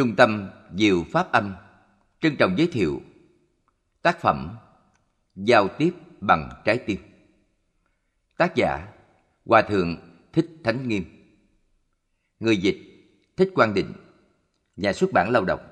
Trung tâm Diệu Pháp Âm. Trân trọng giới thiệu tác phẩm Giao tiếp bằng trái tim. Tác giả Hòa Thượng Thích Thánh Nghiêm. Người dịch Thích Quang Định. Nhà xuất bản Lao động.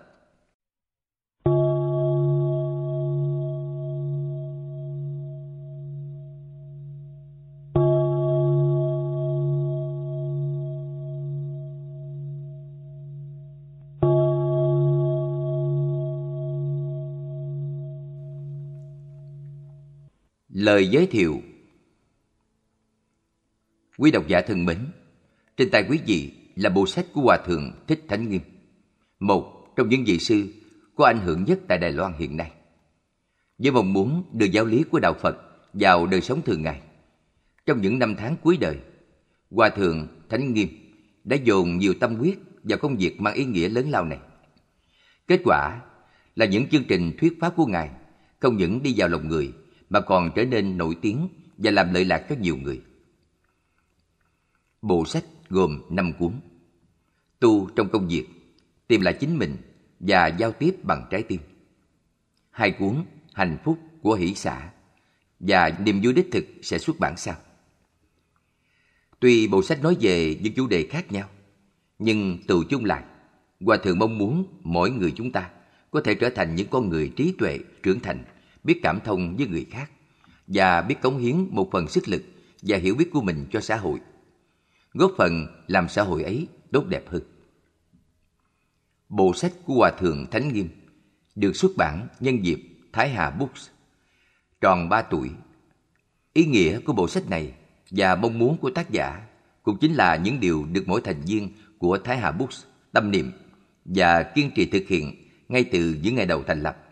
Lời giới thiệu Quý độc giả thân mến, trên tay quý vị là bộ sách của Hòa Thượng Thích Thánh Nghiêm, một trong những vị sư có ảnh hưởng nhất tại Đài Loan hiện nay. Với mong muốn đưa giáo lý của Đạo Phật vào đời sống thường ngày, trong những năm tháng cuối đời, Hòa Thượng Thánh Nghiêm đã dồn nhiều tâm huyết vào công việc mang ý nghĩa lớn lao này. Kết quả là những chương trình thuyết pháp của Ngài không những đi vào lòng người mà còn trở nên nổi tiếng và làm lợi lạc cho nhiều người. Bộ sách gồm 5 cuốn. Tu trong công việc, tìm lại chính mình và giao tiếp bằng trái tim. Hai cuốn Hạnh phúc của hỷ xã và Niềm vui đích thực sẽ xuất bản sau. Tuy bộ sách nói về những chủ đề khác nhau, nhưng từ chung lại, Hòa Thượng mong muốn mỗi người chúng ta có thể trở thành những con người trí tuệ, trưởng thành biết cảm thông với người khác và biết cống hiến một phần sức lực và hiểu biết của mình cho xã hội, góp phần làm xã hội ấy tốt đẹp hơn. Bộ sách của Hòa Thượng Thánh Nghiêm được xuất bản nhân dịp Thái Hà Books, tròn 3 tuổi. Ý nghĩa của bộ sách này và mong muốn của tác giả cũng chính là những điều được mỗi thành viên của Thái Hà Books tâm niệm và kiên trì thực hiện ngay từ những ngày đầu thành lập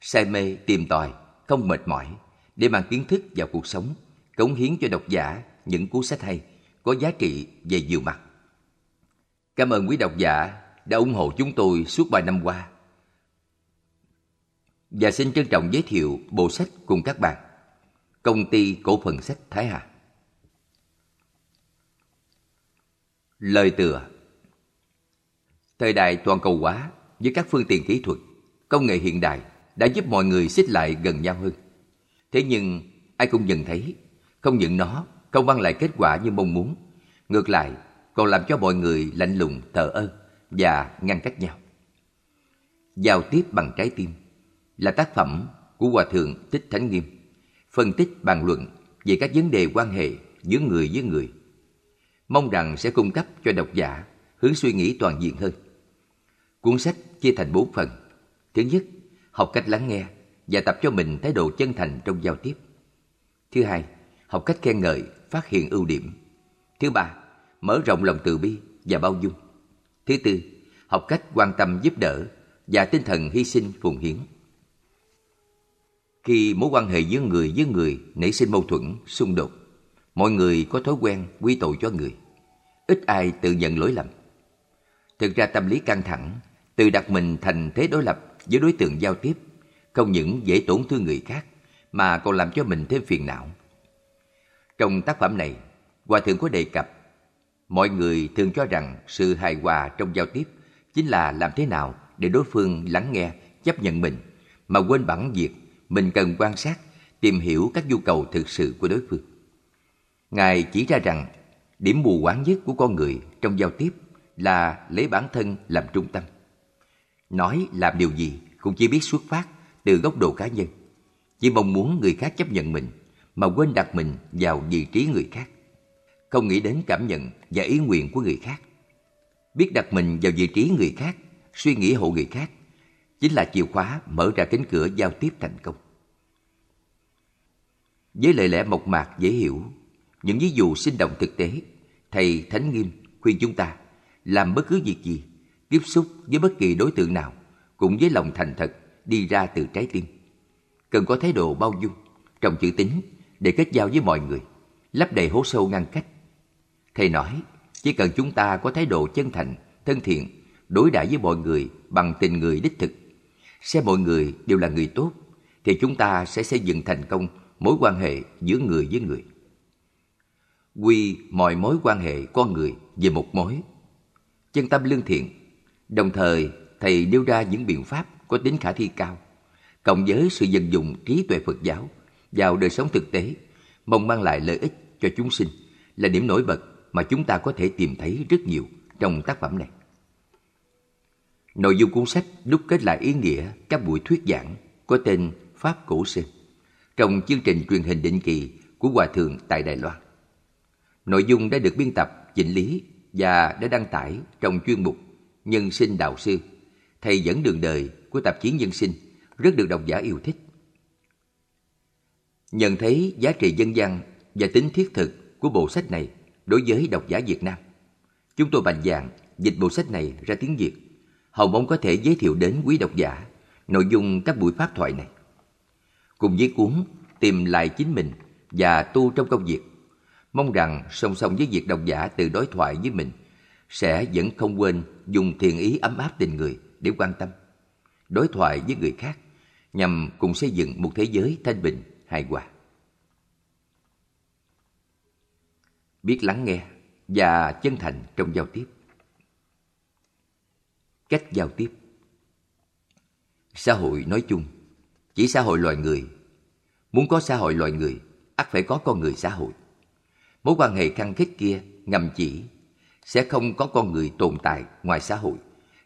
say mê tìm tòi, không mệt mỏi để mang kiến thức vào cuộc sống, cống hiến cho độc giả những cuốn sách hay, có giá trị về nhiều mặt. Cảm ơn quý độc giả đã ủng hộ chúng tôi suốt ba năm qua. Và xin trân trọng giới thiệu bộ sách cùng các bạn. Công ty cổ phần sách Thái Hà. Lời tựa Thời đại toàn cầu hóa với các phương tiện kỹ thuật, công nghệ hiện đại đã giúp mọi người xích lại gần nhau hơn. Thế nhưng, ai cũng nhận thấy, không những nó không mang lại kết quả như mong muốn, ngược lại còn làm cho mọi người lạnh lùng, thờ ơ và ngăn cách nhau. Giao tiếp bằng trái tim là tác phẩm của Hòa Thượng Thích Thánh Nghiêm, phân tích bàn luận về các vấn đề quan hệ giữa người với người. Mong rằng sẽ cung cấp cho độc giả hướng suy nghĩ toàn diện hơn. Cuốn sách chia thành bốn phần. Thứ nhất, học cách lắng nghe và tập cho mình thái độ chân thành trong giao tiếp. Thứ hai, học cách khen ngợi, phát hiện ưu điểm. Thứ ba, mở rộng lòng từ bi và bao dung. Thứ tư, học cách quan tâm giúp đỡ và tinh thần hy sinh phụng hiến. Khi mối quan hệ giữa người với người nảy sinh mâu thuẫn, xung đột, mọi người có thói quen quy tội cho người. Ít ai tự nhận lỗi lầm. Thực ra tâm lý căng thẳng, tự đặt mình thành thế đối lập với đối tượng giao tiếp không những dễ tổn thương người khác mà còn làm cho mình thêm phiền não. Trong tác phẩm này, Hòa Thượng có đề cập mọi người thường cho rằng sự hài hòa trong giao tiếp chính là làm thế nào để đối phương lắng nghe, chấp nhận mình mà quên bản việc mình cần quan sát, tìm hiểu các nhu cầu thực sự của đối phương. Ngài chỉ ra rằng điểm mù quáng nhất của con người trong giao tiếp là lấy bản thân làm trung tâm nói làm điều gì cũng chỉ biết xuất phát từ góc độ cá nhân. Chỉ mong muốn người khác chấp nhận mình mà quên đặt mình vào vị trí người khác. Không nghĩ đến cảm nhận và ý nguyện của người khác. Biết đặt mình vào vị trí người khác, suy nghĩ hộ người khác chính là chìa khóa mở ra cánh cửa giao tiếp thành công. Với lời lẽ mộc mạc dễ hiểu, những ví dụ sinh động thực tế, thầy Thánh Nghiêm khuyên chúng ta làm bất cứ việc gì tiếp xúc với bất kỳ đối tượng nào cũng với lòng thành thật đi ra từ trái tim. Cần có thái độ bao dung, trọng chữ tín để kết giao với mọi người, lấp đầy hố sâu ngăn cách. Thầy nói, chỉ cần chúng ta có thái độ chân thành, thân thiện, đối đãi với mọi người bằng tình người đích thực, xem mọi người đều là người tốt, thì chúng ta sẽ xây dựng thành công mối quan hệ giữa người với người. Quy mọi mối quan hệ con người về một mối. Chân tâm lương thiện Đồng thời, thầy nêu ra những biện pháp có tính khả thi cao, cộng với sự dân dụng trí tuệ Phật giáo vào đời sống thực tế, mong mang lại lợi ích cho chúng sinh là điểm nổi bật mà chúng ta có thể tìm thấy rất nhiều trong tác phẩm này. Nội dung cuốn sách đúc kết lại ý nghĩa các buổi thuyết giảng có tên Pháp Cổ Sinh trong chương trình truyền hình định kỳ của Hòa Thượng tại Đài Loan. Nội dung đã được biên tập, chỉnh lý và đã đăng tải trong chuyên mục Nhân sinh Đạo Sư, thầy dẫn đường đời của tạp chí Nhân sinh rất được độc giả yêu thích. Nhận thấy giá trị dân gian và tính thiết thực của bộ sách này đối với độc giả Việt Nam. Chúng tôi mạnh dạn dịch bộ sách này ra tiếng Việt, hầu mong có thể giới thiệu đến quý độc giả nội dung các buổi pháp thoại này. Cùng với cuốn Tìm lại chính mình và tu trong công việc, mong rằng song song với việc độc giả tự đối thoại với mình sẽ vẫn không quên dùng thiền ý ấm áp tình người để quan tâm, đối thoại với người khác nhằm cùng xây dựng một thế giới thanh bình, hài hòa. biết lắng nghe và chân thành trong giao tiếp. Cách giao tiếp Xã hội nói chung, chỉ xã hội loài người. Muốn có xã hội loài người, ắt phải có con người xã hội. Mối quan hệ khăng khít kia ngầm chỉ sẽ không có con người tồn tại ngoài xã hội,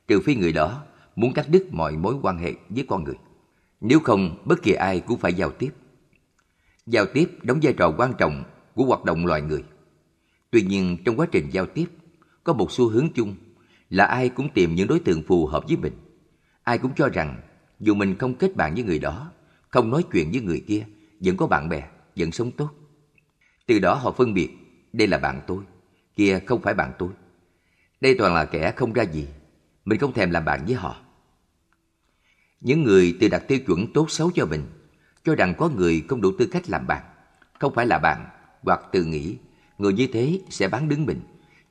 trừ phi người đó muốn cắt đứt mọi mối quan hệ với con người. Nếu không, bất kỳ ai cũng phải giao tiếp. Giao tiếp đóng vai trò quan trọng của hoạt động loài người. Tuy nhiên trong quá trình giao tiếp, có một xu hướng chung là ai cũng tìm những đối tượng phù hợp với mình. Ai cũng cho rằng dù mình không kết bạn với người đó, không nói chuyện với người kia, vẫn có bạn bè, vẫn sống tốt. Từ đó họ phân biệt, đây là bạn tôi, kia không phải bạn tôi. Đây toàn là kẻ không ra gì, mình không thèm làm bạn với họ. Những người tự đặt tiêu chuẩn tốt xấu cho mình, cho rằng có người không đủ tư cách làm bạn, không phải là bạn, hoặc tự nghĩ người như thế sẽ bán đứng mình,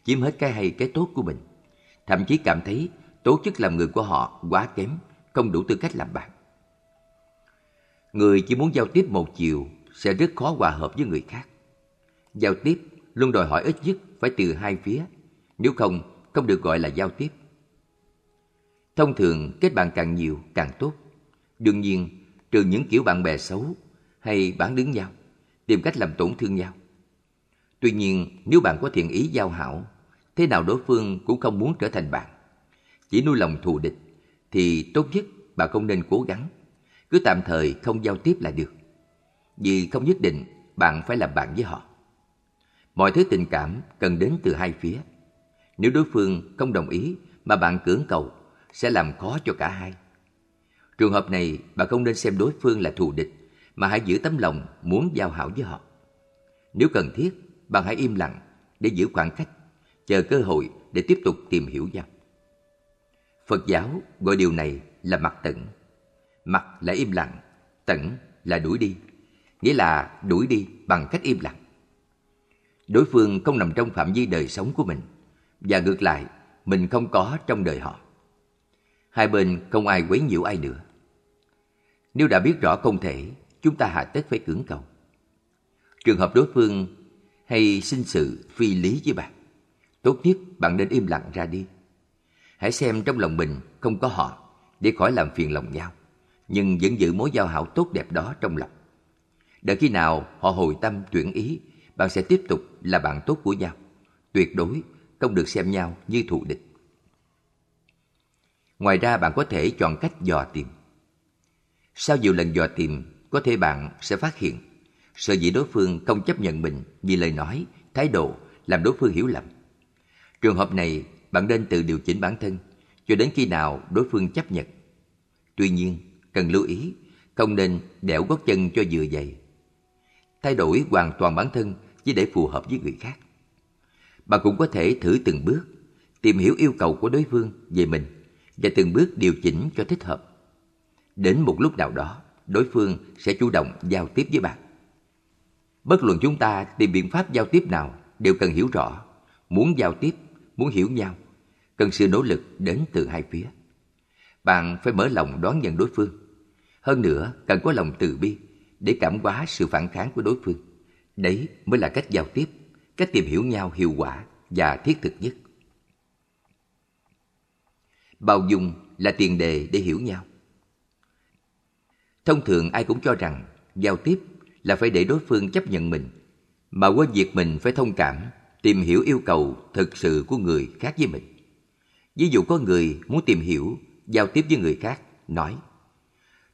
chiếm hết cái hay cái tốt của mình. Thậm chí cảm thấy tố chức làm người của họ quá kém, không đủ tư cách làm bạn. Người chỉ muốn giao tiếp một chiều sẽ rất khó hòa hợp với người khác. Giao tiếp luôn đòi hỏi ít nhất phải từ hai phía, nếu không, không được gọi là giao tiếp. Thông thường, kết bạn càng nhiều càng tốt. Đương nhiên, trừ những kiểu bạn bè xấu hay bán đứng nhau, tìm cách làm tổn thương nhau. Tuy nhiên, nếu bạn có thiện ý giao hảo, thế nào đối phương cũng không muốn trở thành bạn. Chỉ nuôi lòng thù địch, thì tốt nhất bạn không nên cố gắng. Cứ tạm thời không giao tiếp là được. Vì không nhất định bạn phải làm bạn với họ. Mọi thứ tình cảm cần đến từ hai phía. Nếu đối phương không đồng ý mà bạn cưỡng cầu, sẽ làm khó cho cả hai. Trường hợp này, bạn không nên xem đối phương là thù địch, mà hãy giữ tấm lòng muốn giao hảo với họ. Nếu cần thiết, bạn hãy im lặng để giữ khoảng cách, chờ cơ hội để tiếp tục tìm hiểu nhau. Phật giáo gọi điều này là mặc tận. Mặc là im lặng, tận là đuổi đi, nghĩa là đuổi đi bằng cách im lặng. Đối phương không nằm trong phạm vi đời sống của mình, và ngược lại, mình không có trong đời họ. Hai bên không ai quấy nhiễu ai nữa. Nếu đã biết rõ không thể, chúng ta hạ tất phải cưỡng cầu. Trường hợp đối phương hay sinh sự phi lý với bạn. Tốt nhất bạn nên im lặng ra đi. Hãy xem trong lòng mình không có họ để khỏi làm phiền lòng nhau, nhưng vẫn giữ mối giao hảo tốt đẹp đó trong lòng. Đợi khi nào họ hồi tâm chuyển ý, bạn sẽ tiếp tục là bạn tốt của nhau. Tuyệt đối không được xem nhau như thù địch. Ngoài ra bạn có thể chọn cách dò tìm. Sau nhiều lần dò tìm, có thể bạn sẽ phát hiện sợ dĩ đối phương không chấp nhận mình vì lời nói, thái độ làm đối phương hiểu lầm. Trường hợp này, bạn nên tự điều chỉnh bản thân cho đến khi nào đối phương chấp nhận. Tuy nhiên, cần lưu ý, không nên đẻo gót chân cho vừa dày. Thay đổi hoàn toàn bản thân chỉ để phù hợp với người khác. Bạn cũng có thể thử từng bước, tìm hiểu yêu cầu của đối phương về mình và từng bước điều chỉnh cho thích hợp. Đến một lúc nào đó, đối phương sẽ chủ động giao tiếp với bạn. Bất luận chúng ta tìm biện pháp giao tiếp nào đều cần hiểu rõ. Muốn giao tiếp, muốn hiểu nhau, cần sự nỗ lực đến từ hai phía. Bạn phải mở lòng đón nhận đối phương. Hơn nữa, cần có lòng từ bi để cảm hóa sự phản kháng của đối phương. Đấy mới là cách giao tiếp, cách tìm hiểu nhau hiệu quả và thiết thực nhất. bao dung là tiền đề để hiểu nhau thông thường ai cũng cho rằng giao tiếp là phải để đối phương chấp nhận mình mà quên việc mình phải thông cảm tìm hiểu yêu cầu thực sự của người khác với mình ví dụ có người muốn tìm hiểu giao tiếp với người khác nói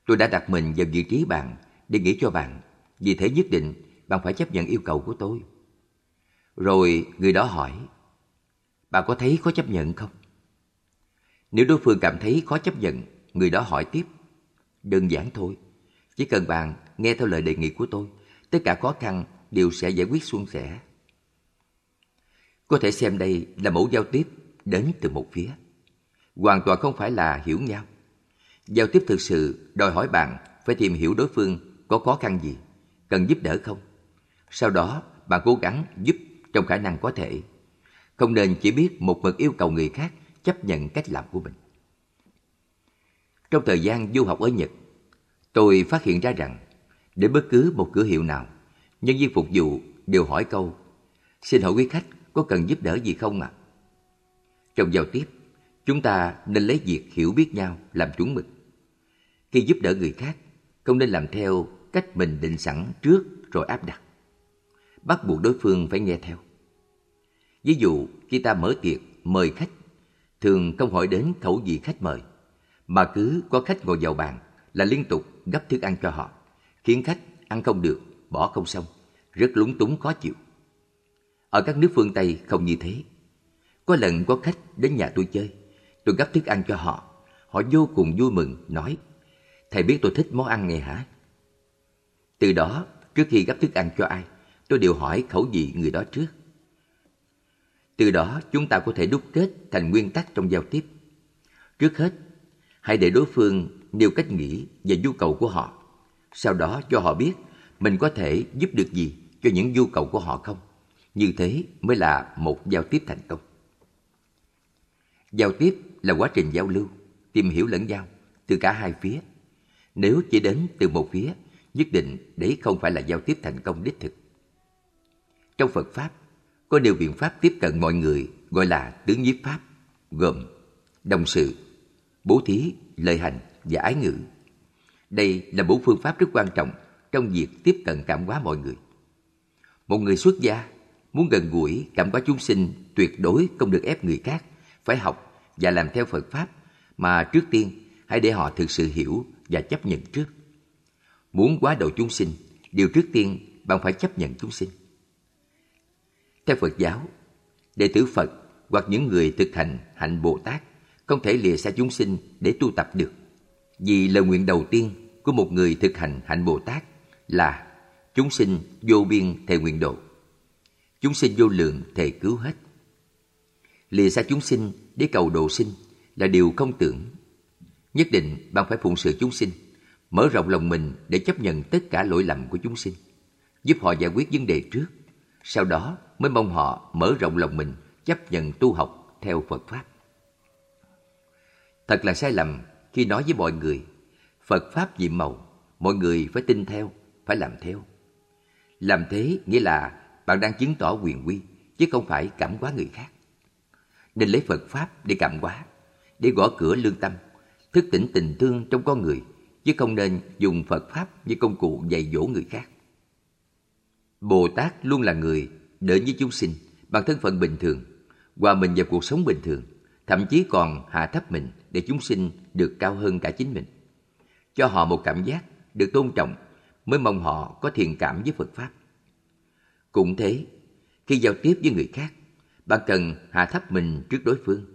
tôi đã đặt mình vào vị trí bạn để nghĩ cho bạn, vì thế nhất định bạn phải chấp nhận yêu cầu của tôi. Rồi người đó hỏi, bạn có thấy khó chấp nhận không? Nếu đối phương cảm thấy khó chấp nhận, người đó hỏi tiếp, đơn giản thôi, chỉ cần bạn nghe theo lời đề nghị của tôi, tất cả khó khăn đều sẽ giải quyết suôn sẻ. Có thể xem đây là mẫu giao tiếp đến từ một phía. Hoàn toàn không phải là hiểu nhau. Giao tiếp thực sự đòi hỏi bạn phải tìm hiểu đối phương có khó khăn gì, cần giúp đỡ không? Sau đó bạn cố gắng giúp trong khả năng có thể. Không nên chỉ biết một mực yêu cầu người khác chấp nhận cách làm của mình. Trong thời gian du học ở nhật, tôi phát hiện ra rằng đến bất cứ một cửa hiệu nào, nhân viên phục vụ đều hỏi câu, xin hỏi quý khách có cần giúp đỡ gì không ạ? Trong giao tiếp, chúng ta nên lấy việc hiểu biết nhau làm chuẩn mực. Khi giúp đỡ người khác, không nên làm theo cách mình định sẵn trước rồi áp đặt. Bắt buộc đối phương phải nghe theo. Ví dụ, khi ta mở tiệc, mời khách, thường không hỏi đến khẩu vị khách mời, mà cứ có khách ngồi vào bàn là liên tục gấp thức ăn cho họ, khiến khách ăn không được, bỏ không xong, rất lúng túng khó chịu. Ở các nước phương tây không như thế. Có lần có khách đến nhà tôi chơi, tôi gấp thức ăn cho họ họ vô cùng vui mừng, nói, thầy biết tôi thích món ăn này hả? Từ đó, trước khi gấp thức ăn cho ai, tôi đều hỏi khẩu vị người đó trước. Từ đó, chúng ta có thể đúc kết thành nguyên tắc trong giao tiếp. Trước hết, hãy để đối phương nêu cách nghĩ và nhu cầu của họ. Sau đó, cho họ biết mình có thể giúp được gì cho những nhu cầu của họ không. Như thế mới là một giao tiếp thành công. Giao tiếp là quá trình giao lưu, tìm hiểu lẫn nhau từ cả hai phía. Nếu chỉ đến từ một phía nhất định đấy không phải là giao tiếp thành công đích thực. Trong phật pháp, có điều biện pháp tiếp cận mọi người gọi là tứ nhiếp pháp, gồm đồng sự, bố thí, lời hành và ái ngữ. Đây là bốn phương pháp rất quan trọng trong việc tiếp cận cảm hóa mọi người. Một người xuất gia muốn gần gũi cảm hóa chúng sinh tuyệt đối không được ép người khác phải học và làm theo phật pháp mà trước tiên hãy để họ thực sự hiểu và chấp nhận trước muốn quá độ chúng sinh điều trước tiên bạn phải chấp nhận chúng sinh theo Phật giáo, đệ tử Phật hoặc những người thực hành hạnh Bồ Tát không thể lìa xa chúng sinh để tu tập được. Vì lời nguyện đầu tiên của một người thực hành hạnh Bồ Tát là chúng sinh vô biên thề nguyện độ. Chúng sinh vô lượng thề cứu hết. Lìa xa chúng sinh để cầu độ sinh là điều không tưởng. Nhất định bạn phải phụng sự chúng sinh, mở rộng lòng mình để chấp nhận tất cả lỗi lầm của chúng sinh, giúp họ giải quyết vấn đề trước sau đó mới mong họ mở rộng lòng mình chấp nhận tu học theo Phật Pháp. Thật là sai lầm khi nói với mọi người Phật Pháp nhiệm màu, mọi người phải tin theo, phải làm theo. Làm thế nghĩa là bạn đang chứng tỏ quyền quy, chứ không phải cảm hóa người khác. Nên lấy Phật Pháp để cảm hóa, để gõ cửa lương tâm, thức tỉnh tình thương trong con người, chứ không nên dùng Phật Pháp như công cụ dạy dỗ người khác. Bồ Tát luôn là người đến với chúng sinh bằng thân phận bình thường, hòa mình vào cuộc sống bình thường, thậm chí còn hạ thấp mình để chúng sinh được cao hơn cả chính mình. Cho họ một cảm giác được tôn trọng mới mong họ có thiện cảm với Phật Pháp. Cũng thế, khi giao tiếp với người khác, bạn cần hạ thấp mình trước đối phương.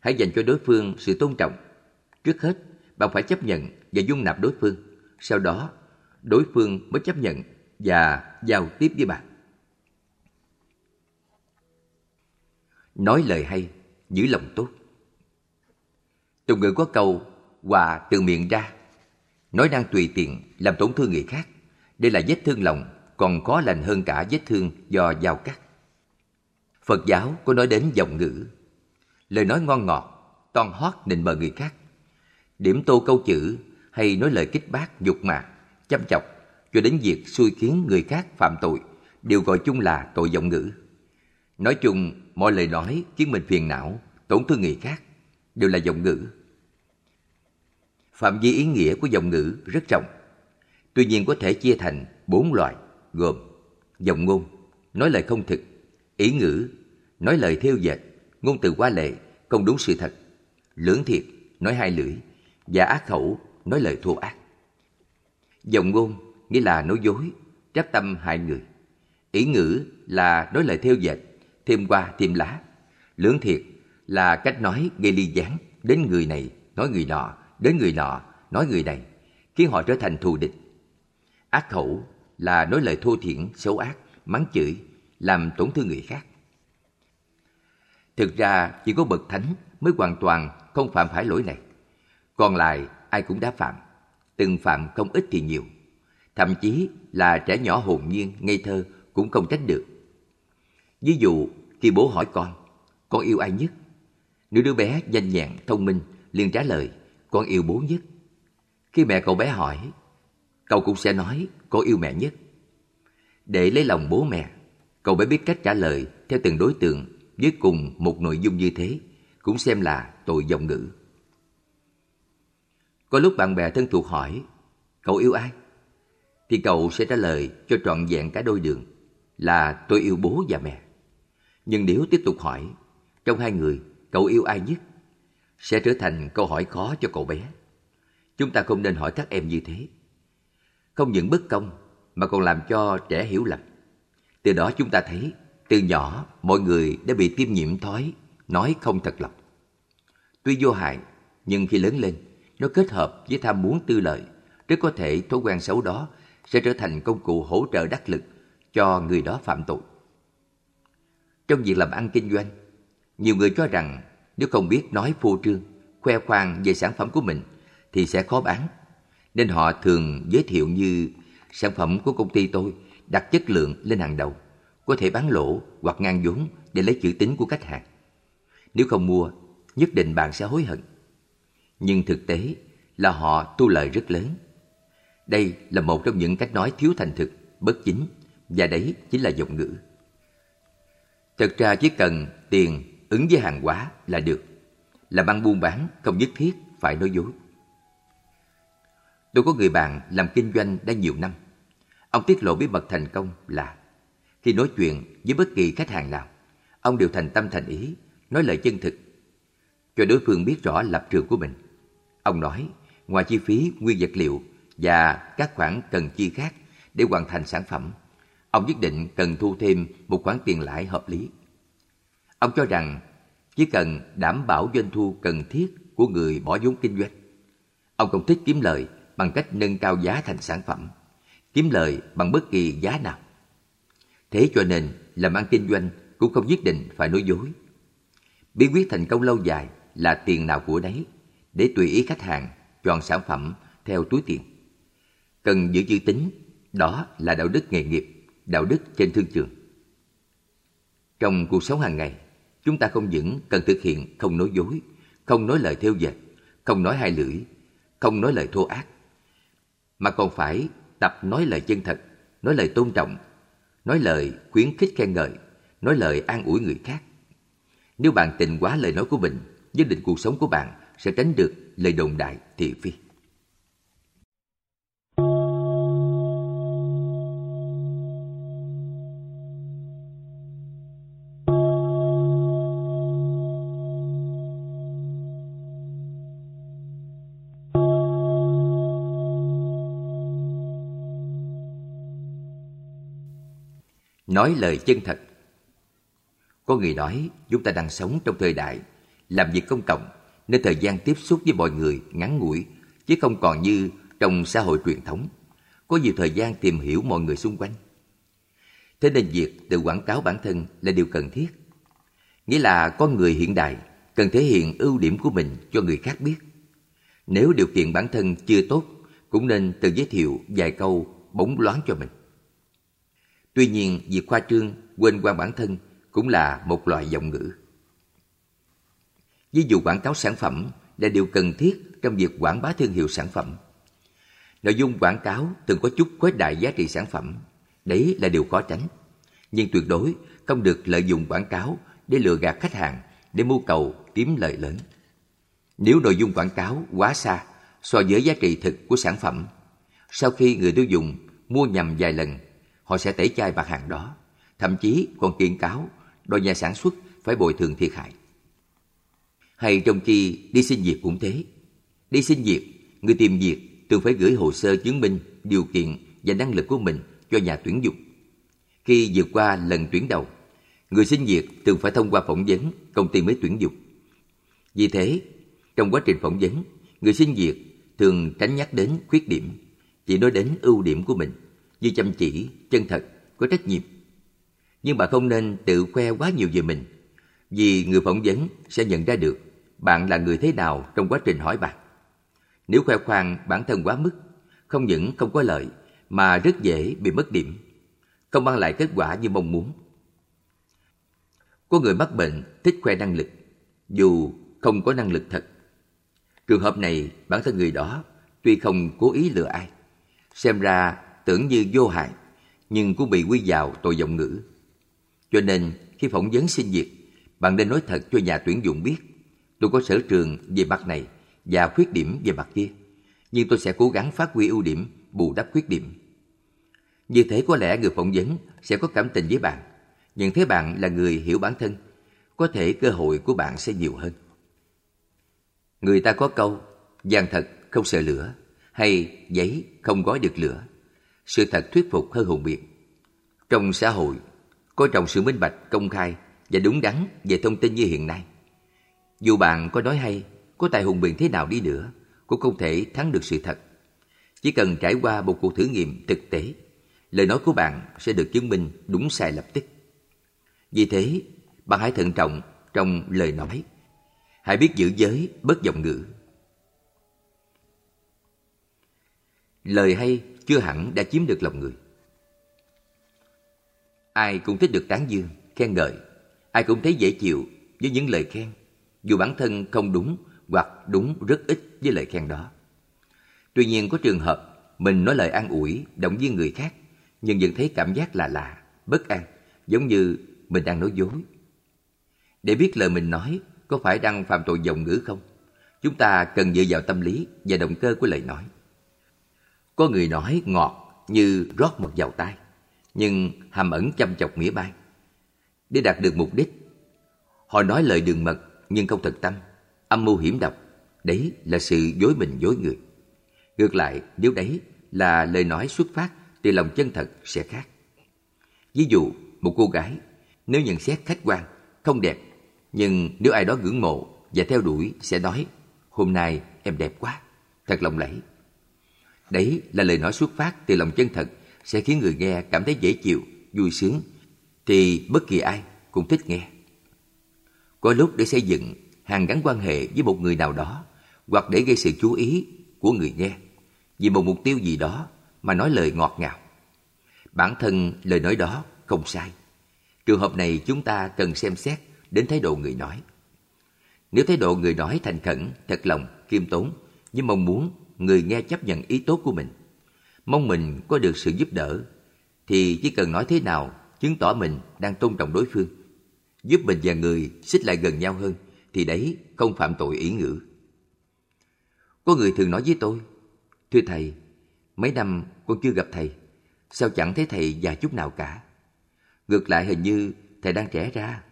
Hãy dành cho đối phương sự tôn trọng. Trước hết, bạn phải chấp nhận và dung nạp đối phương. Sau đó, đối phương mới chấp nhận và giao tiếp với bạn. Nói lời hay, giữ lòng tốt. Tục ngữ có câu quà từ miệng ra, nói năng tùy tiện làm tổn thương người khác. Đây là vết thương lòng, còn khó lành hơn cả vết thương do dao cắt. Phật giáo có nói đến giọng ngữ, lời nói ngon ngọt, toan hót nịnh bờ người khác, điểm tô câu chữ hay nói lời kích bác, dục mạc, chăm chọc cho đến việc xui khiến người khác phạm tội đều gọi chung là tội giọng ngữ. Nói chung, mọi lời nói khiến mình phiền não, tổn thương người khác đều là giọng ngữ. Phạm vi ý nghĩa của giọng ngữ rất rộng. Tuy nhiên có thể chia thành bốn loại gồm giọng ngôn, nói lời không thực, ý ngữ, nói lời theo dệt, ngôn từ quá lệ, không đúng sự thật, lưỡng thiệt, nói hai lưỡi, và ác khẩu, nói lời thô ác. dòng ngôn nghĩa là nói dối, tráp tâm hại người. Ý ngữ là nói lời theo dệt, thêm qua thêm lá. Lưỡng thiệt là cách nói gây ly gián đến người này, nói người nọ, đến người nọ, nói người này, khiến họ trở thành thù địch. Ác khẩu là nói lời thô thiển, xấu ác, mắng chửi, làm tổn thương người khác. Thực ra chỉ có bậc thánh mới hoàn toàn không phạm phải lỗi này. Còn lại ai cũng đã phạm, từng phạm không ít thì nhiều. Thậm chí là trẻ nhỏ hồn nhiên, ngây thơ cũng không tránh được. Ví dụ khi bố hỏi con, con yêu ai nhất? Nếu đứa bé nhanh nhẹn, thông minh, liền trả lời, con yêu bố nhất. Khi mẹ cậu bé hỏi, cậu cũng sẽ nói, con yêu mẹ nhất. Để lấy lòng bố mẹ, cậu bé biết cách trả lời theo từng đối tượng với cùng một nội dung như thế, cũng xem là tội giọng ngữ. Có lúc bạn bè thân thuộc hỏi, cậu yêu ai? Thì cậu sẽ trả lời cho trọn vẹn cả đôi đường là tôi yêu bố và mẹ. Nhưng nếu tiếp tục hỏi, trong hai người, cậu yêu ai nhất? Sẽ trở thành câu hỏi khó cho cậu bé. Chúng ta không nên hỏi các em như thế. Không những bất công, mà còn làm cho trẻ hiểu lầm. Từ đó chúng ta thấy, từ nhỏ mọi người đã bị tiêm nhiễm thói, nói không thật lòng. Tuy vô hại, nhưng khi lớn lên, nó kết hợp với tham muốn tư lợi, rất có thể thói quen xấu đó sẽ trở thành công cụ hỗ trợ đắc lực cho người đó phạm tội. Trong việc làm ăn kinh doanh, nhiều người cho rằng nếu không biết nói phô trương, khoe khoang về sản phẩm của mình thì sẽ khó bán. Nên họ thường giới thiệu như sản phẩm của công ty tôi đặt chất lượng lên hàng đầu, có thể bán lỗ hoặc ngang vốn để lấy chữ tín của khách hàng. Nếu không mua, nhất định bạn sẽ hối hận. Nhưng thực tế là họ tu lợi rất lớn. Đây là một trong những cách nói thiếu thành thực, bất chính, và đấy chính là giọng ngữ. Thật ra chỉ cần tiền ứng với hàng hóa là được. Làm ăn buôn bán không nhất thiết phải nói dối. Tôi có người bạn làm kinh doanh đã nhiều năm. Ông tiết lộ bí mật thành công là khi nói chuyện với bất kỳ khách hàng nào, ông đều thành tâm thành ý, nói lời chân thực, cho đối phương biết rõ lập trường của mình. Ông nói, ngoài chi phí nguyên vật liệu và các khoản cần chi khác để hoàn thành sản phẩm, ông nhất định cần thu thêm một khoản tiền lãi hợp lý. Ông cho rằng chỉ cần đảm bảo doanh thu cần thiết của người bỏ vốn kinh doanh. Ông không thích kiếm lời bằng cách nâng cao giá thành sản phẩm, kiếm lời bằng bất kỳ giá nào. Thế cho nên, làm ăn kinh doanh cũng không nhất định phải nói dối. Bí quyết thành công lâu dài là tiền nào của đấy, để tùy ý khách hàng chọn sản phẩm theo túi tiền. Cần giữ chữ tín, đó là đạo đức nghề nghiệp, đạo đức trên thương trường. Trong cuộc sống hàng ngày, chúng ta không những cần thực hiện không nói dối, không nói lời theo dệt, không nói hai lưỡi, không nói lời thô ác, mà còn phải tập nói lời chân thật, nói lời tôn trọng, nói lời khuyến khích khen ngợi, nói lời an ủi người khác. Nếu bạn tình quá lời nói của mình, nhất định cuộc sống của bạn sẽ tránh được lời đồn đại thị phi. nói lời chân thật. Có người nói, chúng ta đang sống trong thời đại làm việc công cộng nên thời gian tiếp xúc với mọi người ngắn ngủi chứ không còn như trong xã hội truyền thống có nhiều thời gian tìm hiểu mọi người xung quanh. Thế nên việc tự quảng cáo bản thân là điều cần thiết. Nghĩa là con người hiện đại cần thể hiện ưu điểm của mình cho người khác biết. Nếu điều kiện bản thân chưa tốt, cũng nên tự giới thiệu vài câu bóng loáng cho mình. Tuy nhiên, việc khoa trương, quên quan bản thân cũng là một loại giọng ngữ. Ví dụ quảng cáo sản phẩm là điều cần thiết trong việc quảng bá thương hiệu sản phẩm. Nội dung quảng cáo từng có chút khuếch đại giá trị sản phẩm, đấy là điều khó tránh. Nhưng tuyệt đối không được lợi dụng quảng cáo để lừa gạt khách hàng để mưu cầu kiếm lợi lớn. Nếu nội dung quảng cáo quá xa so với giá trị thực của sản phẩm, sau khi người tiêu dùng mua nhầm vài lần, họ sẽ tẩy chay mặt hàng đó, thậm chí còn kiện cáo đòi nhà sản xuất phải bồi thường thiệt hại. Hay trong khi đi xin việc cũng thế. Đi xin việc, người tìm việc thường phải gửi hồ sơ chứng minh điều kiện và năng lực của mình cho nhà tuyển dụng. Khi vượt qua lần tuyển đầu, người xin việc thường phải thông qua phỏng vấn công ty mới tuyển dụng. Vì thế, trong quá trình phỏng vấn, người xin việc thường tránh nhắc đến khuyết điểm, chỉ nói đến ưu điểm của mình như chăm chỉ, chân thật, có trách nhiệm. Nhưng bạn không nên tự khoe quá nhiều về mình, vì người phỏng vấn sẽ nhận ra được bạn là người thế nào trong quá trình hỏi bạn. Nếu khoe khoang bản thân quá mức, không những không có lợi mà rất dễ bị mất điểm, không mang lại kết quả như mong muốn. Có người mắc bệnh thích khoe năng lực, dù không có năng lực thật. Trường hợp này, bản thân người đó tuy không cố ý lừa ai, xem ra tưởng như vô hại, nhưng cũng bị quy vào tội giọng ngữ. Cho nên, khi phỏng vấn xin việc, bạn nên nói thật cho nhà tuyển dụng biết tôi có sở trường về mặt này và khuyết điểm về mặt kia, nhưng tôi sẽ cố gắng phát huy ưu điểm, bù đắp khuyết điểm. Như thế có lẽ người phỏng vấn sẽ có cảm tình với bạn, nhận thấy bạn là người hiểu bản thân, có thể cơ hội của bạn sẽ nhiều hơn. Người ta có câu, vàng thật không sợ lửa, hay giấy không gói được lửa. Sự thật thuyết phục hơn hùng biện. Trong xã hội, coi trọng sự minh bạch, công khai và đúng đắn về thông tin như hiện nay. Dù bạn có nói hay, có tài hùng biện thế nào đi nữa, cũng không thể thắng được sự thật. Chỉ cần trải qua một cuộc thử nghiệm thực tế, lời nói của bạn sẽ được chứng minh đúng sai lập tức. Vì thế, bạn hãy thận trọng trong lời nói. Hãy biết giữ giới, bất giọng ngữ. Lời hay chưa hẳn đã chiếm được lòng người. Ai cũng thích được tán dương, khen ngợi. Ai cũng thấy dễ chịu với những lời khen dù bản thân không đúng hoặc đúng rất ít với lời khen đó. Tuy nhiên có trường hợp mình nói lời an ủi, động viên người khác, nhưng vẫn thấy cảm giác là lạ, bất an, giống như mình đang nói dối. Để biết lời mình nói có phải đang phạm tội dòng ngữ không, chúng ta cần dựa vào tâm lý và động cơ của lời nói. Có người nói ngọt như rót mật vào tai, nhưng hàm ẩn chăm chọc nghĩa bai. Để đạt được mục đích, họ nói lời đường mật nhưng không thật tâm, âm mưu hiểm độc, đấy là sự dối mình dối người. Ngược lại, nếu đấy là lời nói xuất phát từ lòng chân thật sẽ khác. Ví dụ, một cô gái, nếu nhận xét khách quan, không đẹp, nhưng nếu ai đó ngưỡng mộ và theo đuổi sẽ nói, hôm nay em đẹp quá, thật lòng lẫy. Đấy là lời nói xuất phát từ lòng chân thật sẽ khiến người nghe cảm thấy dễ chịu, vui sướng, thì bất kỳ ai cũng thích nghe. Có lúc để xây dựng hàng gắn quan hệ với một người nào đó hoặc để gây sự chú ý của người nghe vì một mục tiêu gì đó mà nói lời ngọt ngào. Bản thân lời nói đó không sai. Trường hợp này chúng ta cần xem xét đến thái độ người nói. Nếu thái độ người nói thành khẩn, thật lòng, kiêm tốn với mong muốn người nghe chấp nhận ý tốt của mình, mong mình có được sự giúp đỡ, thì chỉ cần nói thế nào chứng tỏ mình đang tôn trọng đối phương giúp mình và người xích lại gần nhau hơn, thì đấy không phạm tội ý ngữ. Có người thường nói với tôi, Thưa thầy, mấy năm con chưa gặp thầy, sao chẳng thấy thầy già chút nào cả? Ngược lại hình như thầy đang trẻ ra.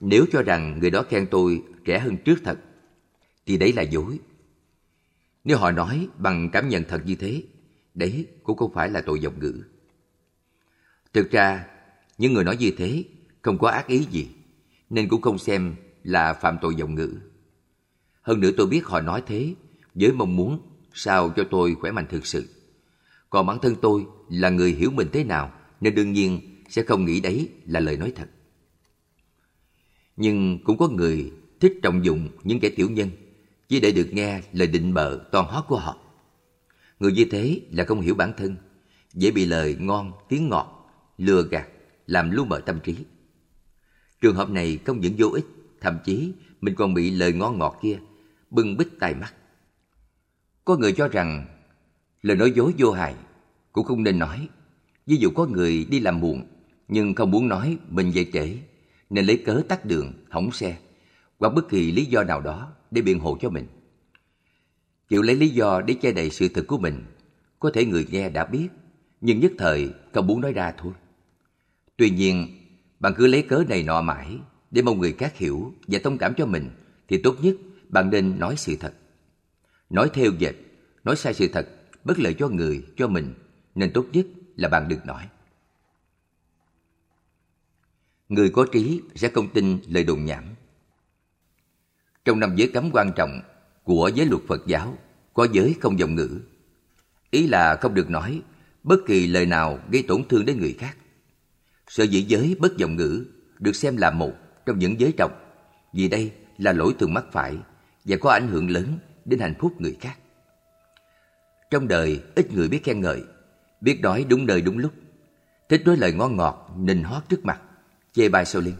Nếu cho rằng người đó khen tôi trẻ hơn trước thật, thì đấy là dối. Nếu họ nói bằng cảm nhận thật như thế, đấy cũng không phải là tội giọng ngữ. Thực ra, những người nói như thế không có ác ý gì, nên cũng không xem là phạm tội giọng ngữ. Hơn nữa tôi biết họ nói thế với mong muốn sao cho tôi khỏe mạnh thực sự. Còn bản thân tôi là người hiểu mình thế nào nên đương nhiên sẽ không nghĩ đấy là lời nói thật. Nhưng cũng có người thích trọng dụng những kẻ tiểu nhân chỉ để được nghe lời định bợ toàn hót của họ. Người như thế là không hiểu bản thân, dễ bị lời ngon, tiếng ngọt, lừa gạt, làm lu mờ tâm trí. Trường hợp này không những vô ích, thậm chí mình còn bị lời ngon ngọt kia bưng bít tai mắt. Có người cho rằng lời nói dối vô hại cũng không nên nói. Ví dụ có người đi làm muộn nhưng không muốn nói mình về trễ nên lấy cớ tắt đường, hỏng xe hoặc bất kỳ lý do nào đó để biện hộ cho mình. Chịu lấy lý do để che đậy sự thật của mình, có thể người nghe đã biết, nhưng nhất thời không muốn nói ra thôi. Tuy nhiên, bạn cứ lấy cớ này nọ mãi để mong người khác hiểu và thông cảm cho mình thì tốt nhất bạn nên nói sự thật. Nói theo dệt, nói sai sự thật, bất lợi cho người, cho mình, nên tốt nhất là bạn đừng nói. Người có trí sẽ không tin lời đồn nhảm. Trong năm giới cấm quan trọng của giới luật Phật giáo, có giới không dòng ngữ. Ý là không được nói bất kỳ lời nào gây tổn thương đến người khác. Sở dĩ giới bất giọng ngữ được xem là một trong những giới trọng, vì đây là lỗi thường mắc phải và có ảnh hưởng lớn đến hạnh phúc người khác. Trong đời, ít người biết khen ngợi, biết nói đúng nơi đúng lúc, thích nói lời ngon ngọt, nịnh hót trước mặt, chê bai sau lưng.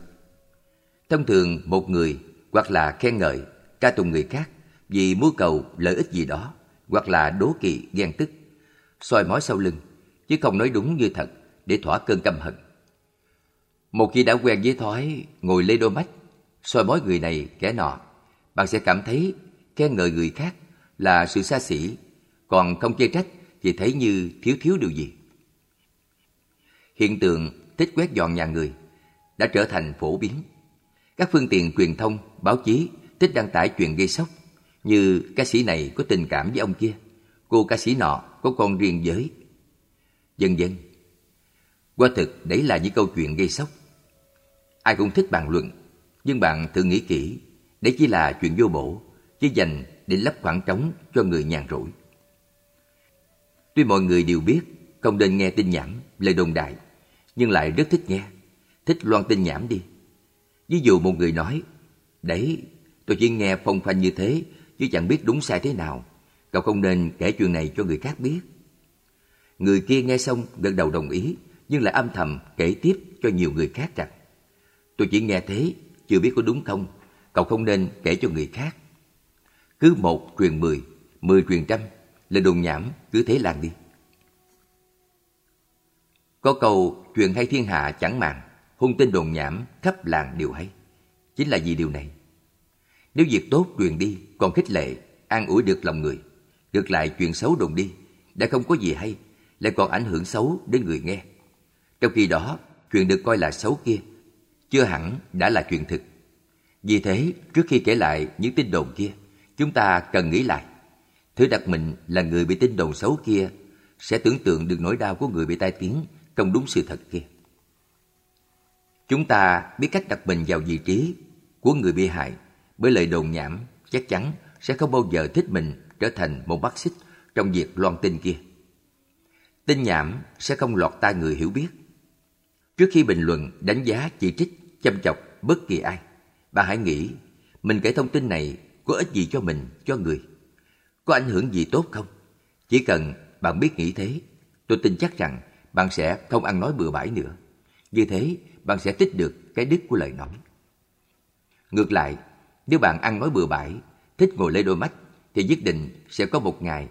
Thông thường, một người hoặc là khen ngợi, ca tụng người khác vì mưu cầu lợi ích gì đó, hoặc là đố kỵ, ghen tức, soi mói sau lưng, chứ không nói đúng như thật để thỏa cơn căm hận. Một khi đã quen với thói ngồi lê đôi mắt, soi mói người này kẻ nọ, bạn sẽ cảm thấy khen ngợi người khác là sự xa xỉ, còn không chê trách thì thấy như thiếu thiếu điều gì. Hiện tượng thích quét dọn nhà người đã trở thành phổ biến. Các phương tiện truyền thông, báo chí thích đăng tải chuyện gây sốc như ca sĩ này có tình cảm với ông kia, cô ca sĩ nọ có con riêng giới. dân dân. qua thực đấy là những câu chuyện gây sốc. Ai cũng thích bàn luận, nhưng bạn thử nghĩ kỹ, đấy chỉ là chuyện vô bổ, chỉ dành để lấp khoảng trống cho người nhàn rỗi. Tuy mọi người đều biết không nên nghe tin nhảm, lời đồn đại, nhưng lại rất thích nghe, thích loan tin nhảm đi. Ví dụ một người nói, đấy, tôi chỉ nghe phong phanh như thế, chứ chẳng biết đúng sai thế nào. Cậu không nên kể chuyện này cho người khác biết. Người kia nghe xong gật đầu đồng ý, nhưng lại âm thầm kể tiếp cho nhiều người khác rằng Tôi chỉ nghe thế, chưa biết có đúng không. Cậu không nên kể cho người khác. Cứ một truyền mười, mười truyền trăm, là đồn nhảm cứ thế lan đi. Có câu truyền hay thiên hạ chẳng màng, hung tin đồn nhảm khắp làng đều hay. Chính là vì điều này. Nếu việc tốt truyền đi còn khích lệ, an ủi được lòng người, ngược lại chuyện xấu đồn đi, đã không có gì hay, lại còn ảnh hưởng xấu đến người nghe. Trong khi đó, chuyện được coi là xấu kia, chưa hẳn đã là chuyện thực. Vì thế, trước khi kể lại những tin đồn kia, chúng ta cần nghĩ lại. Thứ đặt mình là người bị tin đồn xấu kia sẽ tưởng tượng được nỗi đau của người bị tai tiếng không đúng sự thật kia. Chúng ta biết cách đặt mình vào vị trí của người bị hại bởi lời đồn nhảm chắc chắn sẽ không bao giờ thích mình trở thành một bác xích trong việc loan tin kia. Tin nhảm sẽ không lọt tai người hiểu biết. Trước khi bình luận, đánh giá, chỉ trích, châm chọc bất kỳ ai, bạn hãy nghĩ mình kể thông tin này có ích gì cho mình, cho người? Có ảnh hưởng gì tốt không? Chỉ cần bạn biết nghĩ thế, tôi tin chắc rằng bạn sẽ không ăn nói bừa bãi nữa. Như thế, bạn sẽ tích được cái đức của lời nói. Ngược lại, nếu bạn ăn nói bừa bãi, thích ngồi lê đôi mắt, thì nhất định sẽ có một ngày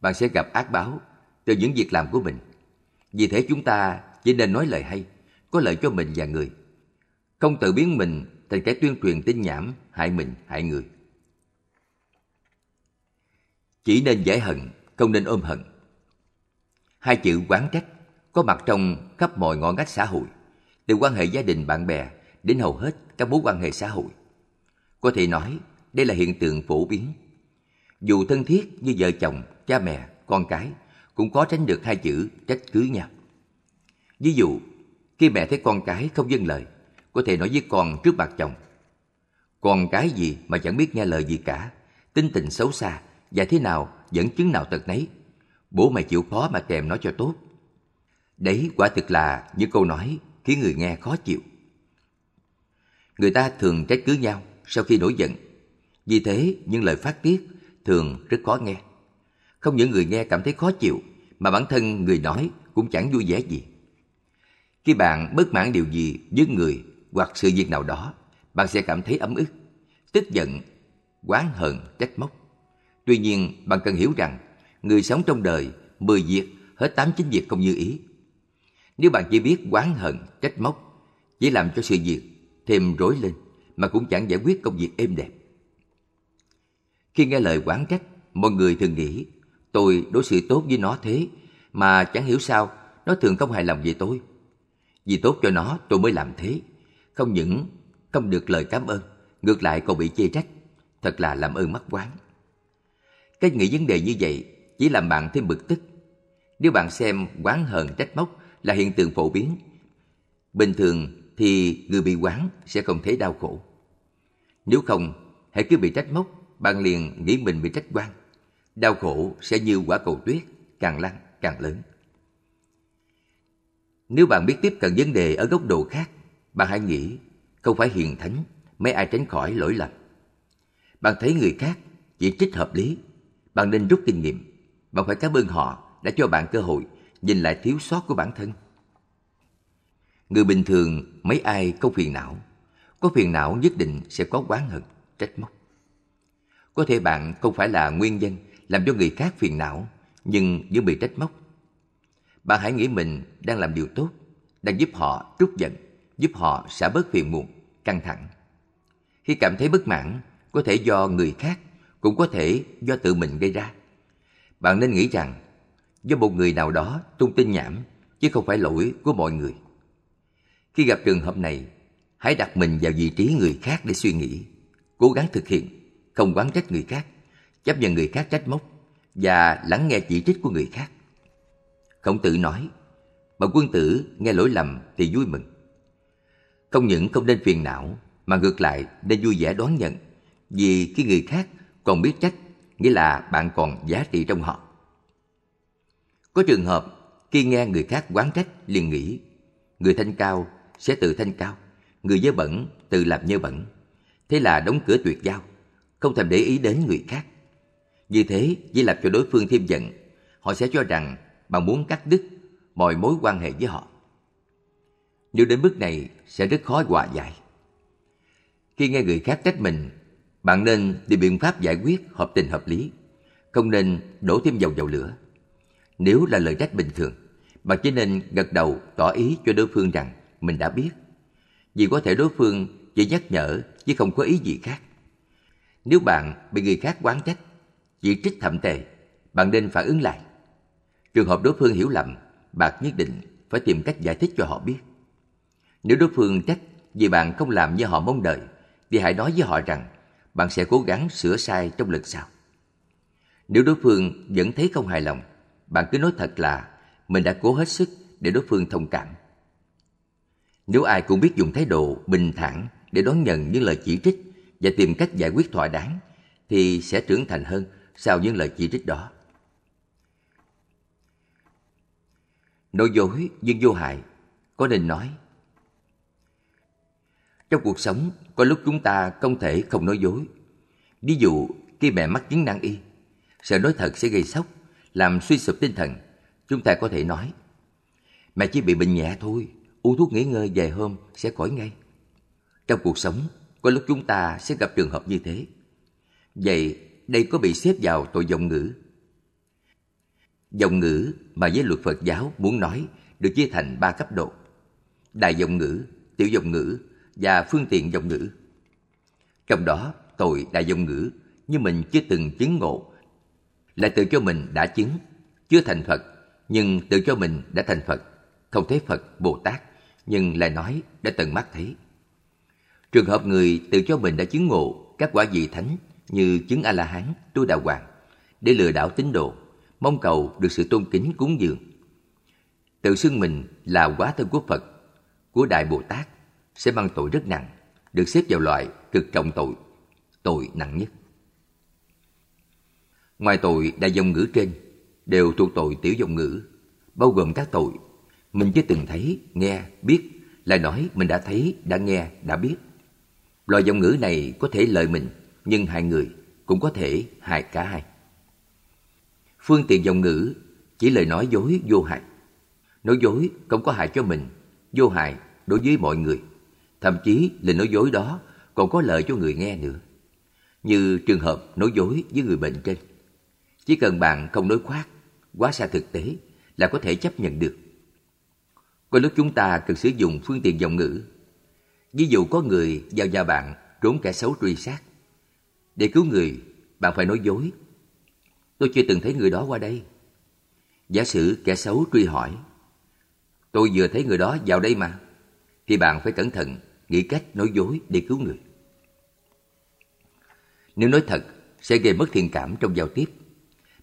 bạn sẽ gặp ác báo từ những việc làm của mình. Vì thế chúng ta chỉ nên nói lời hay, có lợi cho mình và người. Không tự biến mình thành kẻ tuyên truyền tin nhảm, hại mình, hại người. Chỉ nên giải hận, không nên ôm hận. Hai chữ quán trách có mặt trong khắp mọi ngõ ngách xã hội, từ quan hệ gia đình bạn bè đến hầu hết các mối quan hệ xã hội. Có thể nói, đây là hiện tượng phổ biến. Dù thân thiết như vợ chồng, cha mẹ, con cái, cũng có tránh được hai chữ trách cứ nhau. Ví dụ, khi mẹ thấy con cái không dâng lời, có thể nói với con trước mặt chồng. Con cái gì mà chẳng biết nghe lời gì cả, tính tình xấu xa, và thế nào dẫn chứng nào tật nấy. Bố mày chịu khó mà kèm nó cho tốt. Đấy quả thực là những câu nói khiến người nghe khó chịu. Người ta thường trách cứ nhau sau khi nổi giận. Vì thế, những lời phát tiết thường rất khó nghe. Không những người nghe cảm thấy khó chịu, mà bản thân người nói cũng chẳng vui vẻ gì. Khi bạn bất mãn điều gì với người hoặc sự việc nào đó, bạn sẽ cảm thấy ấm ức, tức giận, oán hận, trách móc. Tuy nhiên, bạn cần hiểu rằng, người sống trong đời, mười việc, hết tám chín việc không như ý. Nếu bạn chỉ biết oán hận, trách móc, chỉ làm cho sự việc thêm rối lên, mà cũng chẳng giải quyết công việc êm đẹp. Khi nghe lời quán trách, mọi người thường nghĩ tôi đối xử tốt với nó thế mà chẳng hiểu sao nó thường không hài lòng về tôi. Vì tốt cho nó tôi mới làm thế. Không những không được lời cảm ơn, ngược lại còn bị chê trách. Thật là làm ơn mắc quán. Cái nghĩ vấn đề như vậy chỉ làm bạn thêm bực tức. Nếu bạn xem quán hờn trách móc là hiện tượng phổ biến, bình thường thì người bị quán sẽ không thấy đau khổ. Nếu không, hãy cứ bị trách móc, bạn liền nghĩ mình bị trách quan. Đau khổ sẽ như quả cầu tuyết, càng lăn càng lớn. Nếu bạn biết tiếp cận vấn đề ở góc độ khác, bạn hãy nghĩ không phải hiền thánh, mấy ai tránh khỏi lỗi lầm. Bạn thấy người khác chỉ trích hợp lý, bạn nên rút kinh nghiệm. Bạn phải cảm ơn họ đã cho bạn cơ hội nhìn lại thiếu sót của bản thân. Người bình thường mấy ai không phiền não, có phiền não nhất định sẽ có oán hận, trách móc. Có thể bạn không phải là nguyên nhân làm cho người khác phiền não, nhưng vẫn bị trách móc. Bạn hãy nghĩ mình đang làm điều tốt, đang giúp họ trút giận, giúp họ xả bớt phiền muộn, căng thẳng. Khi cảm thấy bất mãn, có thể do người khác, cũng có thể do tự mình gây ra. Bạn nên nghĩ rằng, do một người nào đó tung tin nhảm, chứ không phải lỗi của mọi người. Khi gặp trường hợp này, hãy đặt mình vào vị trí người khác để suy nghĩ, cố gắng thực hiện, không quán trách người khác, chấp nhận người khác trách móc và lắng nghe chỉ trích của người khác. Khổng tử nói, bậc quân tử nghe lỗi lầm thì vui mừng. Không những không nên phiền não, mà ngược lại nên vui vẻ đón nhận, vì khi người khác còn biết trách, nghĩa là bạn còn giá trị trong họ. Có trường hợp khi nghe người khác quán trách liền nghĩ người thanh cao sẽ tự thanh cao, người dơ bẩn tự làm nhơ bẩn. Thế là đóng cửa tuyệt giao, không thèm để ý đến người khác. Như thế chỉ làm cho đối phương thêm giận, họ sẽ cho rằng bạn muốn cắt đứt mọi mối quan hệ với họ. Nếu đến bước này sẽ rất khó hòa giải. Khi nghe người khác trách mình, bạn nên tìm biện pháp giải quyết hợp tình hợp lý, không nên đổ thêm dầu vào lửa. Nếu là lời trách bình thường, bạn chỉ nên gật đầu tỏ ý cho đối phương rằng mình đã biết. Vì có thể đối phương chỉ nhắc nhở chứ không có ý gì khác. Nếu bạn bị người khác quán trách, chỉ trích thậm tệ, bạn nên phản ứng lại. Trường hợp đối phương hiểu lầm, bạn nhất định phải tìm cách giải thích cho họ biết. Nếu đối phương trách vì bạn không làm như họ mong đợi, thì hãy nói với họ rằng bạn sẽ cố gắng sửa sai trong lần sau. Nếu đối phương vẫn thấy không hài lòng, bạn cứ nói thật là mình đã cố hết sức để đối phương thông cảm. Nếu ai cũng biết dùng thái độ bình thản để đón nhận những lời chỉ trích và tìm cách giải quyết thỏa đáng, thì sẽ trưởng thành hơn sau những lời chỉ trích đó. Nói dối nhưng vô hại, có nên nói. Trong cuộc sống, có lúc chúng ta không thể không nói dối. Ví dụ, khi mẹ mắc chứng nan y, sợ nói thật sẽ gây sốc, làm suy sụp tinh thần. Chúng ta có thể nói, mẹ chỉ bị bệnh nhẹ thôi, uống thuốc nghỉ ngơi vài hôm sẽ khỏi ngay. Trong cuộc sống, có lúc chúng ta sẽ gặp trường hợp như thế. Vậy, đây có bị xếp vào tội giọng ngữ? Giọng ngữ mà với luật Phật giáo muốn nói được chia thành ba cấp độ. Đại giọng ngữ, tiểu giọng ngữ và phương tiện dòng ngữ. Trong đó, tội đại dòng ngữ như mình chưa từng chứng ngộ, lại tự cho mình đã chứng, chưa thành Phật, nhưng tự cho mình đã thành Phật, không thấy Phật, Bồ Tát, nhưng lại nói đã tận mắt thấy. Trường hợp người tự cho mình đã chứng ngộ các quả vị thánh như chứng A-la-hán, tu đà hoàng, để lừa đảo tín đồ, mong cầu được sự tôn kính cúng dường. Tự xưng mình là quá thân của Phật, của Đại Bồ Tát, sẽ mang tội rất nặng, được xếp vào loại cực trọng tội, tội nặng nhất. Ngoài tội đại dòng ngữ trên, đều thuộc tội tiểu dòng ngữ, bao gồm các tội mình chưa từng thấy, nghe, biết, lại nói mình đã thấy, đã nghe, đã biết. Loại dòng ngữ này có thể lợi mình, nhưng hai người cũng có thể hại cả hai. Phương tiện dòng ngữ chỉ lời nói dối vô hại. Nói dối không có hại cho mình, vô hại đối với mọi người. Thậm chí lời nói dối đó còn có lợi cho người nghe nữa. Như trường hợp nói dối với người bệnh trên. Chỉ cần bạn không nói khoác, quá xa thực tế là có thể chấp nhận được. Có lúc chúng ta cần sử dụng phương tiện dòng ngữ. Ví dụ có người vào nhà bạn trốn kẻ xấu truy sát. Để cứu người, bạn phải nói dối. Tôi chưa từng thấy người đó qua đây. Giả sử kẻ xấu truy hỏi, tôi vừa thấy người đó vào đây mà, thì bạn phải cẩn thận, nghĩ cách nói dối để cứu người. Nếu nói thật, sẽ gây mất thiện cảm trong giao tiếp.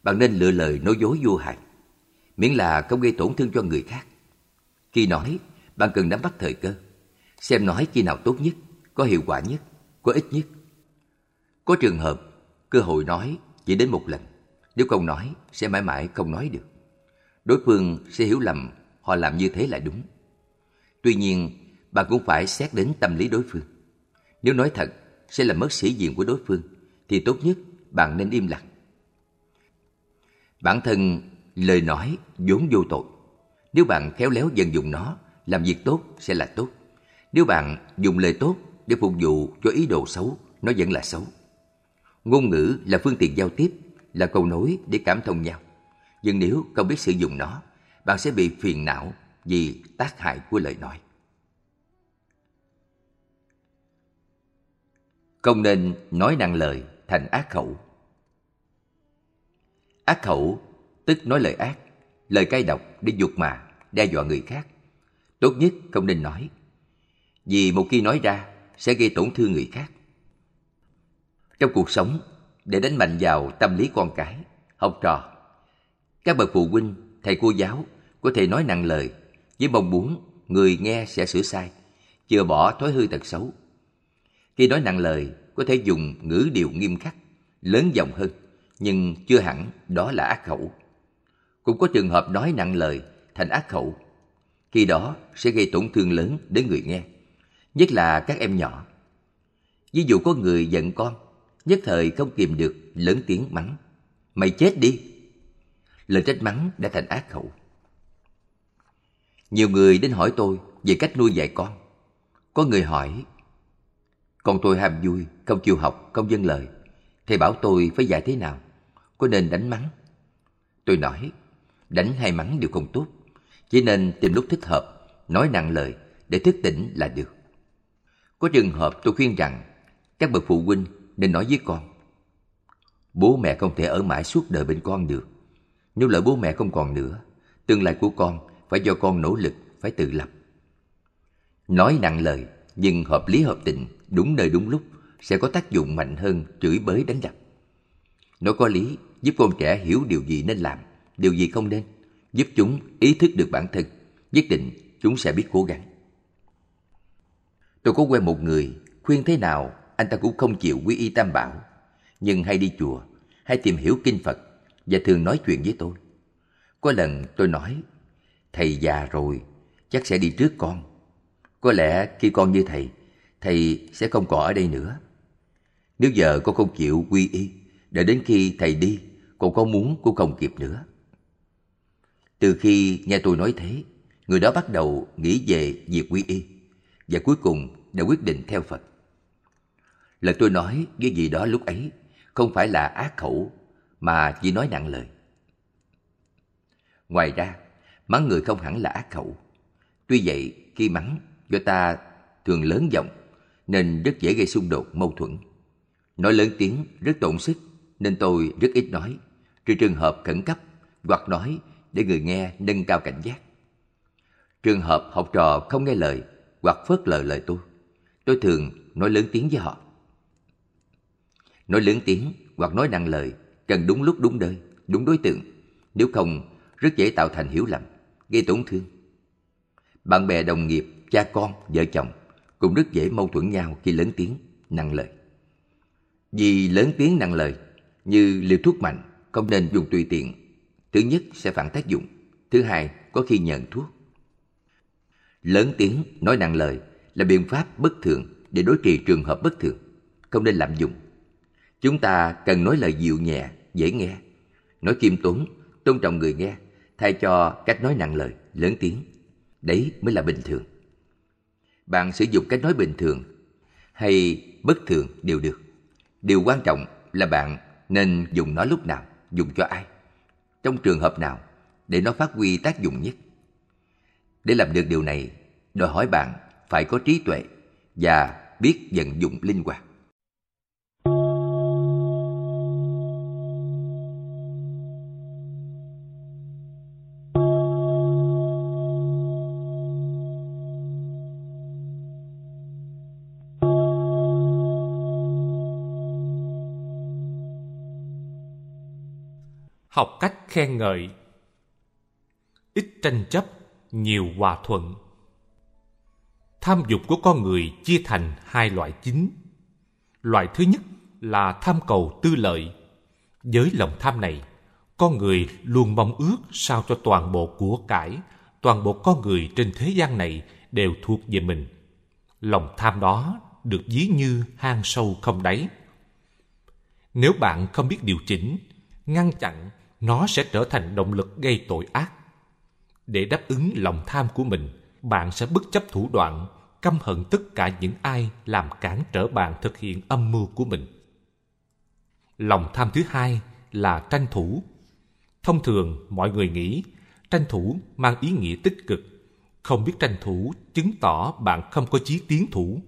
Bạn nên lựa lời nói dối vô hại, miễn là không gây tổn thương cho người khác. Khi nói, bạn cần nắm bắt thời cơ, xem nói khi nào tốt nhất, có hiệu quả nhất, có ích nhất. Có trường hợp, cơ hội nói chỉ đến một lần. Nếu không nói, sẽ mãi mãi không nói được. Đối phương sẽ hiểu lầm họ làm như thế là đúng. Tuy nhiên, bạn cũng phải xét đến tâm lý đối phương. Nếu nói thật, sẽ làm mất sĩ diện của đối phương, thì tốt nhất bạn nên im lặng. Bản thân lời nói vốn vô tội. Nếu bạn khéo léo dần dùng nó, làm việc tốt sẽ là tốt. Nếu bạn dùng lời tốt để phục vụ cho ý đồ xấu, nó vẫn là xấu. Ngôn ngữ là phương tiện giao tiếp, là cầu nối để cảm thông nhau. Nhưng nếu không biết sử dụng nó, bạn sẽ bị phiền não vì tác hại của lời nói. Không nên nói nặng lời thành ác khẩu. Ác khẩu tức nói lời ác, lời cay độc để dục mà, đe dọa người khác. Tốt nhất không nên nói. Vì một khi nói ra sẽ gây tổn thương người khác. Trong cuộc sống, để đánh mạnh vào tâm lý con cái, học trò, các bậc phụ huynh, thầy cô giáo có thể nói nặng lời với mong muốn người nghe sẽ sửa sai, chừa bỏ thói hư tật xấu. Khi nói nặng lời, có thể dùng ngữ điệu nghiêm khắc, lớn giọng hơn, nhưng chưa hẳn đó là ác khẩu. Cũng có trường hợp nói nặng lời thành ác khẩu. Khi đó sẽ gây tổn thương lớn đến người nghe, nhất là các em nhỏ. Ví dụ có người giận con, nhất thời không kìm được lớn tiếng mắng. Mày chết đi! Lời trách mắng đã thành ác khẩu. Nhiều người đến hỏi tôi về cách nuôi dạy con. Có người hỏi, con tôi ham vui, không chịu học, không dâng lời. Thầy bảo tôi phải dạy thế nào? Có nên đánh mắng? Tôi nói, đánh hay mắng đều không tốt. Chỉ nên tìm lúc thích hợp, nói nặng lời để thức tỉnh là được. Có trường hợp tôi khuyên rằng các bậc phụ huynh nên nói với con. Bố mẹ không thể ở mãi suốt đời bên con được. Nếu lỡ bố mẹ không còn nữa, tương lai của con phải do con nỗ lực, phải tự lập. Nói nặng lời, nhưng hợp lý hợp tình, đúng nơi đúng lúc sẽ có tác dụng mạnh hơn chửi bới đánh đập. nó có lý, giúp con trẻ hiểu điều gì nên làm, điều gì không nên, giúp chúng ý thức được bản thân, nhất định chúng sẽ biết cố gắng. Tôi có quen một người, khuyên thế nào anh ta cũng không chịu quy y tam bảo, nhưng hay đi chùa, hay tìm hiểu kinh Phật và thường nói chuyện với tôi. Có lần tôi nói, thầy già rồi, chắc sẽ đi trước con. Có lẽ khi con như thầy, thầy sẽ không còn ở đây nữa. Nếu giờ con không chịu quy y, để đến khi thầy đi, con có muốn cũng không kịp nữa. Từ khi nghe tôi nói thế, người đó bắt đầu nghĩ về việc quy y và cuối cùng đã quyết định theo Phật. Lời tôi nói với gì đó lúc ấy không phải là ác khẩu mà chỉ nói nặng lời. Ngoài ra, mắng người không hẳn là ác khẩu. Tuy vậy, khi mắng, do ta thường lớn giọng nên rất dễ gây xung đột mâu thuẫn. Nói lớn tiếng rất tổn sức nên tôi rất ít nói, trừ trường hợp khẩn cấp hoặc nói để người nghe nâng cao cảnh giác. Trường hợp học trò không nghe lời hoặc phớt lờ lời tôi, tôi thường nói lớn tiếng với họ. Nói lớn tiếng hoặc nói nặng lời cần đúng lúc đúng nơi, đúng đối tượng. Nếu không, rất dễ tạo thành hiểu lầm, gây tổn thương. Bạn bè đồng nghiệp, cha con, vợ chồng cũng rất dễ mâu thuẫn nhau khi lớn tiếng, nặng lời. Vì lớn tiếng nặng lời, như liều thuốc mạnh, không nên dùng tùy tiện. Thứ nhất sẽ phản tác dụng, thứ hai có khi nhận thuốc. Lớn tiếng, nói nặng lời là biện pháp bất thường để đối trị trường hợp bất thường, không nên lạm dụng. Chúng ta cần nói lời dịu nhẹ, dễ nghe, nói kiêm tốn, tôn trọng người nghe, thay cho cách nói nặng lời, lớn tiếng. Đấy mới là bình thường. Bạn sử dụng cách nói bình thường hay bất thường đều được. Điều quan trọng là bạn nên dùng nó lúc nào, dùng cho ai, trong trường hợp nào để nó phát huy tác dụng nhất. Để làm được điều này, đòi hỏi bạn phải có trí tuệ và biết vận dụng linh hoạt. Học cách khen ngợi. Ít tranh chấp, nhiều hòa thuận. Tham dục của con người chia thành hai loại chính. Loại thứ nhất là tham cầu tư lợi. Với lòng tham này, con người luôn mong ước sao cho toàn bộ của cải, toàn bộ con người trên thế gian này đều thuộc về mình. Lòng tham đó được ví như hang sâu không đáy. Nếu bạn không biết điều chỉnh, ngăn chặn nó sẽ trở thành động lực gây tội ác. Để đáp ứng lòng tham của mình, bạn sẽ bất chấp thủ đoạn, căm hận tất cả những ai làm cản trở bạn thực hiện âm mưu của mình. Lòng tham thứ hai là tranh thủ. Thông thường, mọi người nghĩ tranh thủ mang ý nghĩa tích cực. Không biết tranh thủ chứng tỏ bạn không có chí tiến thủ.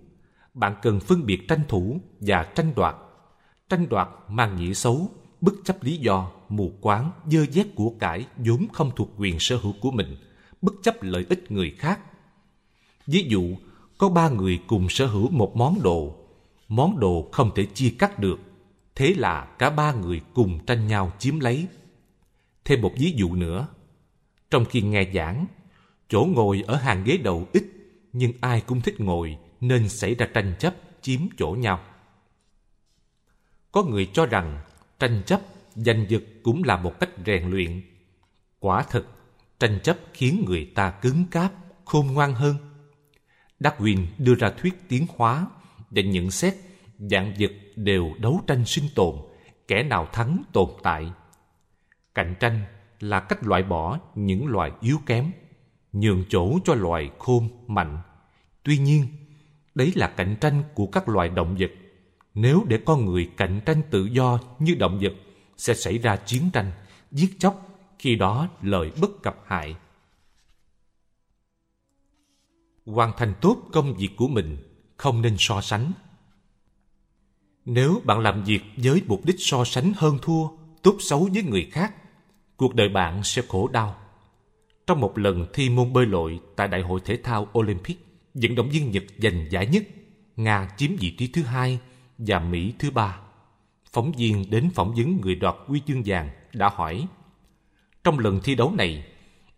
Bạn cần phân biệt tranh thủ và tranh đoạt. Tranh đoạt mang nghĩa xấu, bất chấp lý do mù quáng, dơ dét của cải vốn không thuộc quyền sở hữu của mình, bất chấp lợi ích người khác. Ví dụ, có ba người cùng sở hữu một món đồ món đồ không thể chia cắt được, thế là cả ba người cùng tranh nhau chiếm lấy. Thêm một ví dụ nữa, trong khi nghe giảng, chỗ ngồi ở hàng ghế đầu ít, nhưng ai cũng thích ngồi, nên xảy ra tranh chấp, chiếm chỗ nhau. Có người cho rằng tranh chấp giành giật cũng là một cách rèn luyện. Quả thật, tranh chấp khiến người ta cứng cáp, khôn ngoan hơn. Darwin đưa ra thuyết tiến hóa và nhận xét dạng vật đều đấu tranh sinh tồn, kẻ nào thắng tồn tại. Cạnh tranh là cách loại bỏ những loài yếu kém, nhường chỗ cho loài khôn mạnh. Tuy nhiên, đấy là cạnh tranh của các loài động vật. Nếu để con người cạnh tranh tự do như động vật sẽ xảy ra chiến tranh, giết chóc, khi đó lợi bất cập hại. Hoàn thành tốt công việc của mình, không nên so sánh. Nếu bạn làm việc với mục đích so sánh hơn thua, tốt xấu với người khác, cuộc đời bạn sẽ khổ đau. Trong một lần thi môn bơi lội tại đại hội thể thao olympic, vận động viên nhật giành giải nhất, nga chiếm vị trí thứ hai và mỹ thứ ba phóng viên đến phỏng vấn người đoạt huy chương vàng đã hỏi, trong lần thi đấu này,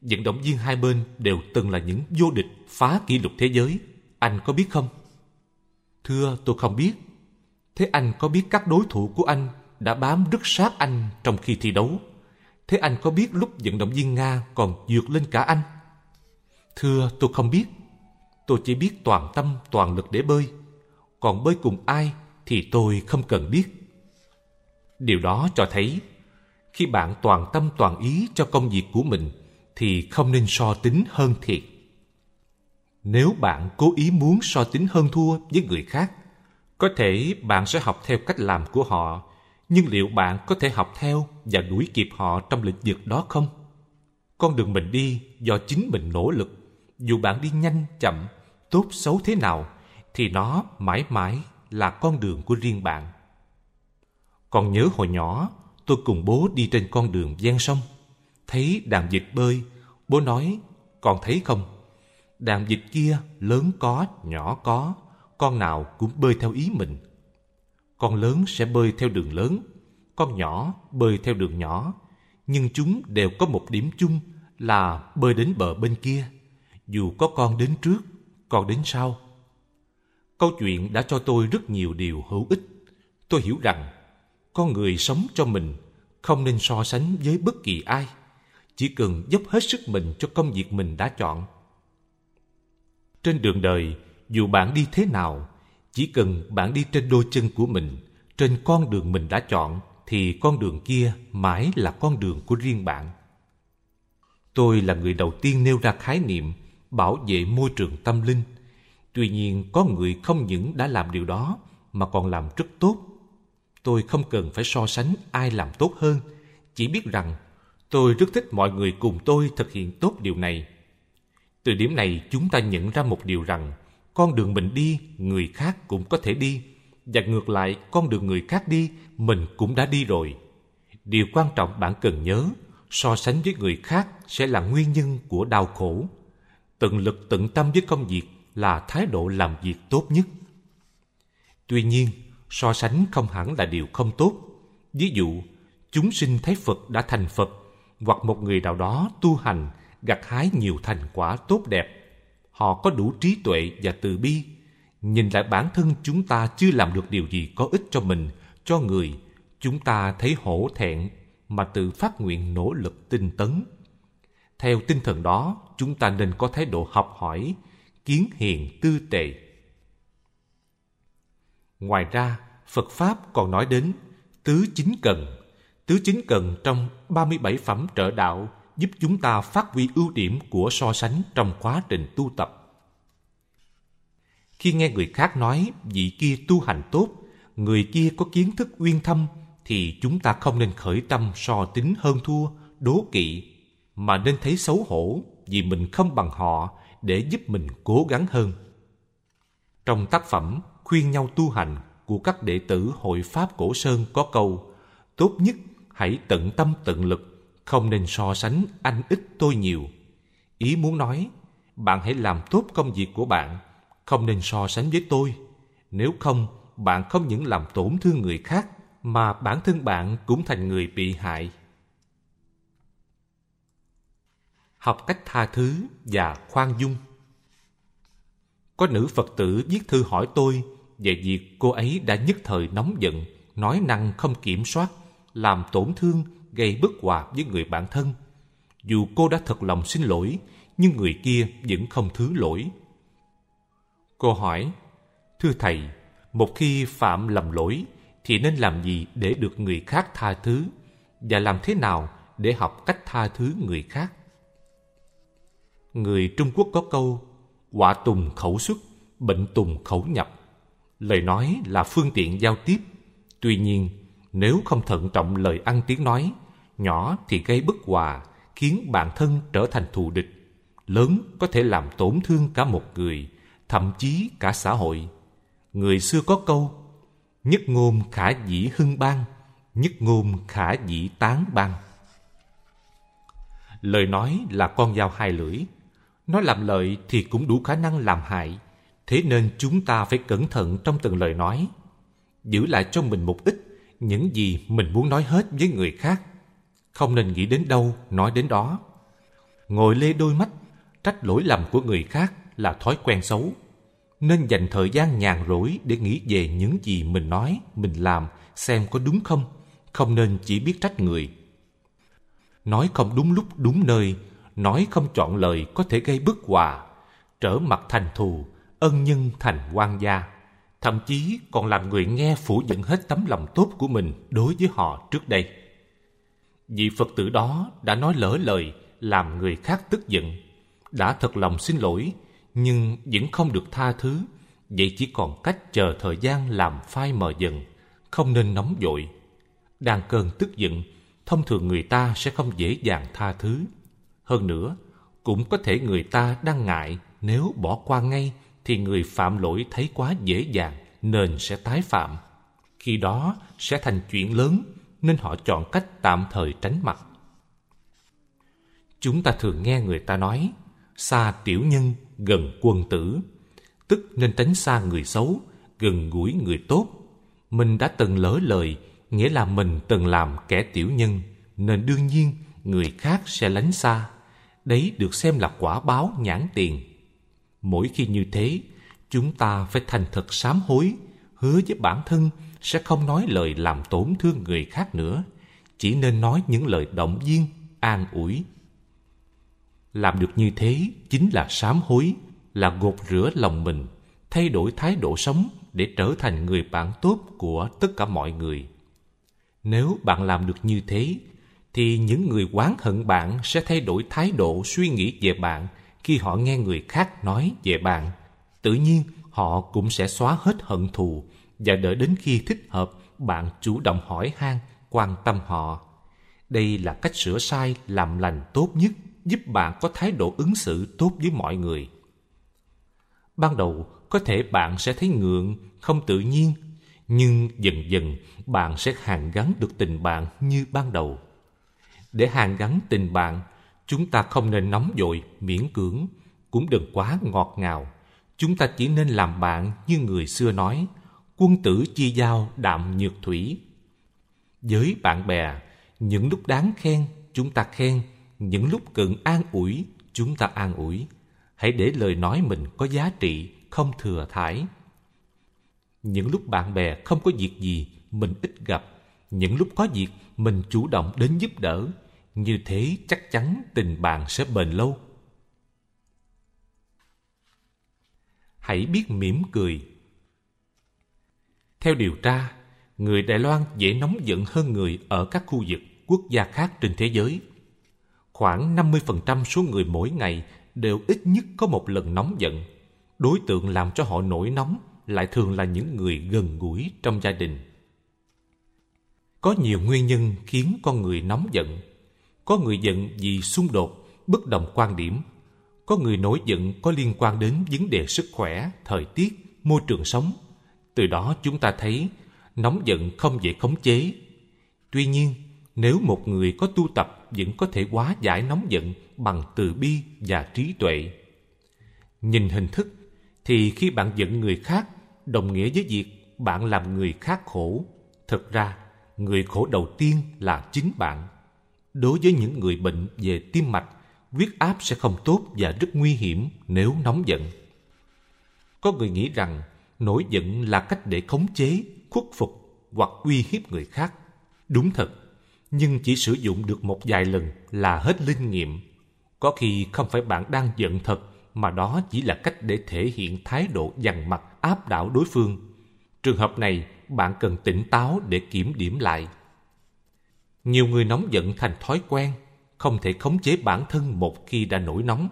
vận động viên hai bên đều từng là những vô địch phá kỷ lục thế giới, anh có biết không? Thưa, tôi không biết. Thế anh có biết các đối thủ của anh đã bám rất sát anh trong khi thi đấu? Thế anh có biết lúc vận động viên nga còn vượt lên cả anh? Thưa, tôi không biết. Tôi chỉ biết toàn tâm, toàn lực để bơi. Còn bơi cùng ai thì tôi không cần biết điều đó cho thấy, khi bạn toàn tâm toàn ý cho công việc của mình, thì không nên so tính hơn thiệt. Nếu bạn cố ý muốn so tính hơn thua với người khác, có thể bạn sẽ học theo cách làm của họ, nhưng liệu bạn có thể học theo và đuổi kịp họ trong lĩnh vực đó không? Con đường mình đi do chính mình nỗ lực. Dù bạn đi nhanh, chậm, tốt, xấu thế nào, thì nó mãi mãi là con đường của riêng bạn còn nhớ hồi nhỏ, tôi cùng bố đi trên con đường ven sông. Thấy đàn vịt bơi, bố nói con thấy không? Đàn vịt kia lớn có, nhỏ có, con nào cũng bơi theo ý mình. Con lớn sẽ bơi theo đường lớn, con nhỏ bơi theo đường nhỏ. Nhưng chúng đều có một điểm chung là bơi đến bờ bên kia. Dù có con đến trước, con đến sau. Câu chuyện đã cho tôi rất nhiều điều hữu ích. Tôi hiểu rằng con người sống cho mình, không nên so sánh với bất kỳ ai. Chỉ cần dốc hết sức mình cho công việc mình đã chọn. Trên đường đời, dù bạn đi thế nào, chỉ cần bạn đi trên đôi chân của mình, trên con đường mình đã chọn, thì con đường kia mãi là con đường của riêng bạn. Tôi là người đầu tiên nêu ra khái niệm bảo vệ môi trường tâm linh. Tuy nhiên, có người không những đã làm điều đó, mà còn làm rất tốt tôi không cần phải so sánh ai làm tốt hơn. Chỉ biết rằng, tôi rất thích mọi người cùng tôi thực hiện tốt điều này. Từ điểm này, chúng ta nhận ra một điều rằng, con đường mình đi, người khác cũng có thể đi. Và ngược lại, con đường người khác đi, mình cũng đã đi rồi. Điều quan trọng bạn cần nhớ, so sánh với người khác sẽ là nguyên nhân của đau khổ. Tận lực tận tâm với công việc là thái độ làm việc tốt nhất. Tuy nhiên so sánh không hẳn là điều không tốt ví dụ chúng sinh thấy Phật đã thành Phật hoặc một người nào đó tu hành gặt hái nhiều thành quả tốt đẹp. Họ có đủ trí tuệ và từ bi. Nhìn lại bản thân chúng ta chưa làm được điều gì có ích cho mình, cho người. Chúng ta thấy hổ thẹn mà tự phát nguyện nỗ lực tinh tấn. Theo tinh thần đó, chúng ta nên có thái độ học hỏi, kiến hiền tư tệ. Ngoài ra, Phật Pháp còn nói đến tứ chính cần. Tứ chính cần trong 37 phẩm trợ đạo giúp chúng ta phát huy ưu điểm của so sánh trong quá trình tu tập. Khi nghe người khác nói vị kia tu hành tốt, người kia có kiến thức uyên thâm, thì chúng ta không nên khởi tâm so tính hơn thua, đố kỵ, mà nên thấy xấu hổ vì mình không bằng họ để giúp mình cố gắng hơn. Trong tác phẩm Khuyên nhau tu hành của các đệ tử Hội Pháp Cổ Sơn có câu Tốt nhất hãy tận tâm tận lực, không nên so sánh anh ít tôi nhiều. Ý muốn nói, bạn hãy làm tốt công việc của bạn, không nên so sánh với tôi. Nếu không, bạn không những làm tổn thương người khác, mà bản thân bạn cũng thành người bị hại. Học cách tha thứ và khoan dung Có nữ Phật tử viết thư hỏi tôi về việc cô ấy đã nhất thời nóng giận, nói năng không kiểm soát, làm tổn thương, gây bất hòa với người bạn thân. Dù cô đã thật lòng xin lỗi, nhưng người kia vẫn không thứ lỗi. Cô hỏi, Thưa Thầy, một khi phạm lầm lỗi, thì nên làm gì để được người khác tha thứ? Và làm thế nào để học cách tha thứ người khác? Người Trung Quốc có câu, quả tùng khẩu xuất, bệnh tùng khẩu nhập lời nói là phương tiện giao tiếp. Tuy nhiên, nếu không thận trọng lời ăn tiếng nói, nhỏ thì gây bất hòa, khiến bản thân trở thành thù địch. Lớn có thể làm tổn thương cả một người, thậm chí cả xã hội. Người xưa có câu, nhất ngôn khả dĩ hưng ban, nhất ngôn khả dĩ tán ban. Lời nói là con dao hai lưỡi. Nó làm lợi thì cũng đủ khả năng làm hại Thế nên chúng ta phải cẩn thận trong từng lời nói, giữ lại cho mình một ít những gì mình muốn nói hết với người khác. Không nên nghĩ đến đâu, nói đến đó. Ngồi lê đôi mắt, trách lỗi lầm của người khác là thói quen xấu. Nên dành thời gian nhàn rỗi để nghĩ về những gì mình nói, mình làm, xem có đúng không. Không nên chỉ biết trách người. Nói không đúng lúc đúng nơi, nói không chọn lời có thể gây bức hòa, trở mặt thành thù, ân nhân thành quan gia, thậm chí còn làm người nghe phủ nhận hết tấm lòng tốt của mình đối với họ trước đây. Vị phật tử đó đã nói lỡ lời, làm người khác tức giận, đã thật lòng xin lỗi, nhưng vẫn không được tha thứ, vậy chỉ còn cách chờ thời gian làm phai mờ dần, không nên nóng vội. Đang cơn tức giận, thông thường người ta sẽ không dễ dàng tha thứ. Hơn nữa, cũng có thể người ta đang ngại nếu bỏ qua ngay thì người phạm lỗi thấy quá dễ dàng nên sẽ tái phạm. Khi đó sẽ thành chuyện lớn nên họ chọn cách tạm thời tránh mặt. Chúng ta thường nghe người ta nói, xa tiểu nhân gần quân tử tức nên tránh xa người xấu, gần gũi người tốt mình đã từng lỡ lời, nghĩa là mình từng làm kẻ tiểu nhân, nên đương nhiên người khác sẽ lánh xa đấy được xem là quả báo nhãn tiền Mỗi khi như thế, chúng ta phải thành thật sám hối, hứa với bản thân sẽ không nói lời làm tổn thương người khác nữa, chỉ nên nói những lời động viên, an ủi. Làm được như thế chính là sám hối, là gột rửa lòng mình, thay đổi thái độ sống để trở thành người bạn tốt của tất cả mọi người. Nếu bạn làm được như thế, thì những người oán hận bạn sẽ thay đổi thái độ suy nghĩ về bạn khi họ nghe người khác nói về bạn, tự nhiên họ cũng sẽ xóa hết hận thù và đợi đến khi thích hợp, bạn chủ động hỏi han, quan tâm họ. Đây là cách sửa sai làm lành tốt nhất, giúp bạn có thái độ ứng xử tốt với mọi người. Ban đầu, có thể bạn sẽ thấy ngượng, không tự nhiên, nhưng dần dần, bạn sẽ hàn gắn được tình bạn như ban đầu. Để hàn gắn tình bạn Chúng ta không nên nóng vội, miễn cưỡng, cũng đừng quá ngọt ngào. Chúng ta chỉ nên làm bạn như người xưa nói, quân tử chi giao đạm nhược thủy. Với bạn bè, những lúc đáng khen chúng ta khen những lúc cần an ủi chúng ta an ủi hãy để lời nói mình có giá trị không thừa thải những lúc bạn bè không có việc gì mình ít gặp những lúc có việc mình chủ động đến giúp đỡ như thế chắc chắn tình bạn sẽ bền lâu hãy biết mỉm cười theo điều tra, người đài loan dễ nóng giận hơn người ở các khu vực quốc gia khác trên thế giới khoảng 50% số người mỗi ngày đều ít nhất có một lần nóng giận. Đối tượng làm cho họ nổi nóng lại thường là những người gần gũi trong gia đình. Có nhiều nguyên nhân khiến con người nóng giận. Có người giận vì xung đột, bất đồng quan điểm. Có người nổi giận có liên quan đến vấn đề sức khỏe, thời tiết, môi trường sống. Từ đó chúng ta thấy nóng giận không dễ khống chế. Tuy nhiên, nếu một người có tu tập vẫn có thể hóa giải nóng giận bằng từ bi và trí tuệ. Nhìn hình thức, thì khi bạn giận người khác, đồng nghĩa với việc bạn làm người khác khổ. Thực ra, người khổ đầu tiên là chính bạn. Đối với những người bệnh về tim mạch, huyết áp sẽ không tốt và rất nguy hiểm nếu nóng giận. Có người nghĩ rằng nổi giận là cách để khống chế, khuất phục hoặc uy hiếp người khác. Đúng thật, nhưng chỉ sử dụng được một vài lần là hết linh nghiệm. Có khi không phải bạn đang giận thật, mà đó chỉ là cách để thể hiện thái độ dằn mặt áp đảo đối phương. Trường hợp này, bạn cần tỉnh táo để kiểm điểm lại. Nhiều người nóng giận thành thói quen, không thể khống chế bản thân một khi đã nổi nóng.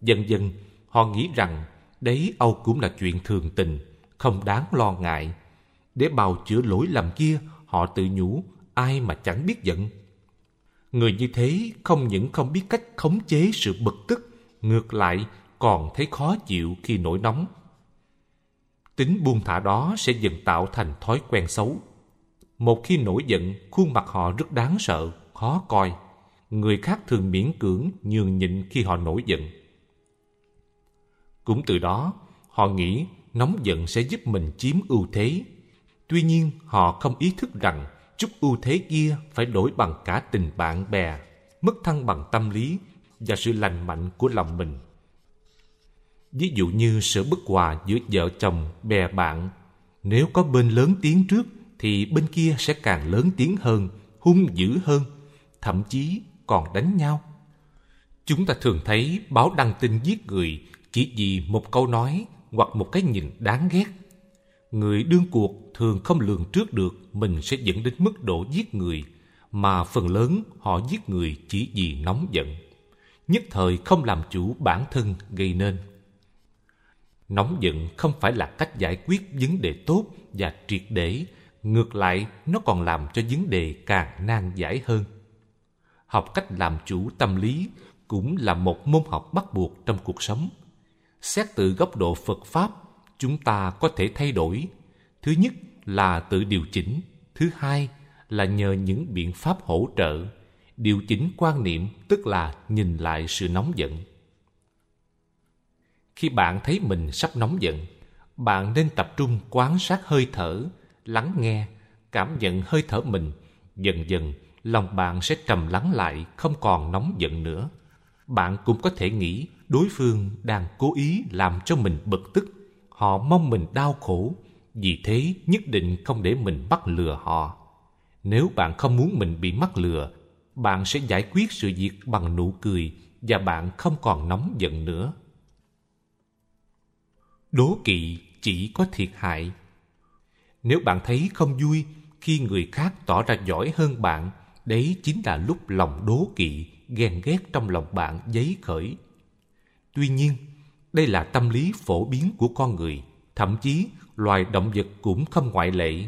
Dần dần, họ nghĩ rằng đấy âu cũng là chuyện thường tình, không đáng lo ngại. Để bào chữa lỗi lầm kia, họ tự nhủ ai mà chẳng biết giận. Người như thế không những không biết cách khống chế sự bực tức, ngược lại còn thấy khó chịu khi nổi nóng. Tính buông thả đó sẽ dần tạo thành thói quen xấu. Một khi nổi giận, khuôn mặt họ rất đáng sợ, khó coi. Người khác thường miễn cưỡng nhường nhịn khi họ nổi giận. Cũng từ đó, họ nghĩ nóng giận sẽ giúp mình chiếm ưu thế. Tuy nhiên, họ không ý thức rằng chút ưu thế kia phải đổi bằng cả tình bạn bè, mất thăng bằng tâm lý và sự lành mạnh của lòng mình. Ví dụ như sự bất hòa giữa vợ chồng, bè bạn, nếu có bên lớn tiếng trước thì bên kia sẽ càng lớn tiếng hơn, hung dữ hơn, thậm chí còn đánh nhau. Chúng ta thường thấy báo đăng tin giết người chỉ vì một câu nói hoặc một cái nhìn đáng ghét. Người đương cuộc thường không lường trước được mình sẽ dẫn đến mức độ giết người mà phần lớn họ giết người chỉ vì nóng giận. Nhất thời không làm chủ bản thân gây nên. Nóng giận không phải là cách giải quyết vấn đề tốt và triệt để ngược lại, nó còn làm cho vấn đề càng nan giải hơn. Học cách làm chủ tâm lý cũng là một môn học bắt buộc trong cuộc sống. Xét từ góc độ phật pháp, chúng ta có thể thay đổi. Thứ nhất là tự điều chỉnh. Thứ hai là nhờ những biện pháp hỗ trợ. Điều chỉnh quan niệm, tức là nhìn lại sự nóng giận. Khi bạn thấy mình sắp nóng giận, bạn nên tập trung quan sát hơi thở lắng nghe, cảm nhận hơi thở mình. Dần dần, lòng bạn sẽ trầm lắng lại, không còn nóng giận nữa. Bạn cũng có thể nghĩ đối phương đang cố ý làm cho mình bực tức. Họ mong mình đau khổ, vì thế nhất định không để mình bắt lừa họ. Nếu bạn không muốn mình bị mắc lừa, bạn sẽ giải quyết sự việc bằng nụ cười và bạn không còn nóng giận nữa. Đố kỵ chỉ có thiệt hại nếu bạn thấy không vui khi người khác tỏ ra giỏi hơn bạn, đấy chính là lúc lòng đố kỵ, ghen ghét trong lòng bạn dấy khởi. Tuy nhiên, đây là tâm lý phổ biến của con người, thậm chí loài động vật cũng không ngoại lệ.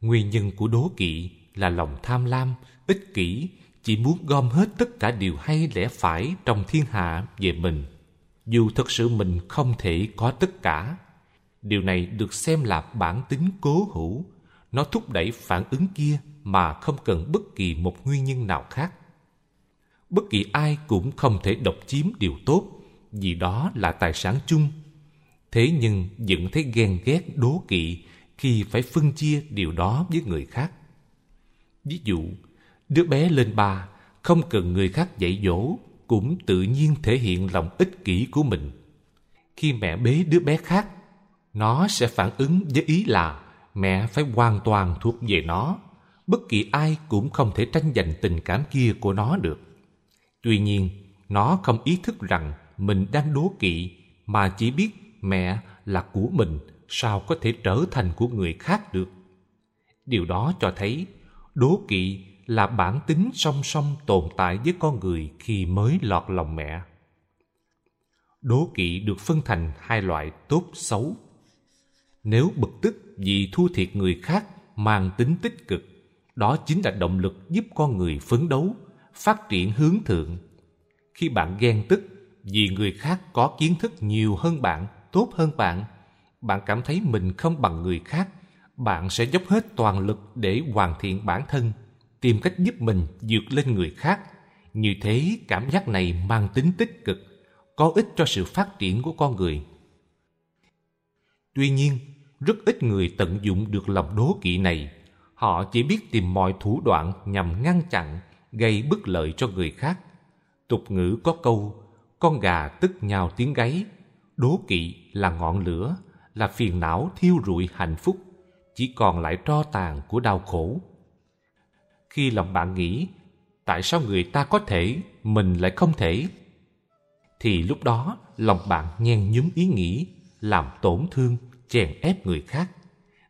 Nguyên nhân của đố kỵ là lòng tham lam, ích kỷ, chỉ muốn gom hết tất cả điều hay lẽ phải trong thiên hạ về mình. Dù thực sự mình không thể có tất cả điều này được xem là bản tính cố hữu. Nó thúc đẩy phản ứng kia mà không cần bất kỳ một nguyên nhân nào khác. Bất kỳ ai cũng không thể độc chiếm điều tốt vì đó là tài sản chung. Thế nhưng vẫn thấy ghen ghét đố kỵ khi phải phân chia điều đó với người khác. Ví dụ Đứa bé lên ba, không cần người khác dạy dỗ, cũng tự nhiên thể hiện lòng ích kỷ của mình. Khi mẹ bế đứa bé khác, nó sẽ phản ứng với ý là mẹ phải hoàn toàn thuộc về nó. Bất kỳ ai cũng không thể tranh giành tình cảm kia của nó được. Tuy nhiên, nó không ý thức rằng mình đang đố kỵ mà chỉ biết mẹ là của mình sao có thể trở thành của người khác được. Điều đó cho thấy đố kỵ là bản tính song song tồn tại với con người khi mới lọt lòng mẹ. Đố kỵ được phân thành hai loại tốt xấu. Nếu bực tức vì thua thiệt người khác mang tính tích cực, đó chính là động lực giúp con người phấn đấu, phát triển hướng thượng. Khi bạn ghen tức vì người khác có kiến thức nhiều hơn bạn, tốt hơn bạn, bạn cảm thấy mình không bằng người khác, bạn sẽ dốc hết toàn lực để hoàn thiện bản thân tìm cách giúp mình vượt lên người khác. Như thế cảm giác này mang tính tích cực, có ích cho sự phát triển của con người. Tuy nhiên, rất ít người tận dụng được lòng đố kỵ này. Họ chỉ biết tìm mọi thủ đoạn nhằm ngăn chặn, gây bất lợi cho người khác. Tục ngữ có câu, con gà tức nhào tiếng gáy, đố kỵ là ngọn lửa, là phiền não thiêu rụi hạnh phúc, chỉ còn lại tro tàn của đau khổ khi lòng bạn nghĩ tại sao người ta có thể mình lại không thể thì lúc đó lòng bạn nhen nhúm ý nghĩ làm tổn thương chèn ép người khác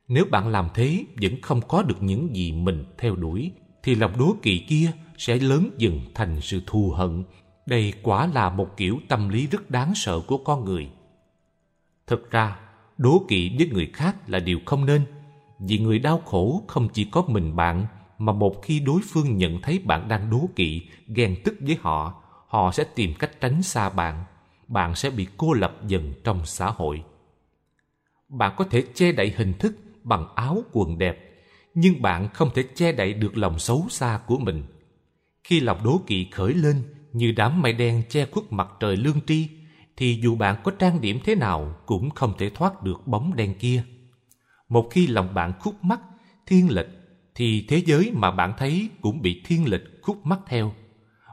nếu bạn làm thế vẫn không có được những gì mình theo đuổi thì lòng đố kỵ kia sẽ lớn dần thành sự thù hận đây quả là một kiểu tâm lý rất đáng sợ của con người thực ra đố kỵ với người khác là điều không nên vì người đau khổ không chỉ có mình bạn mà một khi đối phương nhận thấy bạn đang đố kỵ, ghen tức với họ, họ sẽ tìm cách tránh xa bạn. Bạn sẽ bị cô lập dần trong xã hội. Bạn có thể che đậy hình thức bằng áo quần đẹp, nhưng bạn không thể che đậy được lòng xấu xa của mình. Khi lòng đố kỵ khởi lên như đám mây đen che khuất mặt trời lương tri, thì dù bạn có trang điểm thế nào cũng không thể thoát được bóng đen kia. Một khi lòng bạn khúc mắc, thiên lệch thì thế giới mà bạn thấy cũng bị thiên lệch khúc mắc theo.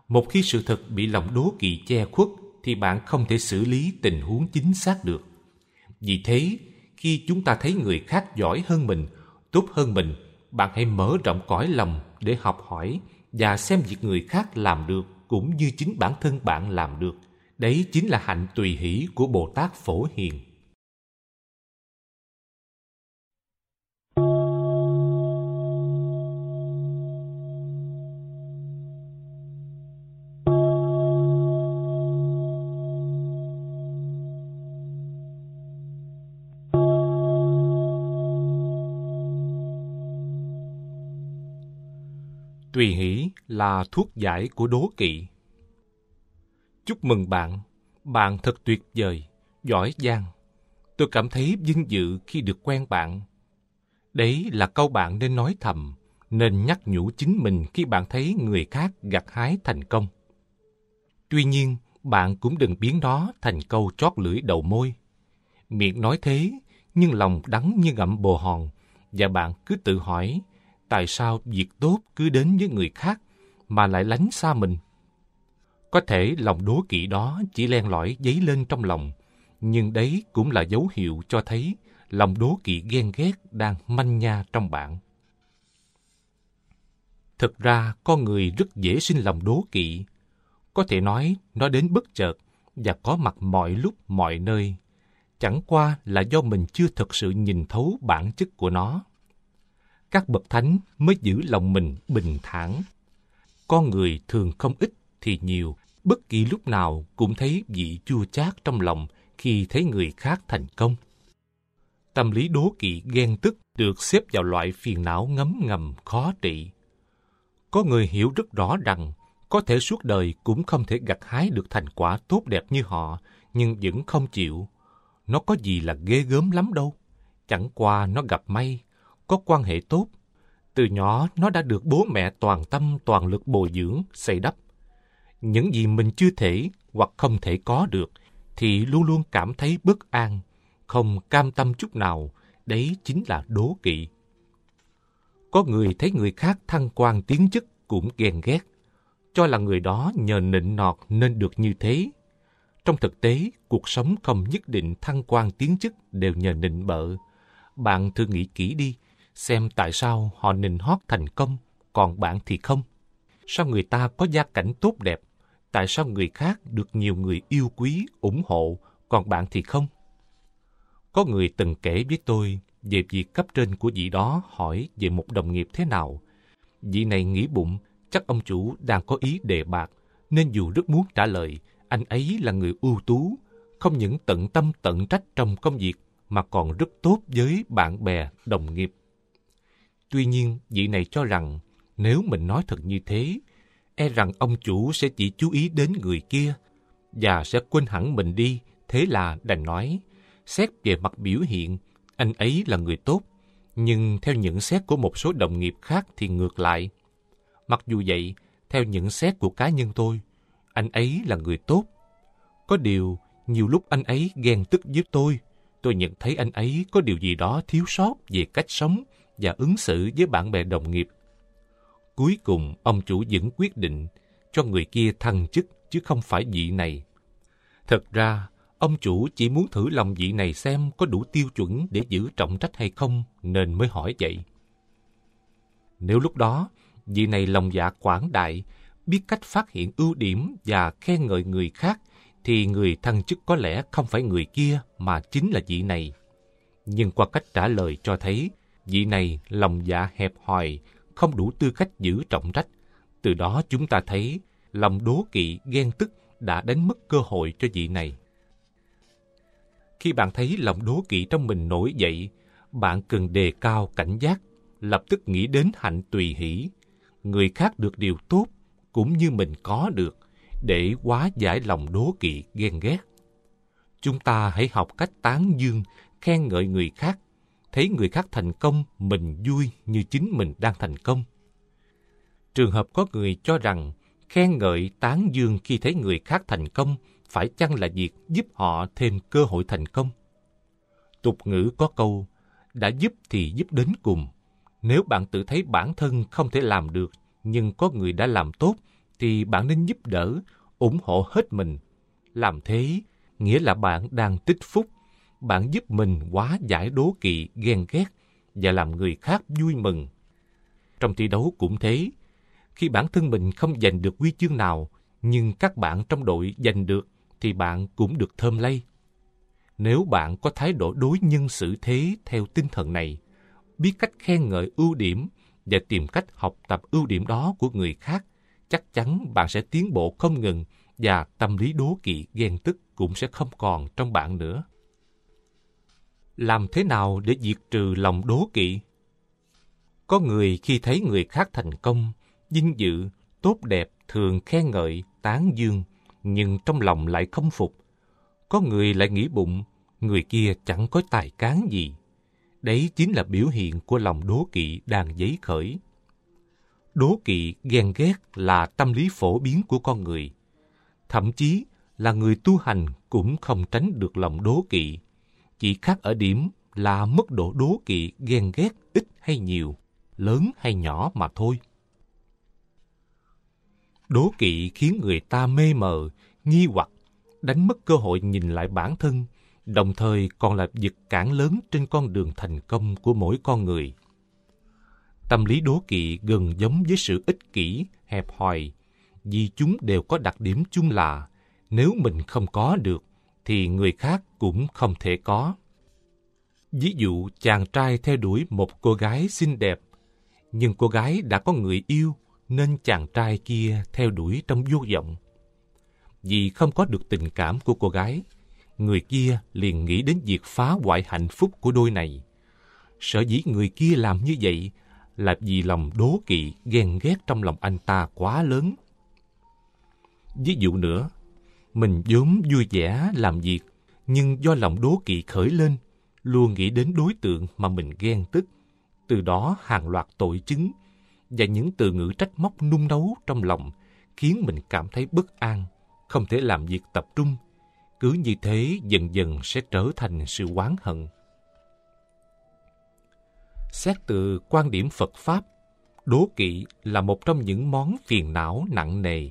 Một khi sự thật bị lòng đố kỵ che khuất thì bạn không thể xử lý tình huống chính xác được. Vì thế, khi chúng ta thấy người khác giỏi hơn mình, tốt hơn mình, bạn hãy mở rộng cõi lòng để học hỏi và xem việc người khác làm được cũng như chính bản thân bạn làm được. Đấy chính là hạnh tùy hỷ của Bồ Tát Phổ Hiền. Tùy hỷ là thuốc giải của đố kỵ. Chúc mừng bạn, bạn thật tuyệt vời, giỏi giang. Tôi cảm thấy vinh dự khi được quen bạn. Đấy là câu bạn nên nói thầm, nên nhắc nhủ chính mình khi bạn thấy người khác gặt hái thành công. Tuy nhiên, bạn cũng đừng biến nó thành câu chót lưỡi đầu môi. Miệng nói thế, nhưng lòng đắng như ngậm bồ hòn, và bạn cứ tự hỏi tại sao việc tốt cứ đến với người khác mà lại lánh xa mình. Có thể lòng đố kỵ đó chỉ len lỏi dấy lên trong lòng, nhưng đấy cũng là dấu hiệu cho thấy lòng đố kỵ ghen ghét đang manh nha trong bạn. Thực ra, con người rất dễ sinh lòng đố kỵ. Có thể nói nó đến bất chợt và có mặt mọi lúc mọi nơi. Chẳng qua là do mình chưa thực sự nhìn thấu bản chất của nó các bậc thánh mới giữ lòng mình bình thản. Con người thường không ít thì nhiều, bất kỳ lúc nào cũng thấy vị chua chát trong lòng khi thấy người khác thành công. Tâm lý đố kỵ ghen tức được xếp vào loại phiền não ngấm ngầm khó trị. Có người hiểu rất rõ rằng có thể suốt đời cũng không thể gặt hái được thành quả tốt đẹp như họ, nhưng vẫn không chịu. Nó có gì là ghê gớm lắm đâu. Chẳng qua nó gặp may, có quan hệ tốt. Từ nhỏ nó đã được bố mẹ toàn tâm toàn lực bồi dưỡng, xây đắp. Những gì mình chưa thể hoặc không thể có được thì luôn luôn cảm thấy bất an, không cam tâm chút nào, đấy chính là đố kỵ. Có người thấy người khác thăng quan tiến chức cũng ghen ghét, cho là người đó nhờ nịnh nọt nên được như thế. Trong thực tế, cuộc sống không nhất định thăng quan tiến chức đều nhờ nịnh bợ. Bạn thử nghĩ kỹ đi, xem tại sao họ nịnh hót thành công, còn bạn thì không. Sao người ta có gia cảnh tốt đẹp, tại sao người khác được nhiều người yêu quý, ủng hộ, còn bạn thì không? Có người từng kể với tôi về việc cấp trên của vị đó hỏi về một đồng nghiệp thế nào. Vị này nghĩ bụng, chắc ông chủ đang có ý đề bạc, nên dù rất muốn trả lời, anh ấy là người ưu tú, không những tận tâm tận trách trong công việc, mà còn rất tốt với bạn bè, đồng nghiệp. Tuy nhiên, vị này cho rằng nếu mình nói thật như thế, e rằng ông chủ sẽ chỉ chú ý đến người kia và sẽ quên hẳn mình đi, thế là đành nói, xét về mặt biểu hiện, anh ấy là người tốt, nhưng theo nhận xét của một số đồng nghiệp khác thì ngược lại. Mặc dù vậy, theo nhận xét của cá nhân tôi, anh ấy là người tốt. Có điều, nhiều lúc anh ấy ghen tức với tôi, tôi nhận thấy anh ấy có điều gì đó thiếu sót về cách sống và ứng xử với bạn bè đồng nghiệp. Cuối cùng, ông chủ vẫn quyết định cho người kia thăng chức chứ không phải vị này. Thật ra, ông chủ chỉ muốn thử lòng vị này xem có đủ tiêu chuẩn để giữ trọng trách hay không nên mới hỏi vậy. Nếu lúc đó, vị này lòng dạ quảng đại, biết cách phát hiện ưu điểm và khen ngợi người khác, thì người thăng chức có lẽ không phải người kia mà chính là vị này. Nhưng qua cách trả lời cho thấy, vị này lòng dạ hẹp hòi, không đủ tư cách giữ trọng trách. Từ đó chúng ta thấy lòng đố kỵ, ghen tức đã đánh mất cơ hội cho vị này. Khi bạn thấy lòng đố kỵ trong mình nổi dậy, bạn cần đề cao cảnh giác, lập tức nghĩ đến hạnh tùy hỷ. Người khác được điều tốt cũng như mình có được để hóa giải lòng đố kỵ ghen ghét. Chúng ta hãy học cách tán dương, khen ngợi người khác thấy người khác thành công, mình vui như chính mình đang thành công. Trường hợp có người cho rằng khen ngợi tán dương khi thấy người khác thành công phải chăng là việc giúp họ thêm cơ hội thành công? Tục ngữ có câu, đã giúp thì giúp đến cùng. Nếu bạn tự thấy bản thân không thể làm được, nhưng có người đã làm tốt, thì bạn nên giúp đỡ, ủng hộ hết mình. Làm thế, nghĩa là bạn đang tích phúc bạn giúp mình quá giải đố kỵ, ghen ghét và làm người khác vui mừng. Trong thi đấu cũng thế, khi bản thân mình không giành được huy chương nào, nhưng các bạn trong đội giành được, thì bạn cũng được thơm lây. Nếu bạn có thái độ đối nhân xử thế theo tinh thần này, biết cách khen ngợi ưu điểm và tìm cách học tập ưu điểm đó của người khác, chắc chắn bạn sẽ tiến bộ không ngừng và tâm lý đố kỵ ghen tức cũng sẽ không còn trong bạn nữa. Làm thế nào để diệt trừ lòng đố kỵ? Có người khi thấy người khác thành công, vinh dự, tốt đẹp thường khen ngợi, tán dương, nhưng trong lòng lại không phục. Có người lại nghĩ bụng, người kia chẳng có tài cán gì. Đấy chính là biểu hiện của lòng đố kỵ đang dấy khởi. Đố kỵ, ghen ghét là tâm lý phổ biến của con người. Thậm chí là người tu hành cũng không tránh được lòng đố kỵ chỉ khác ở điểm là mức độ đố kỵ ghen ghét ít hay nhiều, lớn hay nhỏ mà thôi. Đố kỵ khiến người ta mê mờ, nghi hoặc, đánh mất cơ hội nhìn lại bản thân, đồng thời còn là vật cản lớn trên con đường thành công của mỗi con người. Tâm lý đố kỵ gần giống với sự ích kỷ, hẹp hòi, vì chúng đều có đặc điểm chung là nếu mình không có được thì người khác cũng không thể có. Ví dụ chàng trai theo đuổi một cô gái xinh đẹp, nhưng cô gái đã có người yêu nên chàng trai kia theo đuổi trong vô vọng. Vì không có được tình cảm của cô gái, người kia liền nghĩ đến việc phá hoại hạnh phúc của đôi này. Sở dĩ người kia làm như vậy là vì lòng đố kỵ, ghen ghét trong lòng anh ta quá lớn. Ví dụ nữa, mình vốn vui vẻ làm việc, nhưng do lòng đố kỵ khởi lên, luôn nghĩ đến đối tượng mà mình ghen tức. Từ đó hàng loạt tội chứng và những từ ngữ trách móc nung nấu trong lòng khiến mình cảm thấy bất an, không thể làm việc tập trung. Cứ như thế dần dần sẽ trở thành sự oán hận. Xét từ quan điểm Phật Pháp, Đố kỵ là một trong những món phiền não nặng nề.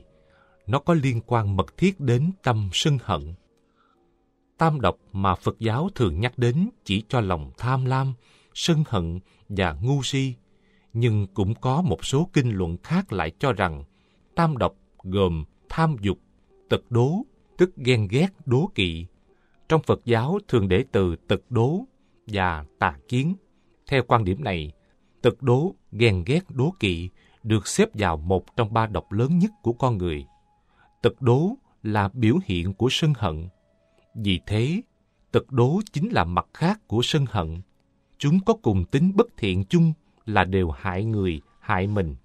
Nó có liên quan mật thiết đến tâm sân hận. Tam độc mà Phật giáo thường nhắc đến chỉ cho lòng tham lam, sân hận và ngu si, nhưng cũng có một số kinh luận khác lại cho rằng tam độc gồm tham dục, tật đố, tức ghen ghét đố kỵ. Trong Phật giáo thường để từ tật đố và tà kiến. Theo quan điểm này, tật đố, ghen ghét đố kỵ được xếp vào một trong ba độc lớn nhất của con người. Tật đố là biểu hiện của sân hận. Vì thế, tật đố chính là mặt khác của sân hận. Chúng có cùng tính bất thiện chung là đều hại người, hại mình.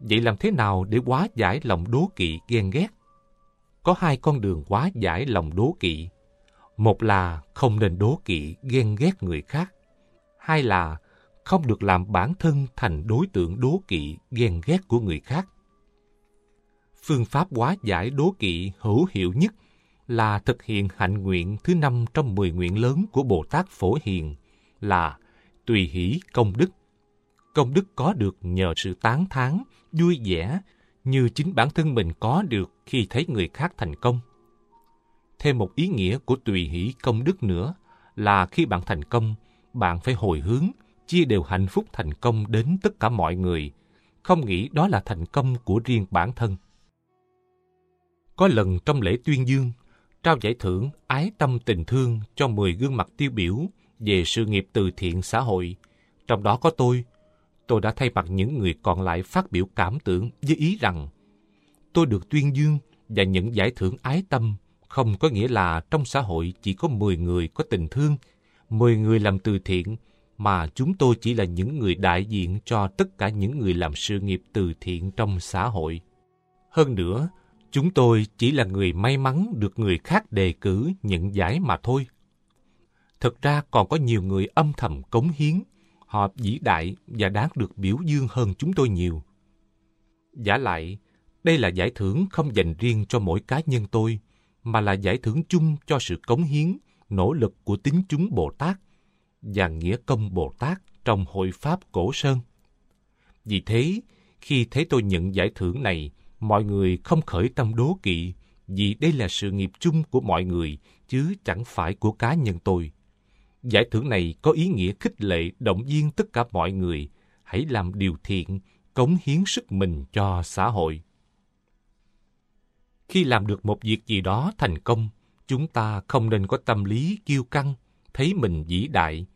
Vậy làm thế nào để hóa giải lòng đố kỵ ghen ghét? Có hai con đường hóa giải lòng đố kỵ. Một là không nên đố kỵ ghen ghét người khác. Hai là không được làm bản thân thành đối tượng đố kỵ ghen ghét của người khác. Phương pháp hóa giải đố kỵ hữu hiệu nhất là thực hiện hạnh nguyện thứ năm trong mười nguyện lớn của Bồ Tát Phổ Hiền là tùy hỷ công đức. Công đức có được nhờ sự tán thán, vui vẻ như chính bản thân mình có được khi thấy người khác thành công. Thêm một ý nghĩa của tùy hỷ công đức nữa là khi bạn thành công, bạn phải hồi hướng, chia đều hạnh phúc thành công đến tất cả mọi người, không nghĩ đó là thành công của riêng bản thân. Có lần trong lễ tuyên dương, trao giải thưởng Ái Tâm Tình Thương cho 10 gương mặt tiêu biểu về sự nghiệp từ thiện xã hội. Trong đó có tôi. Tôi đã thay mặt những người còn lại phát biểu cảm tưởng với ý rằng tôi được tuyên dương và những giải thưởng ái tâm không có nghĩa là trong xã hội chỉ có 10 người có tình thương, 10 người làm từ thiện, mà chúng tôi chỉ là những người đại diện cho tất cả những người làm sự nghiệp từ thiện trong xã hội. Hơn nữa, chúng tôi chỉ là người may mắn được người khác đề cử nhận giải mà thôi. Thực ra còn có nhiều người âm thầm cống hiến, họ vĩ đại và đáng được biểu dương hơn chúng tôi nhiều. Giả lại, đây là giải thưởng không dành riêng cho mỗi cá nhân tôi, mà là giải thưởng chung cho sự cống hiến, nỗ lực của tín chúng Bồ Tát và nghĩa công Bồ Tát trong hội Pháp Cổ Sơn. Vì thế, khi thấy tôi nhận giải thưởng này, mọi người không khởi tâm đố kỵ, vì đây là sự nghiệp chung của mọi người, chứ chẳng phải của cá nhân tôi. Giải thưởng này có ý nghĩa khích lệ động viên tất cả mọi người hãy làm điều thiện, cống hiến sức mình cho xã hội. Khi làm được một việc gì đó thành công, chúng ta không nên có tâm lý kiêu căng, thấy mình vĩ đại.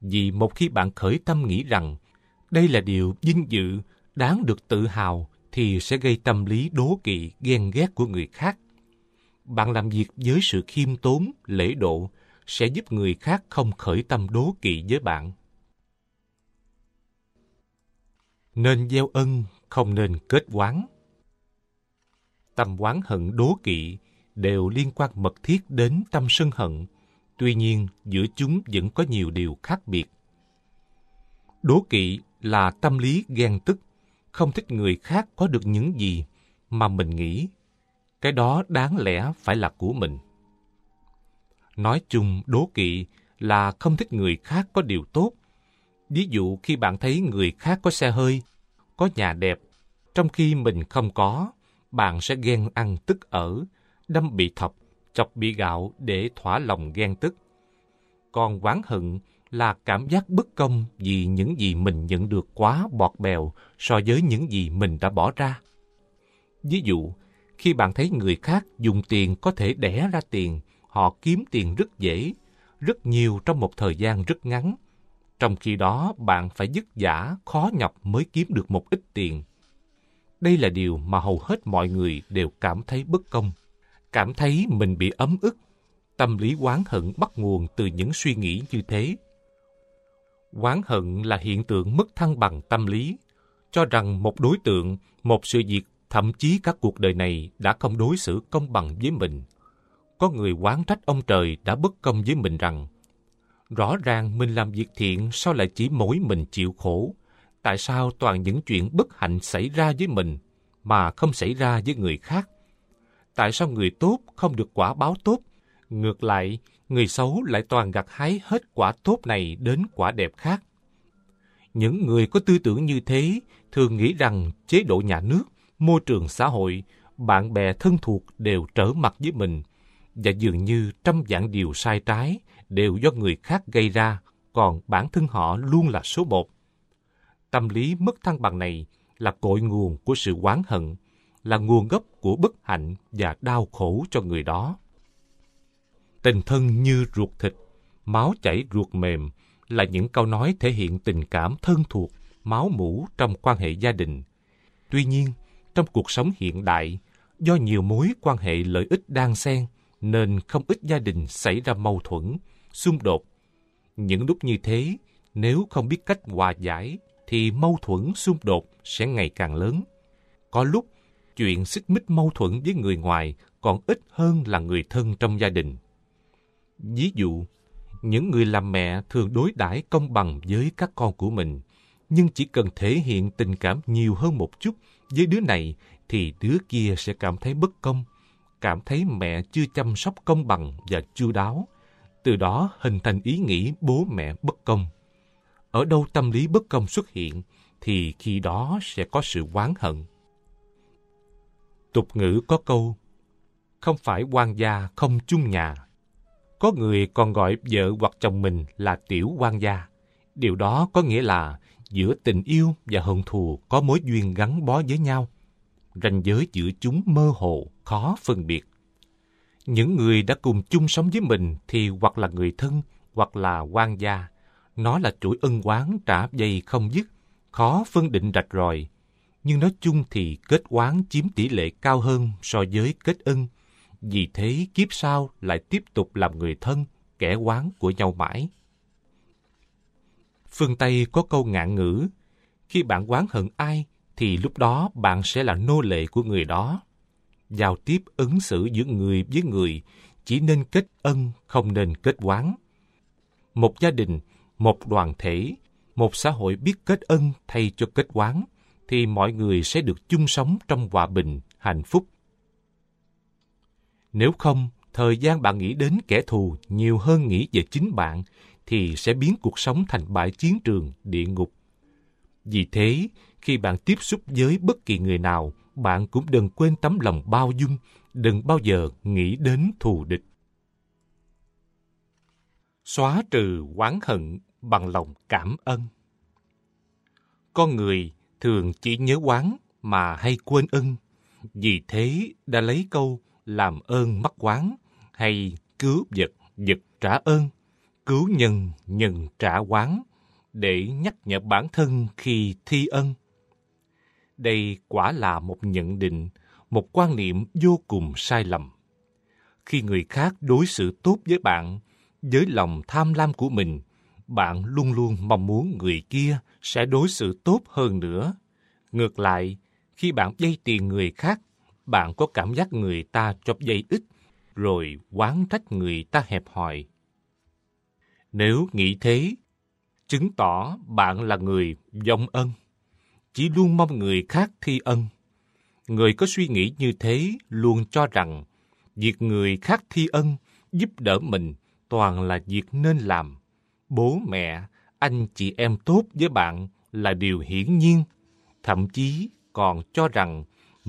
Vì một khi bạn khởi tâm nghĩ rằng đây là điều vinh dự, đáng được tự hào, thì sẽ gây tâm lý đố kỵ, ghen ghét của người khác. Bạn làm việc với sự khiêm tốn, lễ độ, sẽ giúp người khác không khởi tâm đố kỵ với bạn. Nên gieo ân, không nên kết oán. Tâm oán hận đố kỵ đều liên quan mật thiết đến tâm sân hận, tuy nhiên giữa chúng vẫn có nhiều điều khác biệt. Đố kỵ là tâm lý ghen tức, không thích người khác có được những gì mà mình nghĩ. Cái đó đáng lẽ phải là của mình. Nói chung, đố kỵ là không thích người khác có điều tốt. Ví dụ khi bạn thấy người khác có xe hơi, có nhà đẹp, trong khi mình không có, bạn sẽ ghen ăn tức ở, đâm bị thọc, chọc bị gạo để thỏa lòng ghen tức. Còn oán hận là cảm giác bất công vì những gì mình nhận được quá bọt bèo so với những gì mình đã bỏ ra. Ví dụ, khi bạn thấy người khác dùng tiền có thể đẻ ra tiền, họ kiếm tiền rất dễ, rất nhiều trong một thời gian rất ngắn. Trong khi đó, bạn phải dứt giả, khó nhọc mới kiếm được một ít tiền. Đây là điều mà hầu hết mọi người đều cảm thấy bất công, cảm thấy mình bị ấm ức. Tâm lý oán hận bắt nguồn từ những suy nghĩ như thế. Quán hận là hiện tượng mất thăng bằng tâm lý, cho rằng một đối tượng, một sự việc, thậm chí các cuộc đời này đã không đối xử công bằng với mình có người oán trách ông trời đã bất công với mình rằng rõ ràng mình làm việc thiện sao lại chỉ mỗi mình chịu khổ? Tại sao toàn những chuyện bất hạnh xảy ra với mình mà không xảy ra với người khác? Tại sao người tốt không được quả báo tốt? Ngược lại, người xấu lại toàn gặt hái hết quả tốt này đến quả đẹp khác. Những người có tư tưởng như thế thường nghĩ rằng chế độ nhà nước, môi trường xã hội, bạn bè thân thuộc đều trở mặt với mình và dường như trăm dạng điều sai trái đều do người khác gây ra, còn bản thân họ luôn là số một. Tâm lý mất thăng bằng này là cội nguồn của sự oán hận, là nguồn gốc của bất hạnh và đau khổ cho người đó. Tình thân như ruột thịt, máu chảy ruột mềm là những câu nói thể hiện tình cảm thân thuộc, máu mủ trong quan hệ gia đình. Tuy nhiên, trong cuộc sống hiện đại, do nhiều mối quan hệ lợi ích đang xen, nên không ít gia đình xảy ra mâu thuẫn, xung đột. Những lúc như thế, nếu không biết cách hòa giải, thì mâu thuẫn xung đột sẽ ngày càng lớn. Có lúc, chuyện xích mích mâu thuẫn với người ngoài còn ít hơn là người thân trong gia đình. Ví dụ, những người làm mẹ thường đối đãi công bằng với các con của mình, nhưng chỉ cần thể hiện tình cảm nhiều hơn một chút với đứa này thì đứa kia sẽ cảm thấy bất công, cảm thấy mẹ chưa chăm sóc công bằng và chu đáo, từ đó hình thành ý nghĩ bố mẹ bất công. Ở đâu tâm lý bất công xuất hiện thì khi đó sẽ có sự oán hận. Tục ngữ có câu, không phải quan gia không chung nhà. Có người còn gọi vợ hoặc chồng mình là tiểu quan gia. Điều đó có nghĩa là giữa tình yêu và hận thù có mối duyên gắn bó với nhau. Ranh giới giữa chúng mơ hồ, khó phân biệt. Những người đã cùng chung sống với mình thì hoặc là người thân, hoặc là quan gia. Nó là chuỗi ân oán trả dây không dứt, khó phân định rạch ròi. Nhưng nói chung thì kết oán chiếm tỷ lệ cao hơn so với kết ân. Vì thế kiếp sau lại tiếp tục làm người thân, kẻ oán của nhau mãi. Phương Tây có câu ngạn ngữ, khi bạn oán hận ai thì lúc đó bạn sẽ là nô lệ của người đó. Giao tiếp ứng xử giữa người với người chỉ nên kết ân, không nên kết oán. Một gia đình, một đoàn thể, một xã hội biết kết ân thay cho kết oán, thì mọi người sẽ được chung sống trong hòa bình, hạnh phúc. Nếu không, thời gian bạn nghĩ đến kẻ thù nhiều hơn nghĩ về chính bạn, thì sẽ biến cuộc sống thành bãi chiến trường, địa ngục. Vì thế, khi bạn tiếp xúc với bất kỳ người nào, bạn cũng đừng quên tấm lòng bao dung, đừng bao giờ nghĩ đến thù địch. Xóa trừ oán hận bằng lòng cảm ơn. Con người thường chỉ nhớ oán mà hay quên ân, vì thế đã lấy câu làm ơn mắc oán hay cứu vật, vật trả ơn, cứu nhân, nhân trả oán để nhắc nhở bản thân khi thi ân. Đây quả là một nhận định, một quan niệm vô cùng sai lầm. Khi người khác đối xử tốt với bạn, với lòng tham lam của mình, bạn luôn luôn mong muốn người kia sẽ đối xử tốt hơn nữa. Ngược lại, khi bạn dây tiền người khác, bạn có cảm giác người ta chọc dây ít, rồi quán trách người ta hẹp hòi. Nếu nghĩ thế, chứng tỏ bạn là người vong ân, chỉ luôn mong người khác thi ân. Người có suy nghĩ như thế luôn cho rằng việc người khác thi ân giúp đỡ mình toàn là việc nên làm. Bố mẹ, anh chị em tốt với bạn là điều hiển nhiên, thậm chí còn cho rằng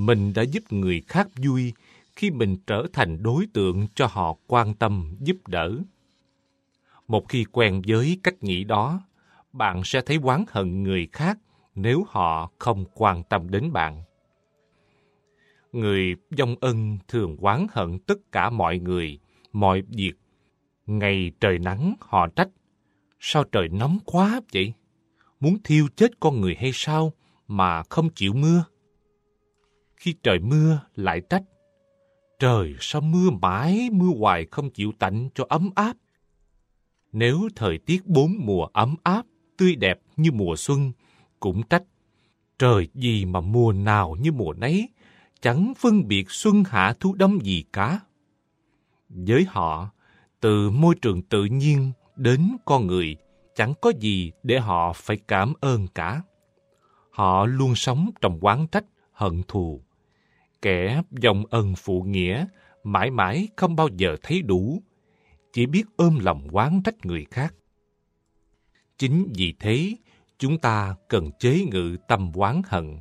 mình đã giúp người khác vui khi mình trở thành đối tượng cho họ quan tâm giúp đỡ. Một khi quen với cách nghĩ đó, bạn sẽ thấy oán hận người khác nếu họ không quan tâm đến bạn. Người dông ân thường oán hận tất cả mọi người, mọi việc. Ngày trời nắng họ trách. Sao trời nóng quá vậy? Muốn thiêu chết con người hay sao mà không chịu mưa? Khi trời mưa lại trách. Trời sao mưa mãi, mưa hoài không chịu tạnh cho ấm áp. Nếu thời tiết bốn mùa ấm áp, tươi đẹp như mùa xuân, cũng trách. Trời gì mà mùa nào như mùa nấy, chẳng phân biệt xuân hạ thu đông gì cả. Với họ, từ môi trường tự nhiên đến con người, chẳng có gì để họ phải cảm ơn cả. Họ luôn sống trong quán trách, hận thù. Kẻ dòng ân phụ nghĩa, mãi mãi không bao giờ thấy đủ, chỉ biết ôm lòng quán trách người khác. Chính vì thế, chúng ta cần chế ngự tâm oán hận.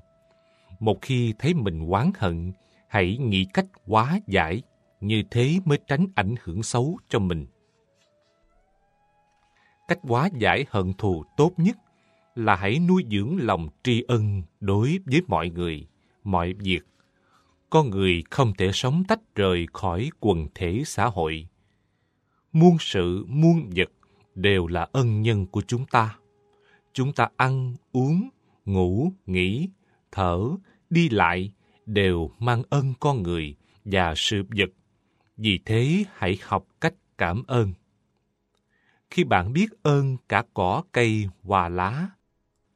Một khi thấy mình oán hận, hãy nghĩ cách hóa giải, như thế mới tránh ảnh hưởng xấu cho mình. Cách hóa giải hận thù tốt nhất là hãy nuôi dưỡng lòng tri ân đối với mọi người, mọi việc. Con người không thể sống tách rời khỏi quần thể xã hội. Muôn sự, muôn vật đều là ân nhân của chúng ta. Chúng ta ăn, uống, ngủ, nghỉ, thở, đi lại đều mang ơn con người và sự vật. Vì thế hãy học cách cảm ơn. Khi bạn biết ơn cả cỏ cây, hoa lá,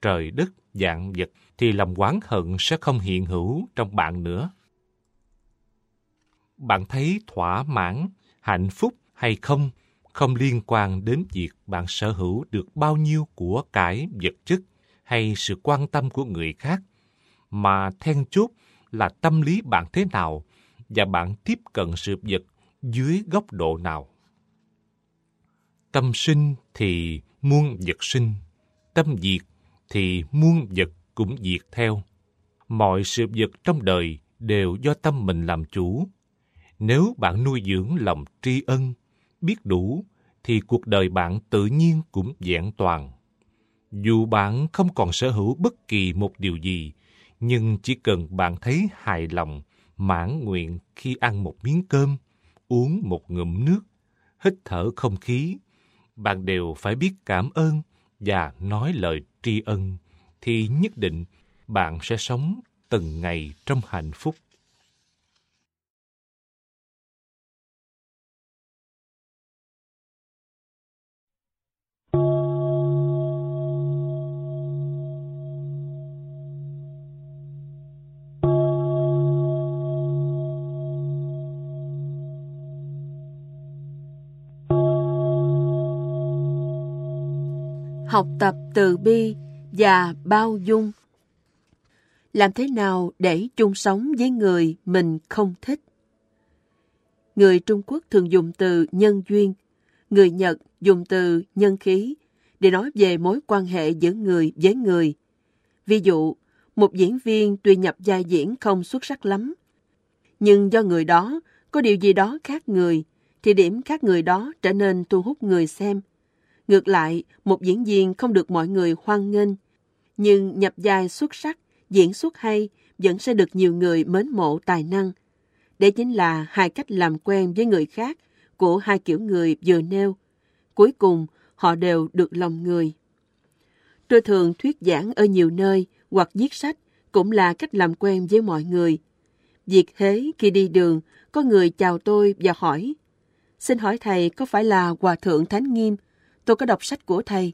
trời đất, dạng vật, thì lòng oán hận sẽ không hiện hữu trong bạn nữa. Bạn thấy thỏa mãn, hạnh phúc hay không không liên quan đến việc bạn sở hữu được bao nhiêu của cải vật chất hay sự quan tâm của người khác, mà then chốt là tâm lý bạn thế nào và bạn tiếp cận sự vật dưới góc độ nào. Tâm sinh thì muôn vật sinh, tâm diệt thì muôn vật cũng diệt theo. Mọi sự vật trong đời đều do tâm mình làm chủ. Nếu bạn nuôi dưỡng lòng tri ân, biết đủ, thì cuộc đời bạn tự nhiên cũng vẹn toàn. Dù bạn không còn sở hữu bất kỳ một điều gì, nhưng chỉ cần bạn thấy hài lòng, mãn nguyện khi ăn một miếng cơm, uống một ngụm nước, hít thở không khí, bạn đều phải biết cảm ơn và nói lời tri ân, thì nhất định bạn sẽ sống từng ngày trong hạnh phúc. Học tập từ bi và bao dung. Làm thế nào để chung sống với người mình không thích? Người Trung Quốc thường dùng từ nhân duyên, người Nhật dùng từ nhân khí để nói về mối quan hệ giữa người với người. Ví dụ, một diễn viên tuy nhập vai diễn không xuất sắc lắm, nhưng do người đó có điều gì đó khác người, thì điểm khác người đó trở nên thu hút người xem – Ngược lại, một diễn viên không được mọi người hoan nghênh, nhưng nhập vai xuất sắc, diễn xuất hay vẫn sẽ được nhiều người mến mộ tài năng. Đây chính là hai cách làm quen với người khác của hai kiểu người vừa nêu. Cuối cùng, họ đều được lòng người. Tôi thường thuyết giảng ở nhiều nơi hoặc viết sách cũng là cách làm quen với mọi người. Việc thế khi đi đường, có người chào tôi và hỏi Xin hỏi thầy có phải là Hòa Thượng Thánh Nghiêm tôi có đọc sách của thầy.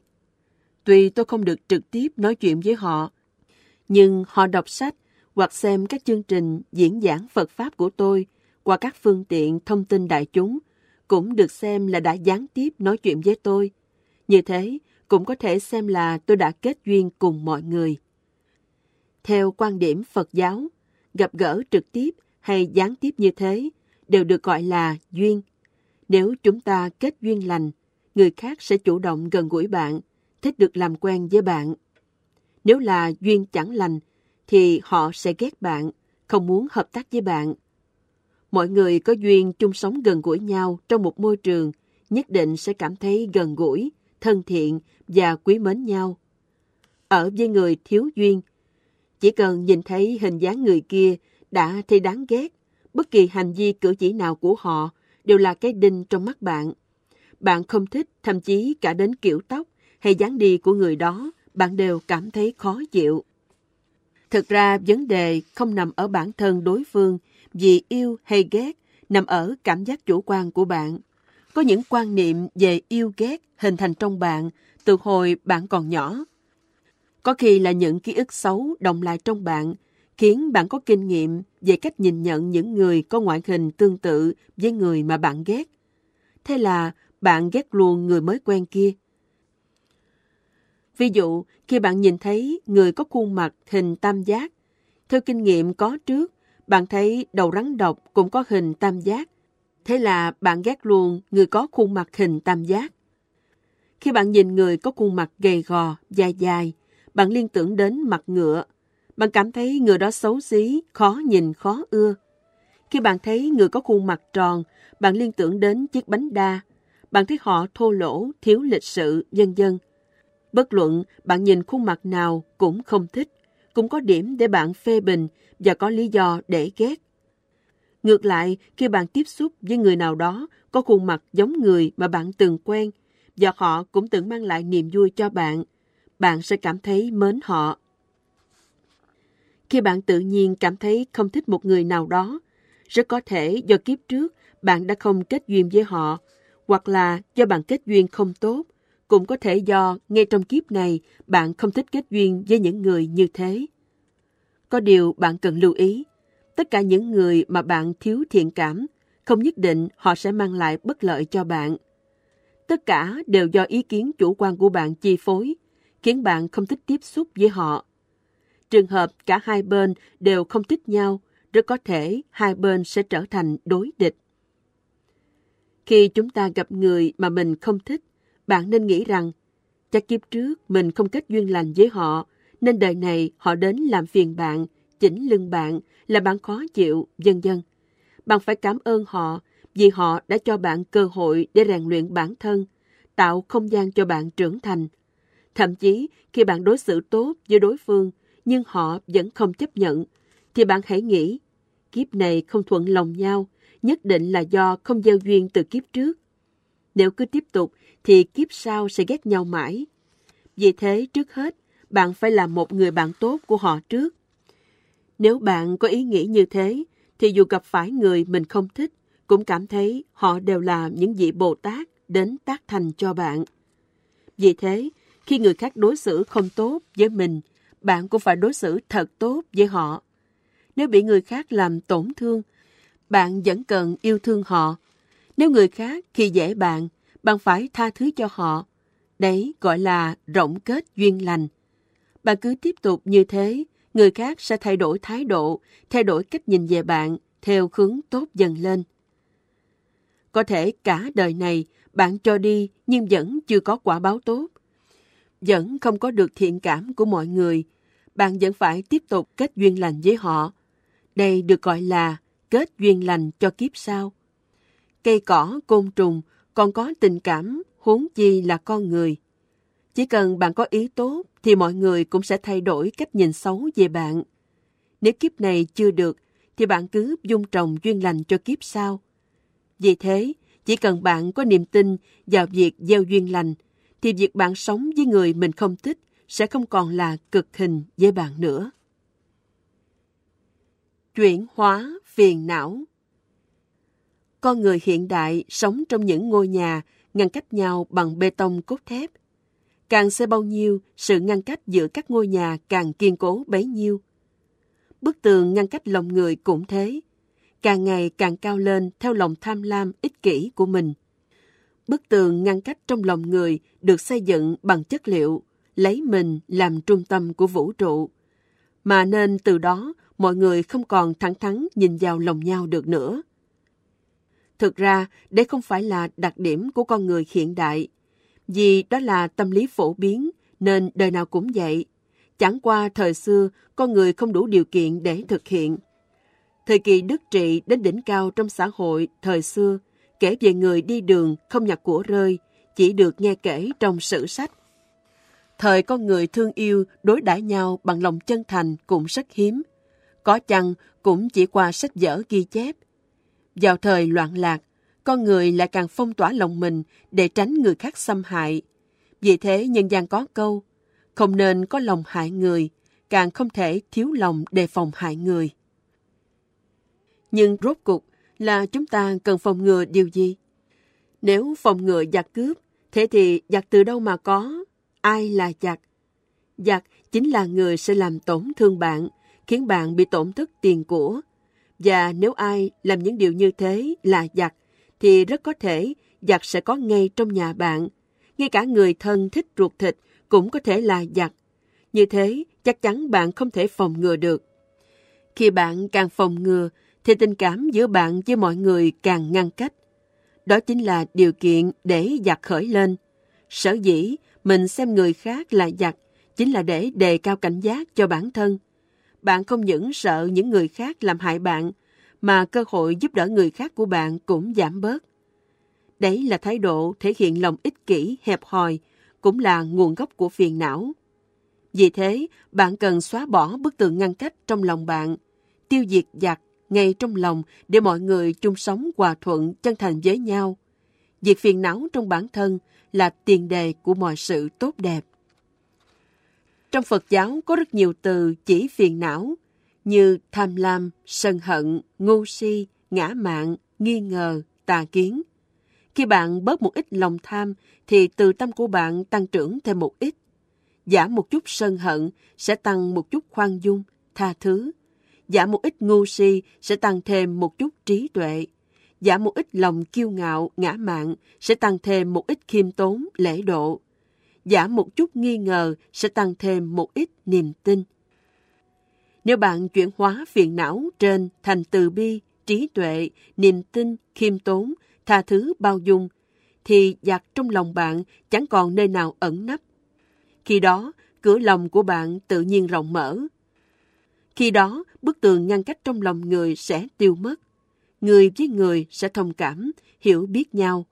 Tuy tôi không được trực tiếp nói chuyện với họ, nhưng họ đọc sách hoặc xem các chương trình diễn giảng Phật Pháp của tôi qua các phương tiện thông tin đại chúng cũng được xem là đã gián tiếp nói chuyện với tôi. Như thế, cũng có thể xem là tôi đã kết duyên cùng mọi người. Theo quan điểm Phật giáo, gặp gỡ trực tiếp hay gián tiếp như thế đều được gọi là duyên. Nếu chúng ta kết duyên lành, người khác sẽ chủ động gần gũi bạn, thích được làm quen với bạn. Nếu là duyên chẳng lành, thì họ sẽ ghét bạn, không muốn hợp tác với bạn. Mọi người có duyên chung sống gần gũi nhau trong một môi trường, nhất định sẽ cảm thấy gần gũi, thân thiện và quý mến nhau. Ở với người thiếu duyên, chỉ cần nhìn thấy hình dáng người kia đã thấy đáng ghét, bất kỳ hành vi cử chỉ nào của họ đều là cái đinh trong mắt bạn. Bạn không thích, thậm chí cả đến kiểu tóc hay dáng đi của người đó, bạn đều cảm thấy khó chịu. Thực ra, vấn đề không nằm ở bản thân đối phương vì yêu hay ghét, nằm ở cảm giác chủ quan của bạn. Có những quan niệm về yêu ghét hình thành trong bạn từ hồi bạn còn nhỏ. Có khi là những ký ức xấu đồng lại trong bạn, khiến bạn có kinh nghiệm về cách nhìn nhận những người có ngoại hình tương tự với người mà bạn ghét. Thế là bạn ghét luôn người mới quen kia. Ví dụ, khi bạn nhìn thấy người có khuôn mặt hình tam giác, theo kinh nghiệm có trước, bạn thấy đầu rắn độc cũng có hình tam giác. Thế là bạn ghét luôn người có khuôn mặt hình tam giác. Khi bạn nhìn người có khuôn mặt gầy gò, dài dài, bạn liên tưởng đến mặt ngựa. Bạn cảm thấy người đó xấu xí, khó nhìn, khó ưa. Khi bạn thấy người có khuôn mặt tròn, bạn liên tưởng đến chiếc bánh đa. Bạn thấy họ thô lỗ, thiếu lịch sự, vân dân. Bất luận bạn nhìn khuôn mặt nào cũng không thích, cũng có điểm để bạn phê bình và có lý do để ghét. Ngược lại, khi bạn tiếp xúc với người nào đó có khuôn mặt giống người mà bạn từng quen và họ cũng từng mang lại niềm vui cho bạn, bạn sẽ cảm thấy mến họ. Khi bạn tự nhiên cảm thấy không thích một người nào đó, rất có thể do kiếp trước bạn đã không kết duyên với họ, hoặc là do bạn kết duyên không tốt, cũng có thể do ngay trong kiếp này bạn không thích kết duyên với những người như thế. Có điều bạn cần lưu ý, tất cả những người mà bạn thiếu thiện cảm, không nhất định họ sẽ mang lại bất lợi cho bạn. Tất cả đều do ý kiến chủ quan của bạn chi phối, khiến bạn không thích tiếp xúc với họ. Trường hợp cả hai bên đều không thích nhau, rất có thể hai bên sẽ trở thành đối địch. Khi chúng ta gặp người mà mình không thích, bạn nên nghĩ rằng chắc kiếp trước mình không kết duyên lành với họ, nên đời này họ đến làm phiền bạn, chỉnh lưng bạn, là bạn khó chịu, vân vân. Bạn phải cảm ơn họ vì họ đã cho bạn cơ hội để rèn luyện bản thân, tạo không gian cho bạn trưởng thành. Thậm chí khi bạn đối xử tốt với đối phương nhưng họ vẫn không chấp nhận, thì bạn hãy nghĩ, kiếp này không thuận lòng nhau, nhất định là do không gieo duyên từ kiếp trước. Nếu cứ tiếp tục thì kiếp sau sẽ ghét nhau mãi. Vì thế trước hết, bạn phải là một người bạn tốt của họ trước. Nếu bạn có ý nghĩ như thế, thì dù gặp phải người mình không thích, cũng cảm thấy họ đều là những vị Bồ Tát đến tác thành cho bạn. Vì thế, khi người khác đối xử không tốt với mình, bạn cũng phải đối xử thật tốt với họ. Nếu bị người khác làm tổn thương, bạn vẫn cần yêu thương họ. Nếu người khác khi dễ bạn, bạn phải tha thứ cho họ. Đấy gọi là rộng kết duyên lành. Bạn cứ tiếp tục như thế, người khác sẽ thay đổi thái độ, thay đổi cách nhìn về bạn theo hướng tốt dần lên. Có thể cả đời này bạn cho đi nhưng vẫn chưa có quả báo tốt. Vẫn không có được thiện cảm của mọi người. Bạn vẫn phải tiếp tục kết duyên lành với họ. Đây được gọi là kết duyên lành cho kiếp sau. Cây cỏ, côn trùng còn có tình cảm, huống chi là con người. Chỉ cần bạn có ý tốt thì mọi người cũng sẽ thay đổi cách nhìn xấu về bạn. Nếu kiếp này chưa được thì bạn cứ dung trồng duyên lành cho kiếp sau. Vì thế, chỉ cần bạn có niềm tin vào việc gieo duyên lành, thì việc bạn sống với người mình không thích sẽ không còn là cực hình với bạn nữa. Chuyển hóa phiền não Con người hiện đại sống trong những ngôi nhà ngăn cách nhau bằng bê tông cốt thép. Càng xây bao nhiêu, sự ngăn cách giữa các ngôi nhà càng kiên cố bấy nhiêu. Bức tường ngăn cách lòng người cũng thế, càng ngày càng cao lên theo lòng tham lam ích kỷ của mình. Bức tường ngăn cách trong lòng người được xây dựng bằng chất liệu, lấy mình làm trung tâm của vũ trụ. Mà nên từ đó mọi người không còn thẳng thắn nhìn vào lòng nhau được nữa. Thực ra, đây không phải là đặc điểm của con người hiện đại, vì đó là tâm lý phổ biến, nên đời nào cũng vậy. Chẳng qua thời xưa, con người không đủ điều kiện để thực hiện. Thời kỳ đức trị đến đỉnh cao trong xã hội thời xưa, kể về người đi đường không nhặt của rơi, chỉ được nghe kể trong sử sách. Thời con người thương yêu đối đãi nhau bằng lòng chân thành cũng rất hiếm. Có chăng cũng chỉ qua sách vở ghi chép. Vào thời loạn lạc, con người lại càng phong tỏa lòng mình để tránh người khác xâm hại. Vì thế nhân gian có câu, không nên có lòng hại người, càng không thể thiếu lòng đề phòng hại người. Nhưng rốt cục là chúng ta cần phòng ngừa điều gì? Nếu phòng ngừa giặc cướp, thế thì giặc từ đâu mà có? Ai là giặc? Giặc chính là người sẽ làm tổn thương bạn, khiến bạn bị tổn thất tiền của. Và nếu ai làm những điều như thế là giặc, thì rất có thể giặc sẽ có ngay trong nhà bạn. Ngay cả người thân thích ruột thịt cũng có thể là giặc. Như thế, chắc chắn bạn không thể phòng ngừa được. Khi bạn càng phòng ngừa, thì tình cảm giữa bạn với mọi người càng ngăn cách. Đó chính là điều kiện để giặc khởi lên. Sở dĩ mình xem người khác là giặc chính là để đề cao cảnh giác cho bản thân. Bạn không những sợ những người khác làm hại bạn, mà cơ hội giúp đỡ người khác của bạn cũng giảm bớt. Đấy là thái độ thể hiện lòng ích kỷ, hẹp hòi, cũng là nguồn gốc của phiền não. Vì thế, bạn cần xóa bỏ bức tường ngăn cách trong lòng bạn, tiêu diệt giặc ngay trong lòng để mọi người chung sống hòa thuận chân thành với nhau. Diệt phiền não trong bản thân là tiền đề của mọi sự tốt đẹp. Trong Phật giáo có rất nhiều từ chỉ phiền não như tham lam, sân hận, ngu si, ngã mạn, nghi ngờ, tà kiến. Khi bạn bớt một ít lòng tham thì từ tâm của bạn tăng trưởng thêm một ít. Giảm một chút sân hận sẽ tăng một chút khoan dung, tha thứ. Giảm một ít ngu si sẽ tăng thêm một chút trí tuệ. Giảm một ít lòng kiêu ngạo, ngã mạn sẽ tăng thêm một ít khiêm tốn, lễ độ. Giảm một chút nghi ngờ sẽ tăng thêm một ít niềm tin. Nếu bạn chuyển hóa phiền não trên thành từ bi, trí tuệ, niềm tin, khiêm tốn, tha thứ bao dung, thì giặc trong lòng bạn chẳng còn nơi nào ẩn nấp. Khi đó, cửa lòng của bạn tự nhiên rộng mở. Khi đó, bức tường ngăn cách trong lòng người sẽ tiêu mất. Người với người sẽ thông cảm, hiểu biết nhau.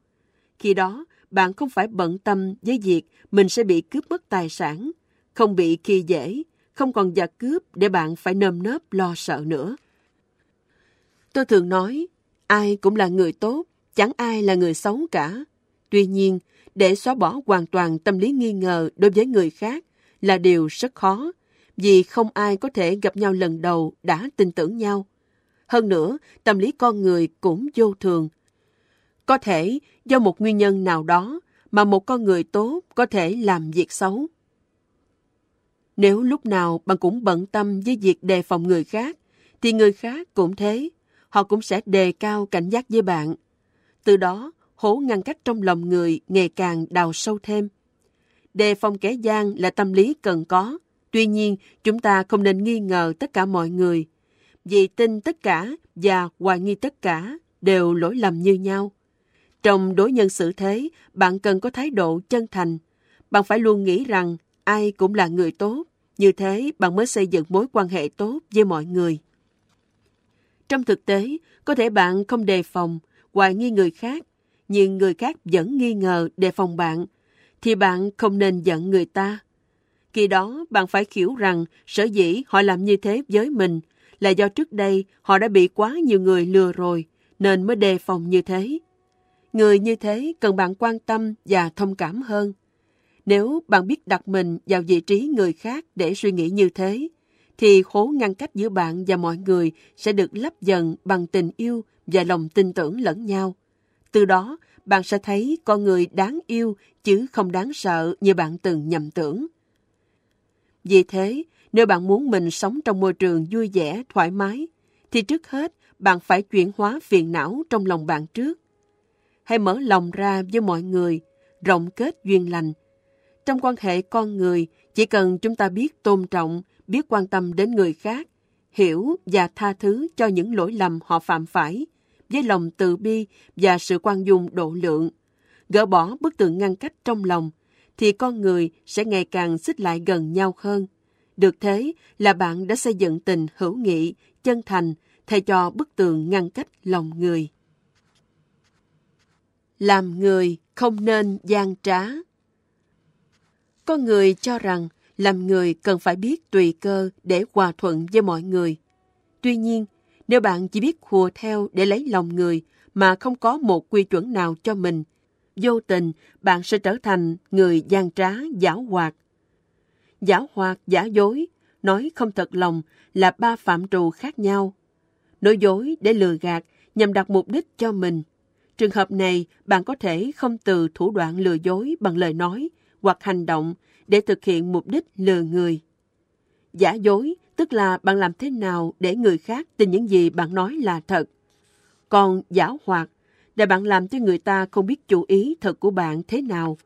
Khi đó, bạn không phải bận tâm với việc mình sẽ bị cướp mất tài sản, không bị khi dễ, không còn giặc cướp để bạn phải nơm nớp lo sợ nữa. Tôi thường nói, ai cũng là người tốt, chẳng ai là người xấu cả. Tuy nhiên, để xóa bỏ hoàn toàn tâm lý nghi ngờ đối với người khác là điều rất khó, vì không ai có thể gặp nhau lần đầu đã tin tưởng nhau. Hơn nữa, tâm lý con người cũng vô thường. Có thể do một nguyên nhân nào đó mà một con người tốt có thể làm việc xấu. Nếu lúc nào bạn cũng bận tâm với việc đề phòng người khác, thì người khác cũng thế. Họ cũng sẽ đề cao cảnh giác với bạn. Từ đó, hố ngăn cách trong lòng người ngày càng đào sâu thêm. Đề phòng kẻ gian là tâm lý cần có. Tuy nhiên, chúng ta không nên nghi ngờ tất cả mọi người. Vì tin tất cả và hoài nghi tất cả đều lỗi lầm như nhau. Trong đối nhân xử thế, bạn cần có thái độ chân thành. Bạn phải luôn nghĩ rằng ai cũng là người tốt. Như thế, bạn mới xây dựng mối quan hệ tốt với mọi người. Trong thực tế, có thể bạn không đề phòng, hoài nghi người khác, nhưng người khác vẫn nghi ngờ đề phòng bạn, thì bạn không nên giận người ta. Khi đó, bạn phải hiểu rằng sở dĩ họ làm như thế với mình là do trước đây họ đã bị quá nhiều người lừa rồi, nên mới đề phòng như thế. Người như thế cần bạn quan tâm và thông cảm hơn. Nếu bạn biết đặt mình vào vị trí người khác để suy nghĩ như thế, thì khố ngăn cách giữa bạn và mọi người sẽ được lấp dần bằng tình yêu và lòng tin tưởng lẫn nhau. Từ đó, bạn sẽ thấy con người đáng yêu chứ không đáng sợ như bạn từng nhầm tưởng. Vì thế, nếu bạn muốn mình sống trong môi trường vui vẻ, thoải mái, thì trước hết bạn phải chuyển hóa phiền não trong lòng bạn trước. Hãy mở lòng ra với mọi người, rộng kết duyên lành. Trong quan hệ con người, chỉ cần chúng ta biết tôn trọng, biết quan tâm đến người khác, hiểu và tha thứ cho những lỗi lầm họ phạm phải, với lòng từ bi và sự quan dung độ lượng, gỡ bỏ bức tường ngăn cách trong lòng, thì con người sẽ ngày càng xích lại gần nhau hơn. Được thế là bạn đã xây dựng tình hữu nghị, chân thành, thay cho bức tường ngăn cách lòng người. Làm người không nên gian trá. Có người cho rằng làm người cần phải biết tùy cơ để hòa thuận với mọi người. Tuy nhiên, nếu bạn chỉ biết hùa theo để lấy lòng người mà không có một quy chuẩn nào cho mình, vô tình bạn sẽ trở thành người gian trá, giả hoạt. Giả hoạt, giả dối, nói không thật lòng là ba phạm trù khác nhau. Nói dối để lừa gạt nhằm đặt mục đích cho mình. Trường hợp này, bạn có thể không từ thủ đoạn lừa dối bằng lời nói hoặc hành động để thực hiện mục đích lừa người. Giả dối tức là bạn làm thế nào để người khác tin những gì bạn nói là thật. Còn giả hoạt là bạn làm cho người ta không biết chủ ý thật của bạn thế nào.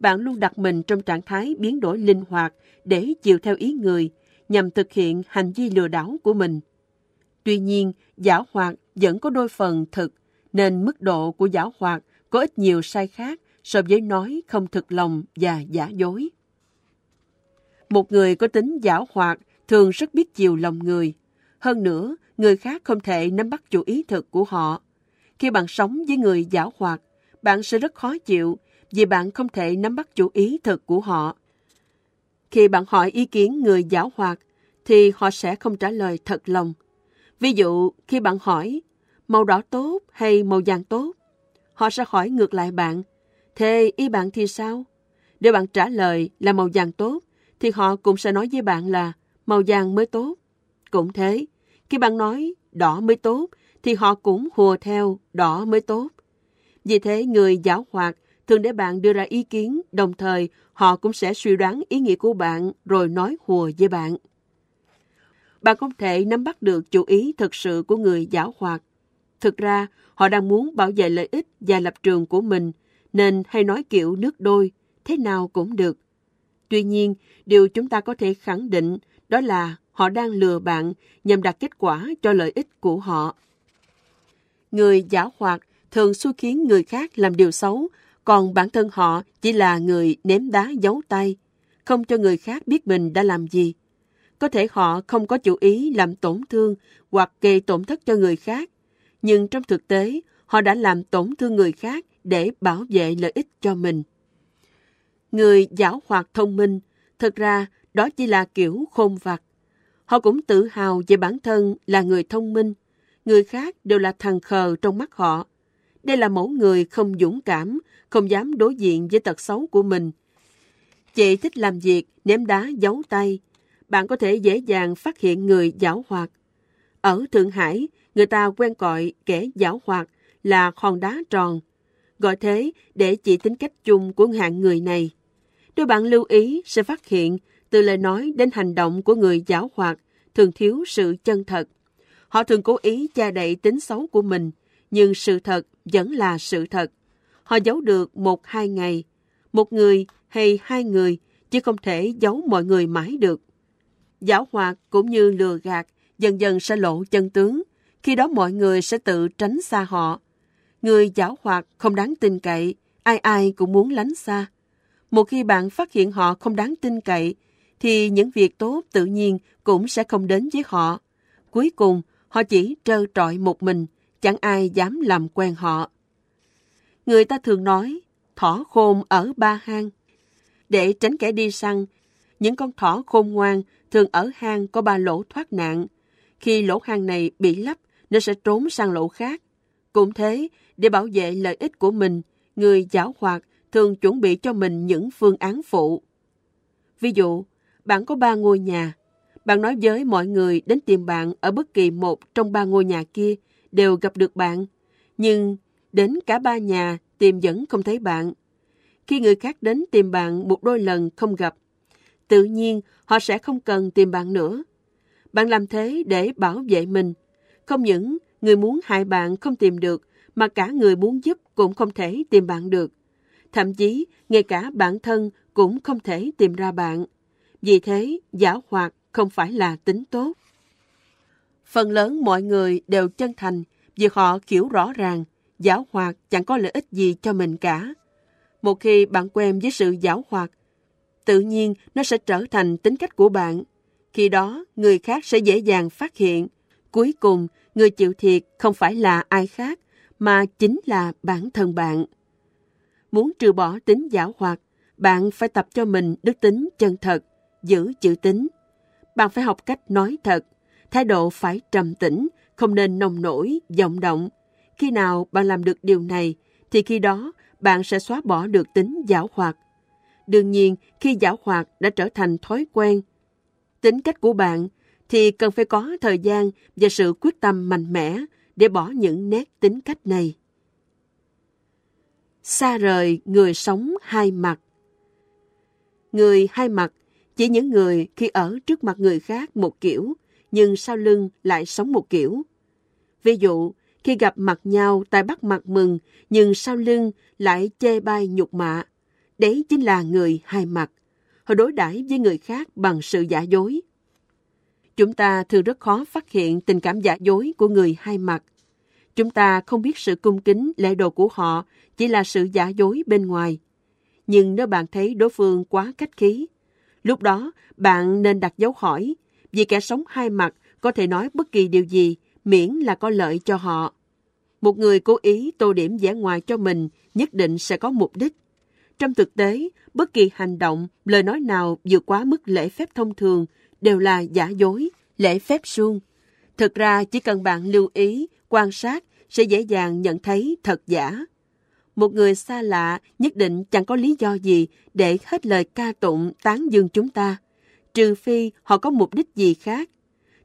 Bạn luôn đặt mình trong trạng thái biến đổi linh hoạt để chiều theo ý người nhằm thực hiện hành vi lừa đảo của mình. Tuy nhiên, giả hoạt vẫn có đôi phần thực, nên mức độ của giả hoạt có ít nhiều sai khác so với nói không thực lòng và giả dối. Một người có tính giả hoạt thường rất biết chiều lòng người. Hơn nữa, người khác không thể nắm bắt chủ ý thực của họ. Khi bạn sống với người giả hoạt, bạn sẽ rất khó chịu vì bạn không thể nắm bắt chủ ý thực của họ. Khi bạn hỏi ý kiến người giả hoạt, thì họ sẽ không trả lời thật lòng. Ví dụ, khi bạn hỏi màu đỏ tốt hay màu vàng tốt, họ sẽ hỏi ngược lại bạn, thế ý bạn thì sao? Nếu bạn trả lời là màu vàng tốt, thì họ cũng sẽ nói với bạn là màu vàng mới tốt. Cũng thế, khi bạn nói đỏ mới tốt, thì họ cũng hùa theo đỏ mới tốt. Vì thế, người giáo hoạt thường để bạn đưa ra ý kiến, đồng thời họ cũng sẽ suy đoán ý nghĩa của bạn rồi nói hùa với bạn. Bạn không thể nắm bắt được chủ ý thực sự của người giáo hoạt. Thực ra, họ đang muốn bảo vệ lợi ích và lập trường của mình, nên hay nói kiểu nước đôi, thế nào cũng được. Tuy nhiên, điều chúng ta có thể khẳng định đó là họ đang lừa bạn nhằm đạt kết quả cho lợi ích của họ. Người giả hoạt thường xui khiến người khác làm điều xấu, còn bản thân họ chỉ là người ném đá giấu tay, không cho người khác biết mình đã làm gì. Có thể họ không có chủ ý làm tổn thương hoặc gây tổn thất cho người khác, nhưng trong thực tế, họ đã làm tổn thương người khác để bảo vệ lợi ích cho mình. Người giáo hoạt thông minh, thực ra đó chỉ là kiểu khôn vặt. Họ cũng tự hào về bản thân là người thông minh, người khác đều là thằng khờ trong mắt họ. Đây là mẫu người không dũng cảm, không dám đối diện với tật xấu của mình. Chị thích làm việc, ném đá, giấu tay. Bạn có thể dễ dàng phát hiện người giảo hoạt. Ở Thượng Hải, người ta quen gọi kẻ giảo hoạt là hòn đá tròn. Gọi thế để chỉ tính cách chung của hạng người này. Nếu bạn lưu ý sẽ phát hiện từ lời nói đến hành động của người giảo hoạt thường thiếu sự chân thật. Họ thường cố ý che đậy tính xấu của mình, nhưng sự thật vẫn là sự thật. Họ giấu được một hai ngày, một người hay hai người, chứ không thể giấu mọi người mãi được. Giảo hoạt cũng như lừa gạt, dần dần sẽ lộ chân tướng, khi đó mọi người sẽ tự tránh xa họ. Người giảo hoạt không đáng tin cậy, ai ai cũng muốn lánh xa. Một khi bạn phát hiện họ không đáng tin cậy, thì những việc tốt tự nhiên cũng sẽ không đến với họ. Cuối cùng, họ chỉ trơ trọi một mình, chẳng ai dám làm quen họ. Người ta thường nói, thỏ khôn ở ba hang. Để tránh kẻ đi săn, những con thỏ khôn ngoan thường ở hang có ba lỗ thoát nạn. Khi lỗ hang này bị lấp, nó sẽ trốn sang lỗ khác. Cũng thế, để bảo vệ lợi ích của mình, người giáo hoạt thường chuẩn bị cho mình những phương án phụ. Ví dụ, bạn có ba ngôi nhà. Bạn nói với mọi người đến tìm bạn ở bất kỳ một trong ba ngôi nhà kia đều gặp được bạn. Nhưng đến cả ba nhà tìm vẫn không thấy bạn. Khi người khác đến tìm bạn một đôi lần không gặp, tự nhiên họ sẽ không cần tìm bạn nữa. Bạn làm thế để bảo vệ mình. Không những người muốn hại bạn không tìm được, mà cả người muốn giúp cũng không thể tìm bạn được. Thậm chí, ngay cả bản thân cũng không thể tìm ra bạn. Vì thế, giả hoạt không phải là tính tốt. Phần lớn mọi người đều chân thành vì họ hiểu rõ ràng giả hoạt chẳng có lợi ích gì cho mình cả. Một khi bạn quen với sự giả hoạt, tự nhiên nó sẽ trở thành tính cách của bạn. Khi đó, người khác sẽ dễ dàng phát hiện. Cuối cùng, người chịu thiệt không phải là ai khác, mà chính là bản thân bạn. Muốn trừ bỏ tính giả hoạt, bạn phải tập cho mình đức tính chân thật, giữ chữ tính. Bạn phải học cách nói thật, thái độ phải trầm tĩnh, không nên nồng nổi, vọng động. Khi nào bạn làm được điều này, thì khi đó bạn sẽ xóa bỏ được tính giả hoạt. Đương nhiên, khi giả hoạt đã trở thành thói quen, tính cách của bạn thì cần phải có thời gian và sự quyết tâm mạnh mẽ để bỏ những nét tính cách này. Xa rời người sống hai mặt Người hai mặt chỉ những người khi ở trước mặt người khác một kiểu, nhưng sau lưng lại sống một kiểu. Ví dụ, khi gặp mặt nhau tại bắt mặt mừng, nhưng sau lưng lại chê bai nhục mạ. Đấy chính là người hai mặt. Họ đối đãi với người khác bằng sự giả dối. Chúng ta thường rất khó phát hiện tình cảm giả dối của người hai mặt. Chúng ta không biết sự cung kính, lễ độ của họ chỉ là sự giả dối bên ngoài. Nhưng nếu bạn thấy đối phương quá cách khí, Lúc đó, bạn nên đặt dấu hỏi, vì kẻ sống hai mặt có thể nói bất kỳ điều gì miễn là có lợi cho họ. Một người cố ý tô điểm vẻ ngoài cho mình nhất định sẽ có mục đích. Trong thực tế, bất kỳ hành động, lời nói nào vượt quá mức lễ phép thông thường đều là giả dối, lễ phép suông. Thực ra chỉ cần bạn lưu ý, quan sát sẽ dễ dàng nhận thấy thật giả. Một người xa lạ nhất định chẳng có lý do gì để hết lời ca tụng tán dương chúng ta, trừ phi họ có mục đích gì khác.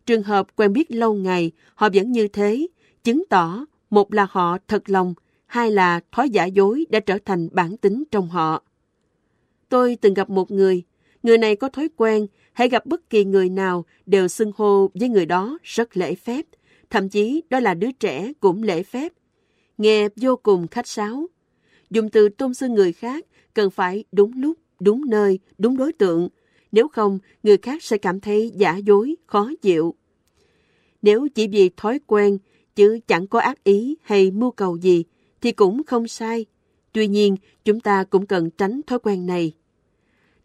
Trường hợp quen biết lâu ngày, họ vẫn như thế, chứng tỏ một là họ thật lòng, hai là thói giả dối đã trở thành bản tính trong họ. Tôi từng gặp một người, người này có thói quen, hãy gặp bất kỳ người nào đều xưng hô với người đó rất lễ phép, thậm chí đó là đứa trẻ cũng lễ phép. Nghe vô cùng khách sáo. Dùng từ tôn xưng người khác cần phải đúng lúc, đúng nơi, đúng đối tượng, nếu không người khác sẽ cảm thấy giả dối, khó chịu. Nếu chỉ vì thói quen, chứ chẳng có ác ý hay mưu cầu gì, thì cũng không sai. Tuy nhiên, chúng ta cũng cần tránh thói quen này.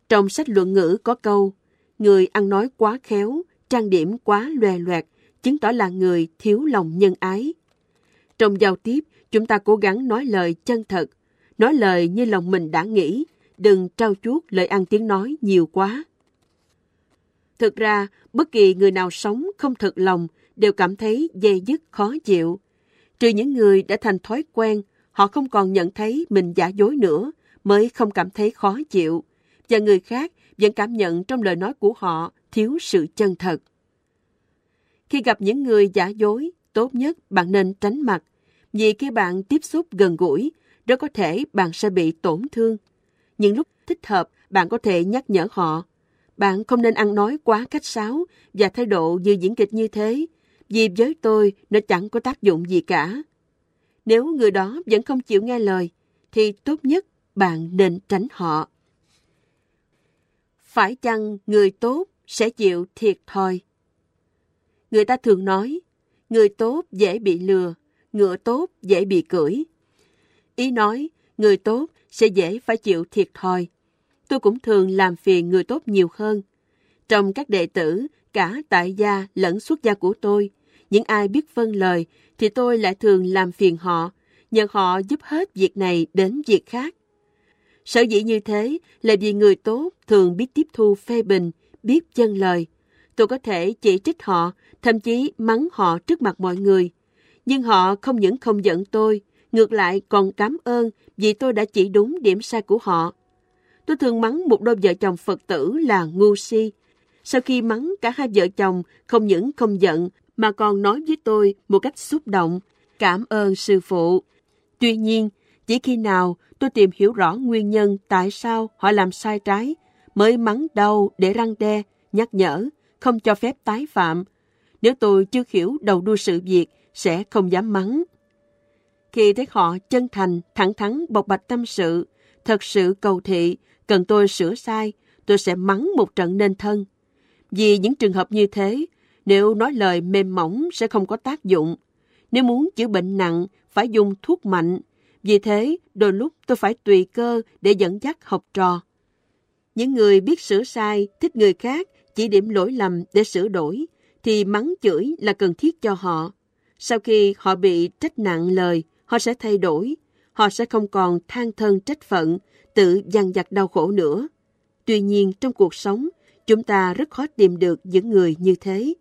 Trong sách luận ngữ có câu, người ăn nói quá khéo, trang điểm quá loè loẹt, chứng tỏ là người thiếu lòng nhân ái. Trong giao tiếp, chúng ta cố gắng nói lời chân thật, nói lời như lòng mình đã nghĩ, đừng trao chuốt lời ăn tiếng nói nhiều quá. Thực ra, bất kỳ người nào sống không thật lòng đều cảm thấy dây dứt khó chịu. Trừ những người đã thành thói quen, họ không còn nhận thấy mình giả dối nữa, mới không cảm thấy khó chịu. Và người khác vẫn cảm nhận trong lời nói của họ thiếu sự chân thật. Khi gặp những người giả dối, tốt nhất bạn nên tránh mặt, vì khi bạn tiếp xúc gần gũi, rất có thể bạn sẽ bị tổn thương. Những lúc thích hợp, bạn có thể nhắc nhở họ. Bạn không nên ăn nói quá cách sáo và thái độ như diễn kịch như thế, vì với tôi nó chẳng có tác dụng gì cả. Nếu người đó vẫn không chịu nghe lời, thì tốt nhất bạn nên tránh họ. Phải chăng người tốt sẽ chịu thiệt thòi? Người ta thường nói, người tốt dễ bị lừa, ngựa tốt dễ bị cưỡi. Ý nói, người tốt sẽ dễ phải chịu thiệt thòi. Tôi cũng thường làm phiền người tốt nhiều hơn. Trong các đệ tử, cả tại gia lẫn xuất gia của tôi, những ai biết vâng lời thì tôi lại thường làm phiền họ, nhờ họ giúp hết việc này đến việc khác. Sở dĩ như thế là vì người tốt thường biết tiếp thu phê bình, biết chân lời. Tôi có thể chỉ trích họ, thậm chí mắng họ trước mặt mọi người. Nhưng họ không những không giận tôi, ngược lại còn cảm ơn vì tôi đã chỉ đúng điểm sai của họ. Tôi thường mắng một đôi vợ chồng Phật tử là ngu si. Sau khi mắng cả hai vợ chồng không những không giận mà còn nói với tôi một cách xúc động, cảm ơn sư phụ. Tuy nhiên, chỉ khi nào tôi tìm hiểu rõ nguyên nhân tại sao họ làm sai trái, mới mắng đau để răng đe, nhắc nhở, không cho phép tái phạm. Nếu tôi chưa hiểu đầu đuôi sự việc, sẽ không dám mắng. Khi thấy họ chân thành, thẳng thắn bộc bạch tâm sự, thật sự cầu thị, cần tôi sửa sai, tôi sẽ mắng một trận nên thân. Vì những trường hợp như thế, nếu nói lời mềm mỏng sẽ không có tác dụng. Nếu muốn chữa bệnh nặng, phải dùng thuốc mạnh. Vì thế, đôi lúc tôi phải tùy cơ để dẫn dắt học trò. Những người biết sửa sai, thích người khác, chỉ điểm lỗi lầm để sửa đổi, thì mắng chửi là cần thiết cho họ. Sau khi họ bị trách nặng lời, họ sẽ thay đổi. Họ sẽ không còn than thân trách phận, tự dằn vặt đau khổ nữa. Tuy nhiên, trong cuộc sống, chúng ta rất khó tìm được những người như thế.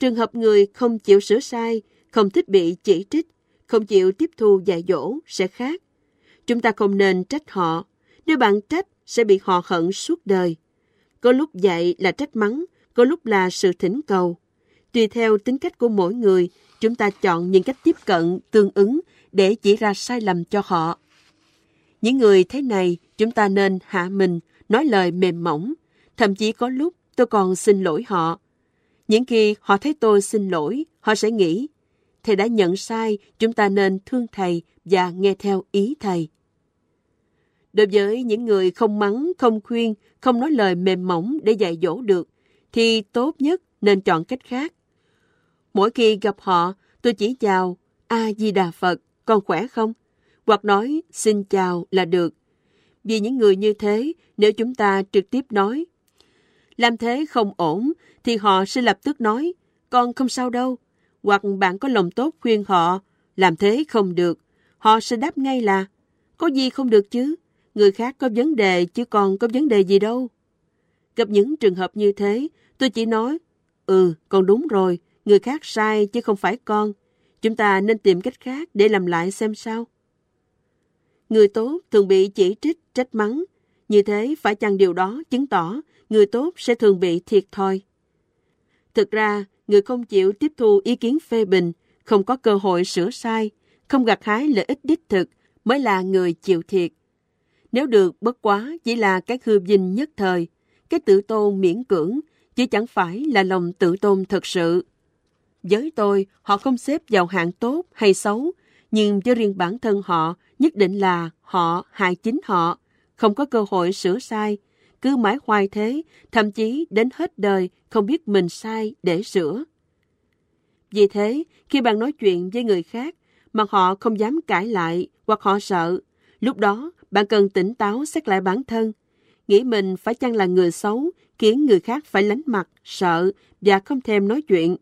Trường hợp người không chịu sửa sai, không thích bị chỉ trích, không chịu tiếp thu dạy dỗ sẽ khác. Chúng ta không nên trách họ. Nếu bạn trách, sẽ bị họ hận suốt đời. Có lúc dạy là trách mắng, có lúc là sự thỉnh cầu. Tùy theo tính cách của mỗi người, chúng ta chọn những cách tiếp cận tương ứng để chỉ ra sai lầm cho họ. Những người thế này, chúng ta nên hạ mình, nói lời mềm mỏng. Thậm chí có lúc tôi còn xin lỗi họ. Những khi họ thấy tôi xin lỗi, họ sẽ nghĩ, thầy đã nhận sai, chúng ta nên thương thầy và nghe theo ý thầy. Đối với những người không mắng, không khuyên, không nói lời mềm mỏng để dạy dỗ được, thì tốt nhất nên chọn cách khác. Mỗi khi gặp họ, tôi chỉ chào, A-di-đà Phật, con khỏe không? Hoặc nói xin chào là được. Vì những người như thế, nếu chúng ta trực tiếp nói, làm thế không ổn, thì họ sẽ lập tức nói, con không sao đâu. Hoặc bạn có lòng tốt khuyên họ, làm thế không được. Họ sẽ đáp ngay là, có gì không được chứ? Người khác có vấn đề chứ còn có vấn đề gì đâu. Gặp những trường hợp như thế, tôi chỉ nói, ừ, con đúng rồi, người khác sai chứ không phải con. Chúng ta nên tìm cách khác để làm lại xem sao. Người tốt thường bị chỉ trích, trách mắng. Như thế phải chăng điều đó chứng tỏ người tốt sẽ thường bị thiệt thòi. Thực ra, người không chịu tiếp thu ý kiến phê bình, không có cơ hội sửa sai, không gặt hái lợi ích đích thực mới là người chịu thiệt. Nếu được bất quá chỉ là cái hư vinh nhất thời, cái tự tôn miễn cưỡng, chứ chẳng phải là lòng tự tôn thật sự. Với tôi, họ không xếp vào hạng tốt hay xấu, nhưng với riêng bản thân họ, nhất định là họ hại chính họ, không có cơ hội sửa sai, cứ mãi hoài thế, thậm chí đến hết đời không biết mình sai để sửa. Vì thế, khi bạn nói chuyện với người khác mà họ không dám cãi lại hoặc họ sợ, lúc đó bạn cần tỉnh táo xét lại bản thân, nghĩ mình phải chăng là người xấu khiến người khác phải lánh mặt, sợ và không thèm nói chuyện.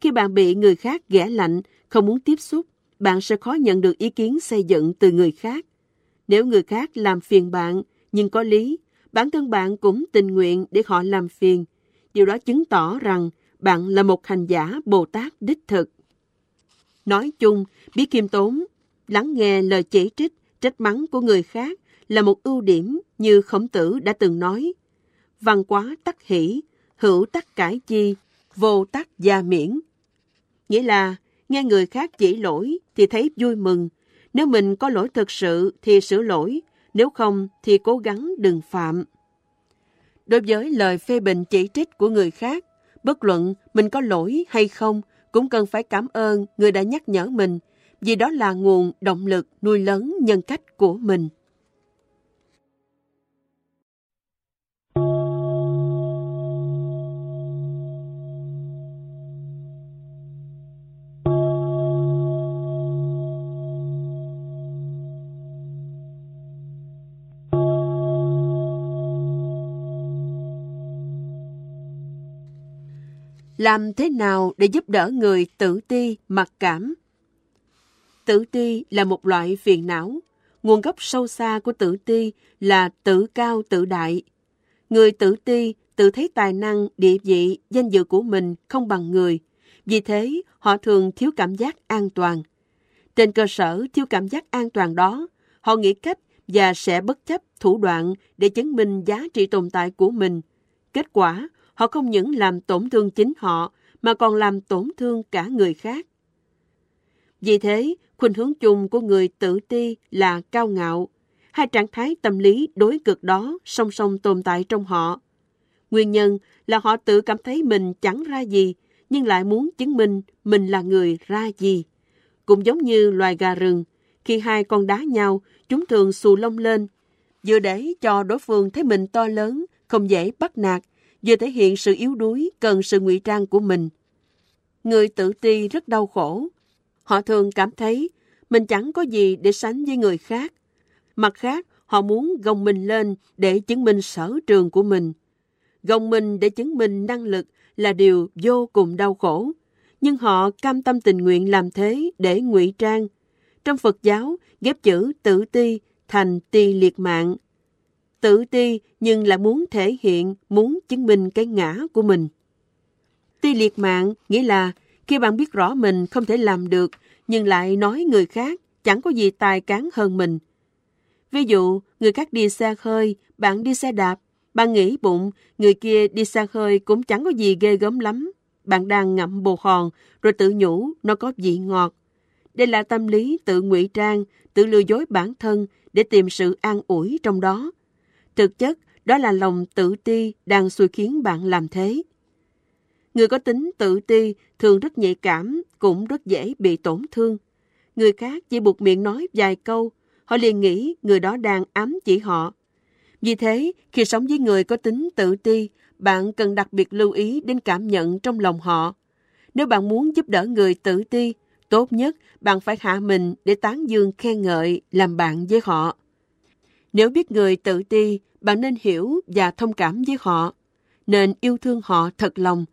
Khi bạn bị người khác ghẻ lạnh, không muốn tiếp xúc, bạn sẽ khó nhận được ý kiến xây dựng từ người khác. Nếu người khác làm phiền bạn, nhưng có lý, bản thân bạn cũng tình nguyện để họ làm phiền. Điều đó chứng tỏ rằng bạn là một hành giả Bồ Tát đích thực. Nói chung, biết kiêm tốn, lắng nghe lời chỉ trích, trách mắng của người khác là một ưu điểm như khổng tử đã từng nói. Văn quá tắc hỷ, hữu tắc cải chi, vô tắc gia miễn. Nghĩa là, nghe người khác chỉ lỗi thì thấy vui mừng. Nếu mình có lỗi thực sự thì sửa lỗi, nếu không thì cố gắng đừng phạm. Đối với lời phê bình chỉ trích của người khác, bất luận mình có lỗi hay không, cũng cần phải cảm ơn người đã nhắc nhở mình, vì đó là nguồn động lực nuôi lớn nhân cách của mình. Làm thế nào để giúp đỡ người tự ti, mặc cảm? Tự ti là một loại phiền não. Nguồn gốc sâu xa của tự ti là tự cao tự đại. Người tự ti tự thấy tài năng, địa vị, danh dự của mình không bằng người. Vì thế, họ thường thiếu cảm giác an toàn. Trên cơ sở thiếu cảm giác an toàn đó, họ nghĩ cách và sẽ bất chấp thủ đoạn để chứng minh giá trị tồn tại của mình. Kết quả, họ không những làm tổn thương chính họ, mà còn làm tổn thương cả người khác. Vì thế, khuynh hướng chung của người tự ti là cao ngạo. Hai trạng thái tâm lý đối cực đó song song tồn tại trong họ. Nguyên nhân là họ tự cảm thấy mình chẳng ra gì, nhưng lại muốn chứng minh mình là người ra gì. Cũng giống như loài gà rừng, khi hai con đá nhau, chúng thường xù lông lên, vừa để cho đối phương thấy mình to lớn, không dễ bắt nạt, vừa thể hiện sự yếu đuối cần sự ngụy trang của mình. Người tự ti rất đau khổ. Họ thường cảm thấy mình chẳng có gì để sánh với người khác. Mặt khác, họ muốn gồng mình lên để chứng minh sở trường của mình. Gồng mình để chứng minh năng lực là điều vô cùng đau khổ. Nhưng họ cam tâm tình nguyện làm thế để ngụy trang. Trong Phật giáo, ghép chữ tự ti thành ti liệt mạng tự ti nhưng lại muốn thể hiện, muốn chứng minh cái ngã của mình. Ti liệt mạng nghĩa là khi bạn biết rõ mình không thể làm được, nhưng lại nói người khác chẳng có gì tài cán hơn mình. Ví dụ, người khác đi xe hơi, bạn đi xe đạp, bạn nghĩ bụng, người kia đi xe hơi cũng chẳng có gì ghê gớm lắm. Bạn đang ngậm bồ hòn, rồi tự nhủ nó có vị ngọt. Đây là tâm lý tự ngụy trang, tự lừa dối bản thân để tìm sự an ủi trong đó. Thực chất, đó là lòng tự ti đang xui khiến bạn làm thế. Người có tính tự ti thường rất nhạy cảm, cũng rất dễ bị tổn thương. Người khác chỉ buộc miệng nói vài câu, họ liền nghĩ người đó đang ám chỉ họ. Vì thế, khi sống với người có tính tự ti, bạn cần đặc biệt lưu ý đến cảm nhận trong lòng họ. Nếu bạn muốn giúp đỡ người tự ti, tốt nhất bạn phải hạ mình để tán dương khen ngợi, làm bạn với họ. Nếu biết người tự ti, bạn nên hiểu và thông cảm với họ, nên yêu thương họ thật lòng.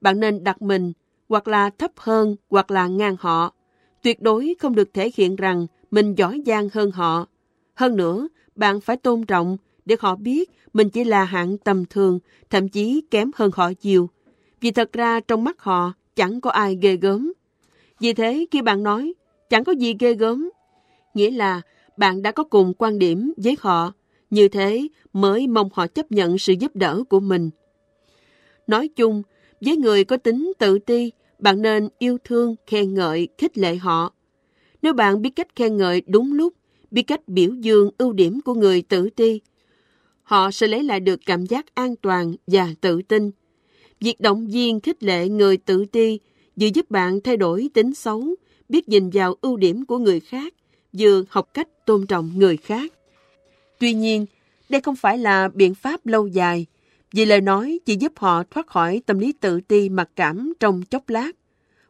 Bạn nên đặt mình hoặc là thấp hơn hoặc là ngang họ. Tuyệt đối không được thể hiện rằng mình giỏi giang hơn họ. Hơn nữa, bạn phải tôn trọng để họ biết mình chỉ là hạng tầm thường, thậm chí kém hơn họ nhiều. Vì thật ra trong mắt họ chẳng có ai ghê gớm. Vì thế khi bạn nói chẳng có gì ghê gớm, nghĩa là bạn đã có cùng quan điểm với họ, như thế mới mong họ chấp nhận sự giúp đỡ của mình. Nói chung, với người có tính tự ti, bạn nên yêu thương, khen ngợi, khích lệ họ. Nếu bạn biết cách khen ngợi đúng lúc, biết cách biểu dương ưu điểm của người tự ti, họ sẽ lấy lại được cảm giác an toàn và tự tin. Việc động viên khích lệ người tự ti vừa giúp bạn thay đổi tính xấu, biết nhìn vào ưu điểm của người khác, vừa học cách tôn trọng người khác. Tuy nhiên, đây không phải là biện pháp lâu dài, vì lời nói chỉ giúp họ thoát khỏi tâm lý tự ti mặc cảm trong chốc lát.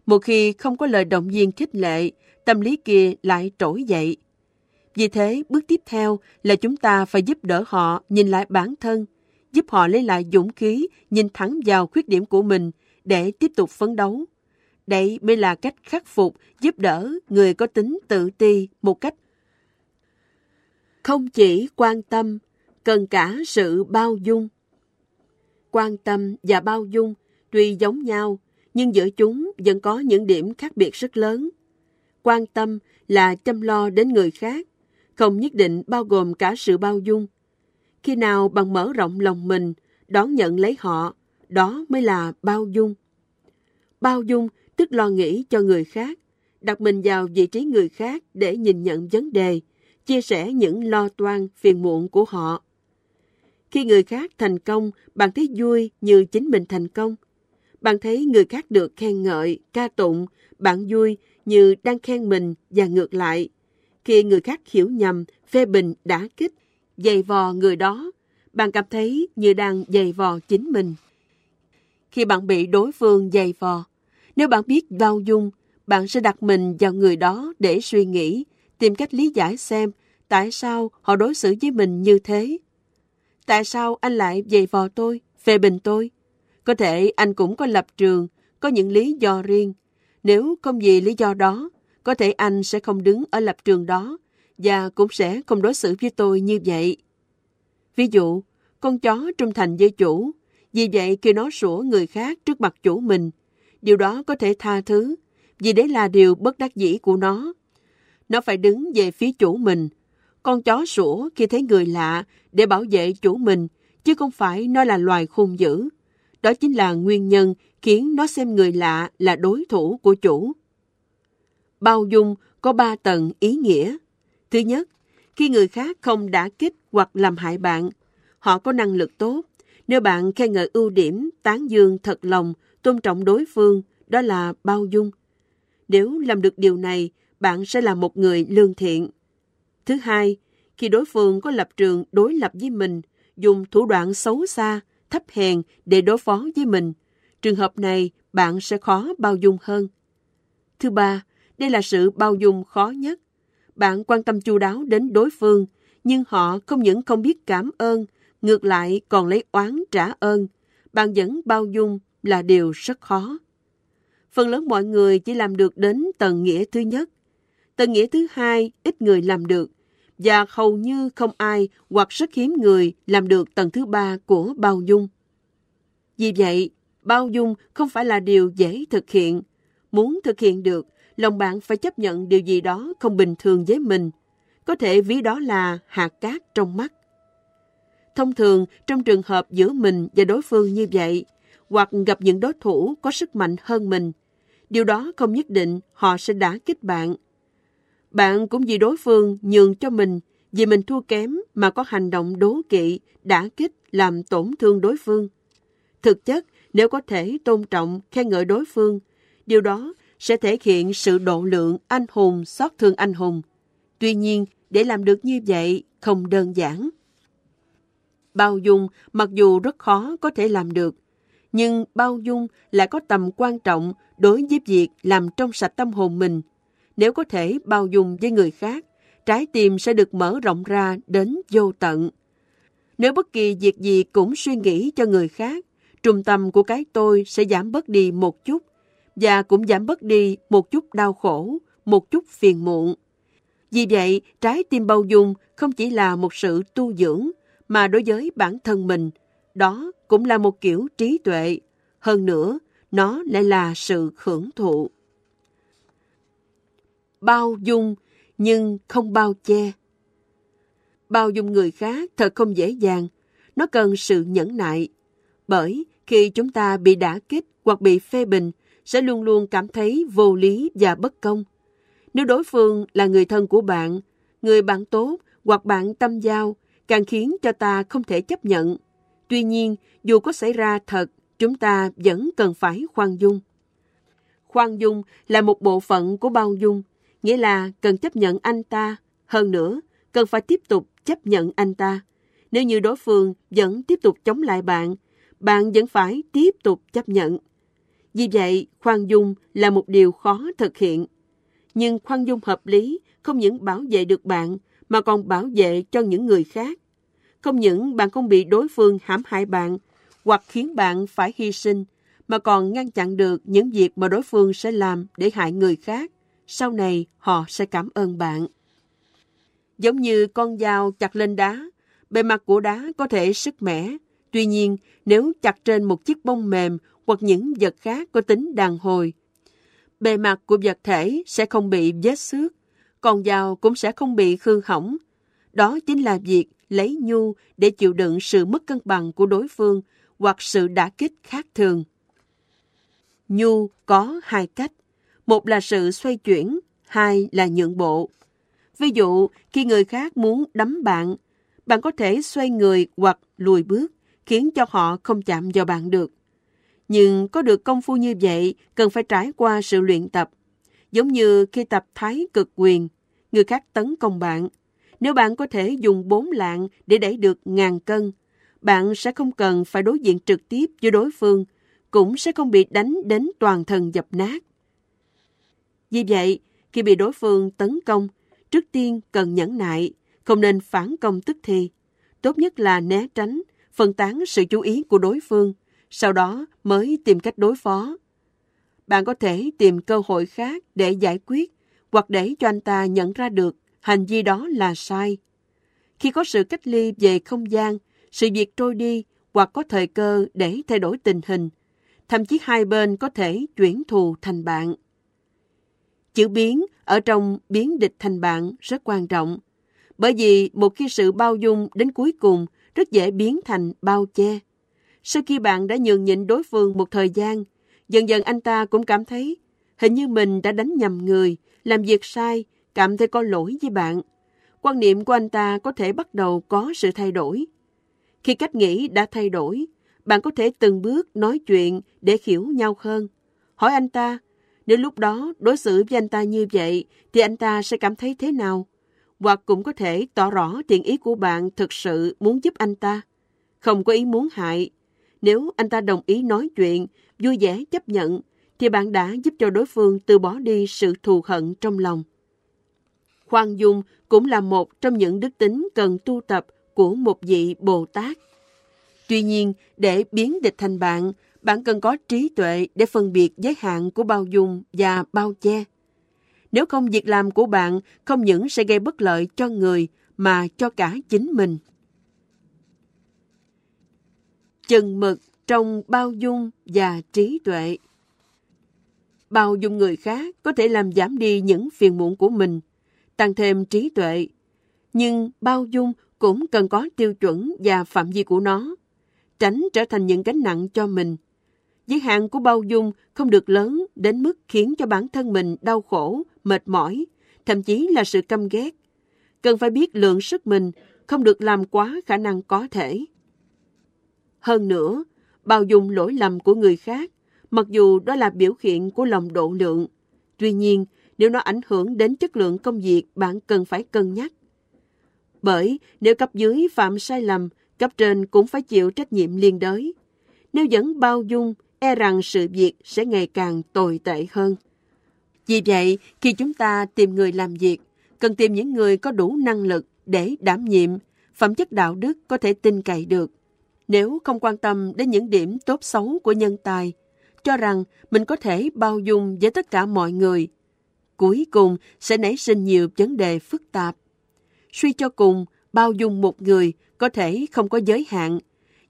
Một khi không có lời động viên khích lệ, tâm lý kia lại trỗi dậy. Vì thế, bước tiếp theo là chúng ta phải giúp đỡ họ nhìn lại bản thân, giúp họ lấy lại dũng khí, nhìn thẳng vào khuyết điểm của mình để tiếp tục phấn đấu. Đây mới là cách khắc phục, giúp đỡ người có tính tự ti một cách không chỉ quan tâm, cần cả sự bao dung. Quan tâm và bao dung tuy giống nhau, nhưng giữa chúng vẫn có những điểm khác biệt rất lớn. Quan tâm là chăm lo đến người khác, không nhất định bao gồm cả sự bao dung. Khi nào bằng mở rộng lòng mình, đón nhận lấy họ, đó mới là bao dung. Bao dung tức lo nghĩ cho người khác, đặt mình vào vị trí người khác để nhìn nhận vấn đề, chia sẻ những lo toan, phiền muộn của họ. Khi người khác thành công, bạn thấy vui như chính mình thành công. Bạn thấy người khác được khen ngợi, ca tụng, bạn vui như đang khen mình và ngược lại. Khi người khác hiểu nhầm, phê bình, đả kích, dày vò người đó, bạn cảm thấy như đang dày vò chính mình. Khi bạn bị đối phương dày vò, nếu bạn biết bao dung, bạn sẽ đặt mình vào người đó để suy nghĩ, tìm cách lý giải xem tại sao họ đối xử với mình như thế. Tại sao anh lại dày vò tôi, phê bình tôi? Có thể anh cũng có lập trường, có những lý do riêng. Nếu không vì lý do đó, có thể anh sẽ không đứng ở lập trường đó và cũng sẽ không đối xử với tôi như vậy. Ví dụ, con chó trung thành với chủ, vì vậy khi nó sủa người khác trước mặt chủ mình, điều đó có thể tha thứ, vì đấy là điều bất đắc dĩ của nó. Nó phải đứng về phía chủ mình. Con chó sủa khi thấy người lạ để bảo vệ chủ mình, chứ không phải nó là loài khôn dữ. Đó chính là nguyên nhân khiến nó xem người lạ là đối thủ của chủ. Bao dung có ba tầng ý nghĩa. Thứ nhất, khi người khác không đã kích hoặc làm hại bạn, họ có năng lực tốt. Nếu bạn khen ngợi ưu điểm, tán dương thật lòng, tôn trọng đối phương, đó là bao dung. Nếu làm được điều này, bạn sẽ là một người lương thiện. Thứ hai, khi đối phương có lập trường đối lập với mình, dùng thủ đoạn xấu xa, thấp hèn để đối phó với mình, trường hợp này bạn sẽ khó bao dung hơn. Thứ ba, đây là sự bao dung khó nhất. Bạn quan tâm chu đáo đến đối phương, nhưng họ không những không biết cảm ơn, ngược lại còn lấy oán trả ơn. Bạn vẫn bao dung là điều rất khó. Phần lớn mọi người chỉ làm được đến tầng nghĩa thứ nhất. Tầng nghĩa thứ hai ít người làm được, và hầu như không ai hoặc rất hiếm người làm được tầng thứ ba của bao dung. Vì vậy, bao dung không phải là điều dễ thực hiện. Muốn thực hiện được, lòng bạn phải chấp nhận điều gì đó không bình thường với mình. Có thể ví đó là hạt cát trong mắt. Thông thường, trong trường hợp giữa mình và đối phương như vậy, hoặc gặp những đối thủ có sức mạnh hơn mình, điều đó không nhất định họ sẽ đả kích bạn. Bạn cũng vì đối phương nhường cho mình, vì mình thua kém mà có hành động đố kỵ, đã kích, làm tổn thương đối phương. Thực chất, nếu có thể tôn trọng, khen ngợi đối phương, điều đó sẽ thể hiện sự độ lượng anh hùng xót thương anh hùng. Tuy nhiên, để làm được như vậy không đơn giản. Bao dung mặc dù rất khó có thể làm được, nhưng bao dung lại có tầm quan trọng đối với việc làm trong sạch tâm hồn mình. Nếu có thể bao dung với người khác, trái tim sẽ được mở rộng ra đến vô tận. Nếu bất kỳ việc gì cũng suy nghĩ cho người khác, trung tâm của cái tôi sẽ giảm bớt đi một chút và cũng giảm bớt đi một chút đau khổ, một chút phiền muộn. Vì vậy, trái tim bao dung không chỉ là một sự tu dưỡng, mà đối với bản thân mình, đó cũng là một kiểu trí tuệ. Hơn nữa, nó lại là sự hưởng thụ. Bao dung nhưng không bao che. Bao dung người khác thật không dễ dàng, nó cần sự nhẫn nại. Bởi khi chúng ta bị đả kích hoặc bị phê bình, sẽ luôn luôn cảm thấy vô lý và bất công. Nếu đối phương là người thân của bạn, người bạn tốt hoặc bạn tâm giao, càng khiến cho ta không thể chấp nhận. Tuy nhiên, dù có xảy ra thật, chúng ta vẫn cần phải khoan dung. Khoan dung là một bộ phận của bao dung, nghĩa là cần chấp nhận anh ta. Hơn nữa, cần phải tiếp tục chấp nhận anh ta. Nếu như đối phương vẫn tiếp tục chống lại bạn, bạn vẫn phải tiếp tục chấp nhận. Vì vậy, khoan dung là một điều khó thực hiện. Nhưng khoan dung hợp lý không những bảo vệ được bạn, mà còn bảo vệ cho những người khác. Không những bạn không bị đối phương hãm hại bạn, hoặc khiến bạn phải hy sinh, mà còn ngăn chặn được những việc mà đối phương sẽ làm để hại người khác. Sau này, họ sẽ cảm ơn bạn. Giống như con dao chặt lên đá, bề mặt của đá có thể sức mẻ. Tuy nhiên, nếu chặt trên một chiếc bông mềm hoặc những vật khác có tính đàn hồi, bề mặt của vật thể sẽ không bị vết xước, còn dao cũng sẽ không bị hư hỏng. Đó chính là việc lấy nhu để chịu đựng sự mất cân bằng của đối phương hoặc sự đả kích khác thường. Nhu có hai cách. Một là sự xoay chuyển, hai là nhượng bộ. Ví dụ, khi người khác muốn đấm bạn, bạn có thể xoay người hoặc lùi bước, khiến cho họ không chạm vào bạn được. Nhưng có được công phu như vậy, cần phải trải qua sự luyện tập. Giống như khi tập thái cực quyền, người khác tấn công bạn. Nếu bạn có thể dùng bốn lạng để đẩy được ngàn cân, bạn sẽ không cần phải đối diện trực tiếp với đối phương, cũng sẽ không bị đánh đến toàn thân dập nát. Vì vậy, khi bị đối phương tấn công, trước tiên cần nhẫn nại, không nên phản công tức thì. Tốt nhất là né tránh, phân tán sự chú ý của đối phương, sau đó mới tìm cách đối phó. Bạn có thể tìm cơ hội khác để giải quyết hoặc để cho anh ta nhận ra được hành vi đó là sai. Khi có sự cách ly về không gian, sự việc trôi đi hoặc có thời cơ để thay đổi tình hình, thậm chí hai bên có thể chuyển thù thành bạn. Chữ biến ở trong biến địch thành bạn rất quan trọng, bởi vì một khi sự bao dung đến cuối cùng rất dễ biến thành bao che. Sau khi bạn đã nhường nhịn đối phương một thời gian, dần dần anh ta cũng cảm thấy hình như mình đã đánh nhầm người, làm việc sai, cảm thấy có lỗi với bạn. Quan niệm của anh ta có thể bắt đầu có sự thay đổi. Khi cách nghĩ đã thay đổi, bạn có thể từng bước nói chuyện để hiểu nhau hơn. Hỏi anh ta, nếu lúc đó đối xử với anh ta như vậy thì anh ta sẽ cảm thấy thế nào? Hoặc cũng có thể tỏ rõ thiện ý của bạn thực sự muốn giúp anh ta. Không có ý muốn hại. Nếu anh ta đồng ý nói chuyện, vui vẻ chấp nhận, thì bạn đã giúp cho đối phương từ bỏ đi sự thù hận trong lòng. Khoan dung cũng là một trong những đức tính cần tu tập của một vị Bồ Tát. Tuy nhiên, để biến địch thành bạn, bạn cần có trí tuệ để phân biệt giới hạn của bao dung và bao che. Nếu không việc làm của bạn không những sẽ gây bất lợi cho người mà cho cả chính mình. Chừng mực trong bao dung và trí tuệ Bao dung người khác có thể làm giảm đi những phiền muộn của mình, tăng thêm trí tuệ. Nhưng bao dung cũng cần có tiêu chuẩn và phạm vi của nó, tránh trở thành những gánh nặng cho mình. Giới hạn của bao dung không được lớn đến mức khiến cho bản thân mình đau khổ, mệt mỏi, thậm chí là sự căm ghét. Cần phải biết lượng sức mình, không được làm quá khả năng có thể. Hơn nữa, bao dung lỗi lầm của người khác, mặc dù đó là biểu hiện của lòng độ lượng. Tuy nhiên, nếu nó ảnh hưởng đến chất lượng công việc, bạn cần phải cân nhắc. Bởi nếu cấp dưới phạm sai lầm, cấp trên cũng phải chịu trách nhiệm liên đới. Nếu vẫn bao dung, e rằng sự việc sẽ ngày càng tồi tệ hơn. Vì vậy, khi chúng ta tìm người làm việc, cần tìm những người có đủ năng lực để đảm nhiệm, phẩm chất đạo đức có thể tin cậy được. Nếu không quan tâm đến những điểm tốt xấu của nhân tài, cho rằng mình có thể bao dung với tất cả mọi người, cuối cùng sẽ nảy sinh nhiều vấn đề phức tạp. Suy cho cùng, bao dung một người có thể không có giới hạn,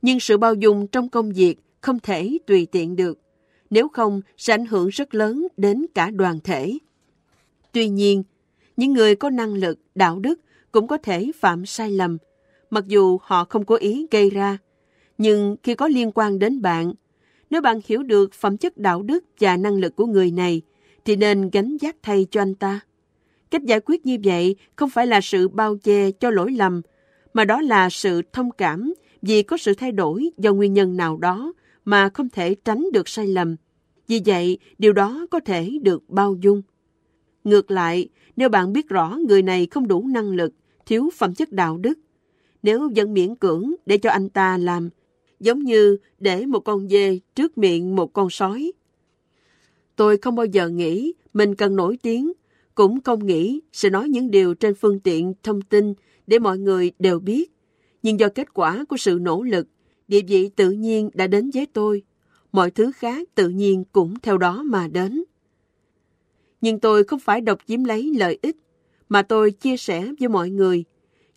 nhưng sự bao dung trong công việc không thể tùy tiện được, nếu không sẽ ảnh hưởng rất lớn đến cả đoàn thể. Tuy nhiên, những người có năng lực, đạo đức cũng có thể phạm sai lầm, mặc dù họ không cố ý gây ra. Nhưng khi có liên quan đến bạn, nếu bạn hiểu được phẩm chất đạo đức và năng lực của người này, thì nên gánh giác thay cho anh ta. Cách giải quyết như vậy không phải là sự bao che cho lỗi lầm, mà đó là sự thông cảm vì có sự thay đổi do nguyên nhân nào đó mà không thể tránh được sai lầm. Vì vậy, điều đó có thể được bao dung. Ngược lại, nếu bạn biết rõ người này không đủ năng lực, thiếu phẩm chất đạo đức, nếu vẫn miễn cưỡng để cho anh ta làm, giống như để một con dê trước miệng một con sói. Tôi không bao giờ nghĩ mình cần nổi tiếng, cũng không nghĩ sẽ nói những điều trên phương tiện thông tin để mọi người đều biết. Nhưng do kết quả của sự nỗ lực, địa vị tự nhiên đã đến với tôi. Mọi thứ khác tự nhiên cũng theo đó mà đến. Nhưng tôi không phải độc chiếm lấy lợi ích, mà tôi chia sẻ với mọi người,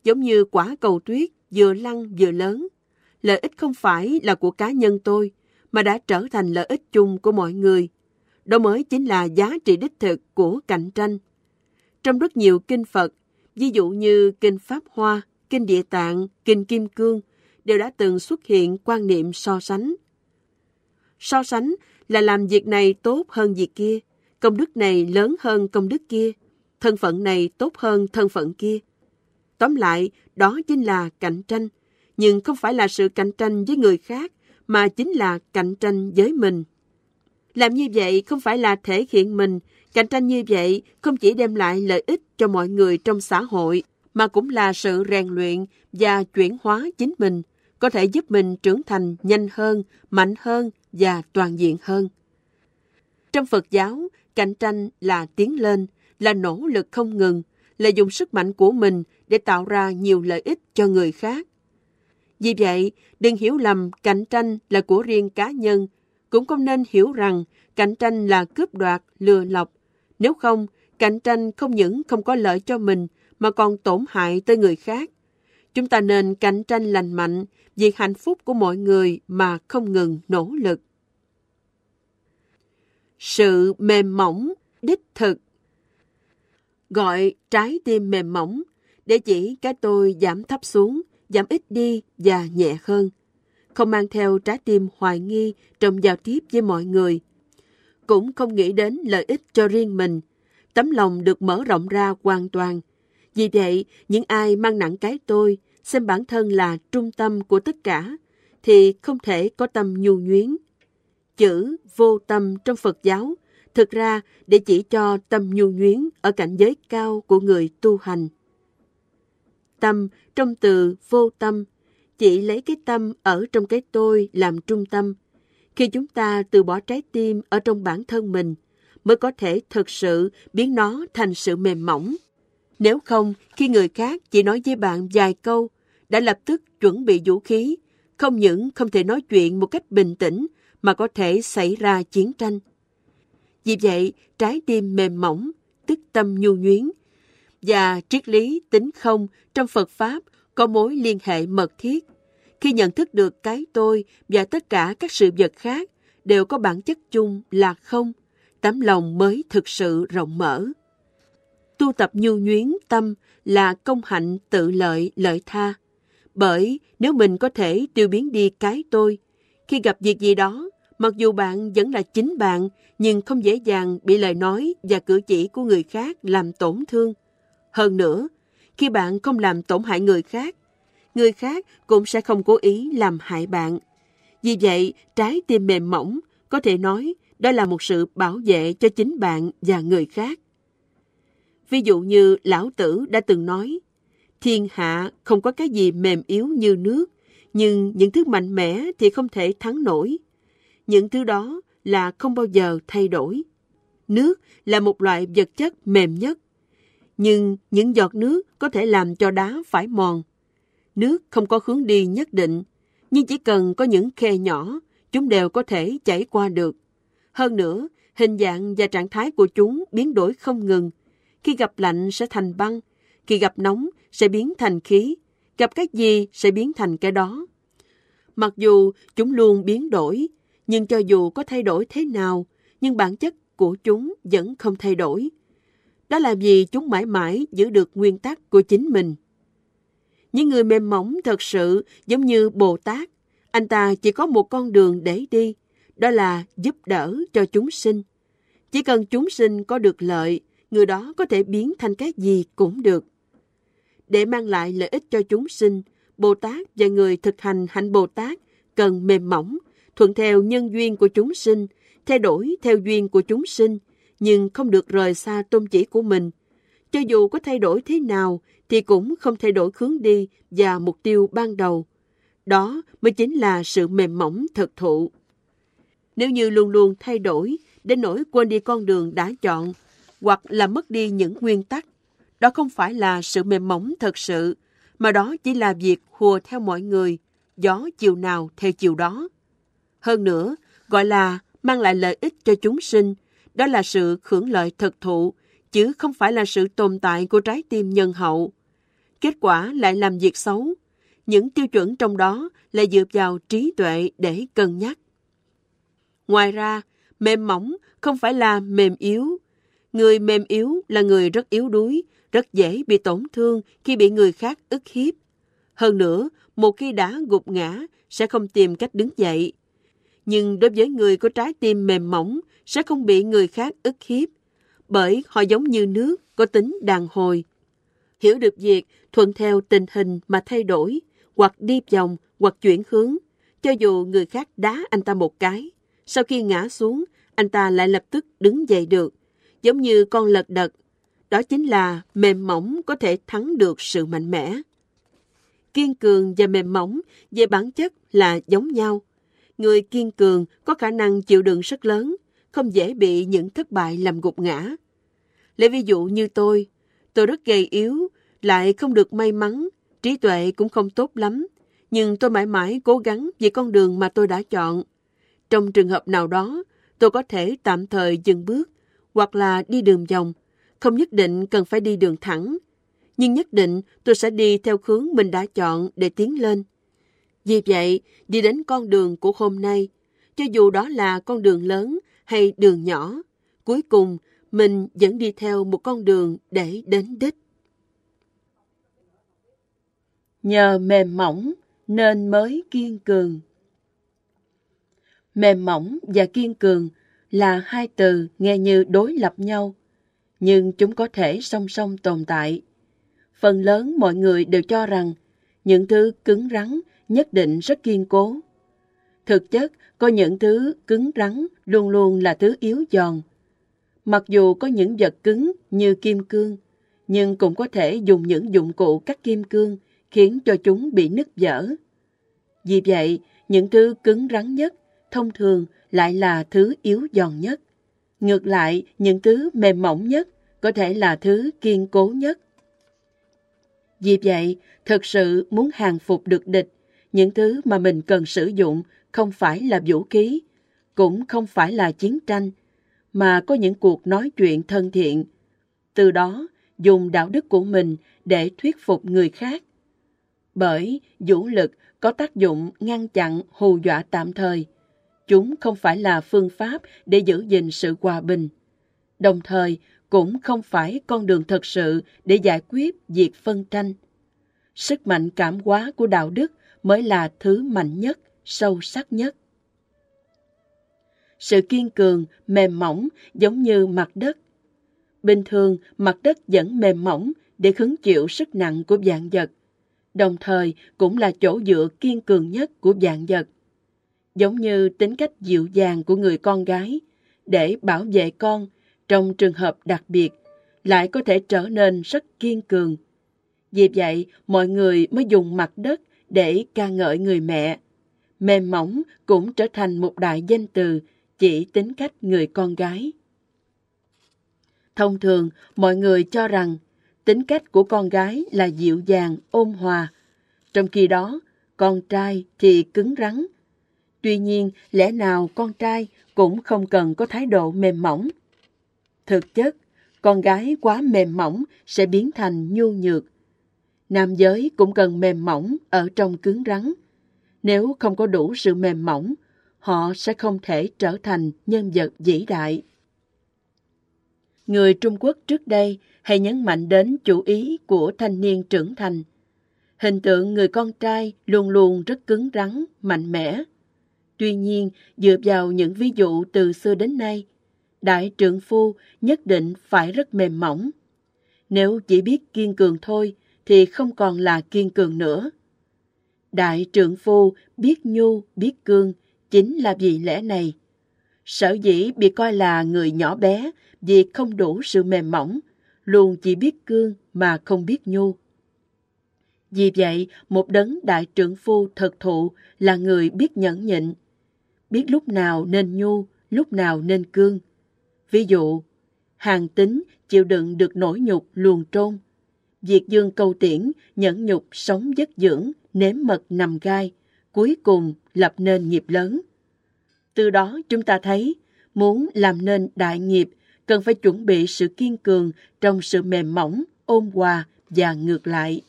giống như quả cầu tuyết vừa lăn vừa lớn. Lợi ích không phải là của cá nhân tôi, mà đã trở thành lợi ích chung của mọi người. Đó mới chính là giá trị đích thực của cạnh tranh. Trong rất nhiều kinh Phật, ví dụ như kinh Pháp Hoa, kinh Địa Tạng, kinh Kim Cương, đều đã từng xuất hiện quan niệm so sánh. So sánh là làm việc này tốt hơn việc kia, công đức này lớn hơn công đức kia, thân phận này tốt hơn thân phận kia. Tóm lại, đó chính là cạnh tranh, nhưng không phải là sự cạnh tranh với người khác, mà chính là cạnh tranh với mình. Làm như vậy không phải là thể hiện mình, cạnh tranh như vậy không chỉ đem lại lợi ích cho mọi người trong xã hội, mà cũng là sự rèn luyện và chuyển hóa chính mình, có thể giúp mình trưởng thành nhanh hơn, mạnh hơn và toàn diện hơn. Trong Phật giáo, cạnh tranh là tiến lên, là nỗ lực không ngừng, là dùng sức mạnh của mình để tạo ra nhiều lợi ích cho người khác. Vì vậy, đừng hiểu lầm cạnh tranh là của riêng cá nhân, cũng không nên hiểu rằng cạnh tranh là cướp đoạt, lừa lọc. Nếu không, cạnh tranh không những không có lợi cho mình, mà còn tổn hại tới người khác. Chúng ta nên cạnh tranh lành mạnh vì hạnh phúc của mọi người mà không ngừng nỗ lực. Sự mềm mỏng, đích thực Gọi trái tim mềm mỏng để chỉ cái tôi giảm thấp xuống, giảm ít đi và nhẹ hơn. Không mang theo trái tim hoài nghi trong giao tiếp với mọi người. Cũng không nghĩ đến lợi ích cho riêng mình. Tấm lòng được mở rộng ra hoàn toàn. Vì vậy, những ai mang nặng cái tôi, xem bản thân là trung tâm của tất cả, thì không thể có tâm nhu nhuyến. Chữ vô tâm trong Phật giáo thực ra để chỉ cho tâm nhu nhuyến ở cảnh giới cao của người tu hành. Tâm trong từ vô tâm chỉ lấy cái tâm ở trong cái tôi làm trung tâm. Khi chúng ta từ bỏ trái tim ở trong bản thân mình, mới có thể thực sự biến nó thành sự mềm mỏng. Nếu không, khi người khác chỉ nói với bạn vài câu, đã lập tức chuẩn bị vũ khí, không những không thể nói chuyện một cách bình tĩnh, mà có thể xảy ra chiến tranh. Vì vậy, trái tim mềm mỏng, tức tâm nhu nhuyến, và triết lý tính không trong Phật Pháp có mối liên hệ mật thiết. Khi nhận thức được cái tôi và tất cả các sự vật khác đều có bản chất chung là không, tấm lòng mới thực sự rộng mở. Tu tập nhu nhuyến tâm là công hạnh tự lợi lợi tha. Bởi nếu mình có thể tiêu biến đi cái tôi, khi gặp việc gì đó, mặc dù bạn vẫn là chính bạn, nhưng không dễ dàng bị lời nói và cử chỉ của người khác làm tổn thương. Hơn nữa, khi bạn không làm tổn hại người khác, người khác cũng sẽ không cố ý làm hại bạn. Vì vậy, trái tim mềm mỏng có thể nói đó là một sự bảo vệ cho chính bạn và người khác. Ví dụ như Lão Tử đã từng nói, thiên hạ không có cái gì mềm yếu như nước, nhưng những thứ mạnh mẽ thì không thể thắng nổi. Những thứ đó là không bao giờ thay đổi. Nước là một loại vật chất mềm nhất. nhưng những giọt nước có thể làm cho đá phải mòn. Nước không có hướng đi nhất định, nhưng chỉ cần có những khe nhỏ, chúng đều có thể chảy qua được. Hơn nữa, hình dạng và trạng thái của chúng biến đổi không ngừng. Khi gặp lạnh sẽ thành băng, khi gặp nóng sẽ biến thành khí, gặp cái gì sẽ biến thành cái đó. Mặc dù chúng luôn biến đổi, nhưng cho dù có thay đổi thế nào, nhưng bản chất của chúng vẫn không thay đổi. Đó là vì chúng mãi mãi giữ được nguyên tắc của chính mình. Những người mềm mỏng thật sự giống như Bồ Tát. Anh ta chỉ có một con đường để đi, đó là giúp đỡ cho chúng sinh. Chỉ cần chúng sinh có được lợi, người đó có thể biến thành cái gì cũng được. Để mang lại lợi ích cho chúng sinh, Bồ Tát và người thực hành hạnh Bồ Tát cần mềm mỏng, thuận theo nhân duyên của chúng sinh, thay đổi theo duyên của chúng sinh, nhưng không được rời xa tôn chỉ của mình. Cho dù có thay đổi thế nào, thì cũng không thay đổi hướng đi và mục tiêu ban đầu. Đó mới chính là sự mềm mỏng thật thụ. Nếu như luôn luôn thay đổi, đến nỗi quên đi con đường đã chọn, hoặc là mất đi những nguyên tắc, đó không phải là sự mềm mỏng thật sự, mà đó chỉ là việc hùa theo mọi người, gió chiều nào theo chiều đó. Hơn nữa, gọi là mang lại lợi ích cho chúng sinh, đó là sự hưởng lợi thật thụ, chứ không phải là sự tồn tại của trái tim nhân hậu. Kết quả lại làm việc xấu. Những tiêu chuẩn trong đó là dựa vào trí tuệ để cân nhắc. Ngoài ra, mềm mỏng không phải là mềm yếu. Người mềm yếu là người rất yếu đuối, rất dễ bị tổn thương khi bị người khác ức hiếp. Hơn nữa, một khi đã gục ngã, sẽ không tìm cách đứng dậy. Nhưng đối với người có trái tim mềm mỏng, sẽ không bị người khác ức hiếp, bởi họ giống như nước, có tính đàn hồi. Hiểu được việc thuận theo tình hình mà thay đổi, hoặc đi vòng, hoặc chuyển hướng, cho dù người khác đá anh ta một cái. Sau khi ngã xuống, anh ta lại lập tức đứng dậy được, giống như con lật đật. Đó chính là mềm mỏng có thể thắng được sự mạnh mẽ. Kiên cường và mềm mỏng về bản chất là giống nhau. Người kiên cường có khả năng chịu đựng rất lớn, không dễ bị những thất bại làm gục ngã. Lấy ví dụ như tôi, tôi rất gầy yếu, lại không được may mắn, trí tuệ cũng không tốt lắm, nhưng tôi mãi mãi cố gắng vì con đường mà tôi đã chọn. Trong trường hợp nào đó, tôi có thể tạm thời dừng bước hoặc là đi đường vòng, không nhất định cần phải đi đường thẳng, nhưng nhất định tôi sẽ đi theo hướng mình đã chọn để tiến lên. Vì vậy, đi đến con đường của hôm nay, cho dù đó là con đường lớn hay đường nhỏ, cuối cùng mình vẫn đi theo một con đường để đến đích. Nhờ mềm mỏng nên mới kiên cường. Mềm mỏng và kiên cường là hai từ nghe như đối lập nhau, nhưng chúng có thể song song tồn tại. Phần lớn mọi người đều cho rằng những thứ cứng rắn nhất định rất kiên cố. Thực chất, có những thứ cứng rắn luôn luôn là thứ yếu giòn. Mặc dù có những vật cứng như kim cương, nhưng cũng có thể dùng những dụng cụ cắt kim cương khiến cho chúng bị nứt vỡ. Vì vậy, những thứ cứng rắn nhất thông thường lại là thứ yếu giòn nhất. Ngược lại, những thứ mềm mỏng nhất có thể là thứ kiên cố nhất. Vì vậy, thật sự muốn hàng phục được địch, những thứ mà mình cần sử dụng không phải là vũ khí, cũng không phải là chiến tranh, mà có những cuộc nói chuyện thân thiện. Từ đó, dùng đạo đức của mình để thuyết phục người khác. Bởi vũ lực có tác dụng ngăn chặn hù dọa tạm thời. Chúng không phải là phương pháp để giữ gìn sự hòa bình. Đồng thời, cũng không phải con đường thật sự để giải quyết việc phân tranh. Sức mạnh cảm hóa của đạo đức mới là thứ mạnh nhất, sâu sắc nhất. Sự kiên cường, mềm mỏng giống như mặt đất. Bình thường, mặt đất vẫn mềm mỏng để hứng chịu sức nặng của dạng vật, đồng thời cũng là chỗ dựa kiên cường nhất của dạng vật. Giống như tính cách dịu dàng của người con gái, để bảo vệ con trong trường hợp đặc biệt, lại có thể trở nên rất kiên cường. Vì vậy, mọi người mới dùng mặt đất để ca ngợi người mẹ. Mềm mỏng cũng trở thành một đại danh từ chỉ tính cách người con gái. Thông thường, mọi người cho rằng tính cách của con gái là dịu dàng, ôn hòa. Trong khi đó, con trai thì cứng rắn. Tuy nhiên, lẽ nào con trai cũng không cần có thái độ mềm mỏng. Thực chất, con gái quá mềm mỏng sẽ biến thành nhu nhược. Nam giới cũng cần mềm mỏng ở trong cứng rắn. Nếu không có đủ sự mềm mỏng, họ sẽ không thể trở thành nhân vật vĩ đại. Người Trung Quốc trước đây hay nhấn mạnh đến chủ ý của thanh niên trưởng thành. Hình tượng người con trai luôn luôn rất cứng rắn, mạnh mẽ. Tuy nhiên, dựa vào những ví dụ từ xưa đến nay, đại trượng phu nhất định phải rất mềm mỏng. Nếu chỉ biết kiên cường thôi, thì không còn là kiên cường nữa. Đại trượng phu biết nhu, biết cương, chính là vì lẽ này. Sở dĩ bị coi là người nhỏ bé vì không đủ sự mềm mỏng, luôn chỉ biết cương mà không biết nhu. Vì vậy, một đấng đại trưởng phu thật thụ là người biết nhẫn nhịn, biết lúc nào nên nhu, lúc nào nên cương. Ví dụ, hàng tính chịu đựng được nỗi nhục luồn trôn. Diệt dương câu tiễn, nhẫn nhục sống dứt dưỡng, nếm mật nằm gai, cuối cùng lập nên nghiệp lớn. Từ đó chúng ta thấy, muốn làm nên đại nghiệp cần phải chuẩn bị sự kiên cường trong sự mềm mỏng, ôn hòa và ngược lại.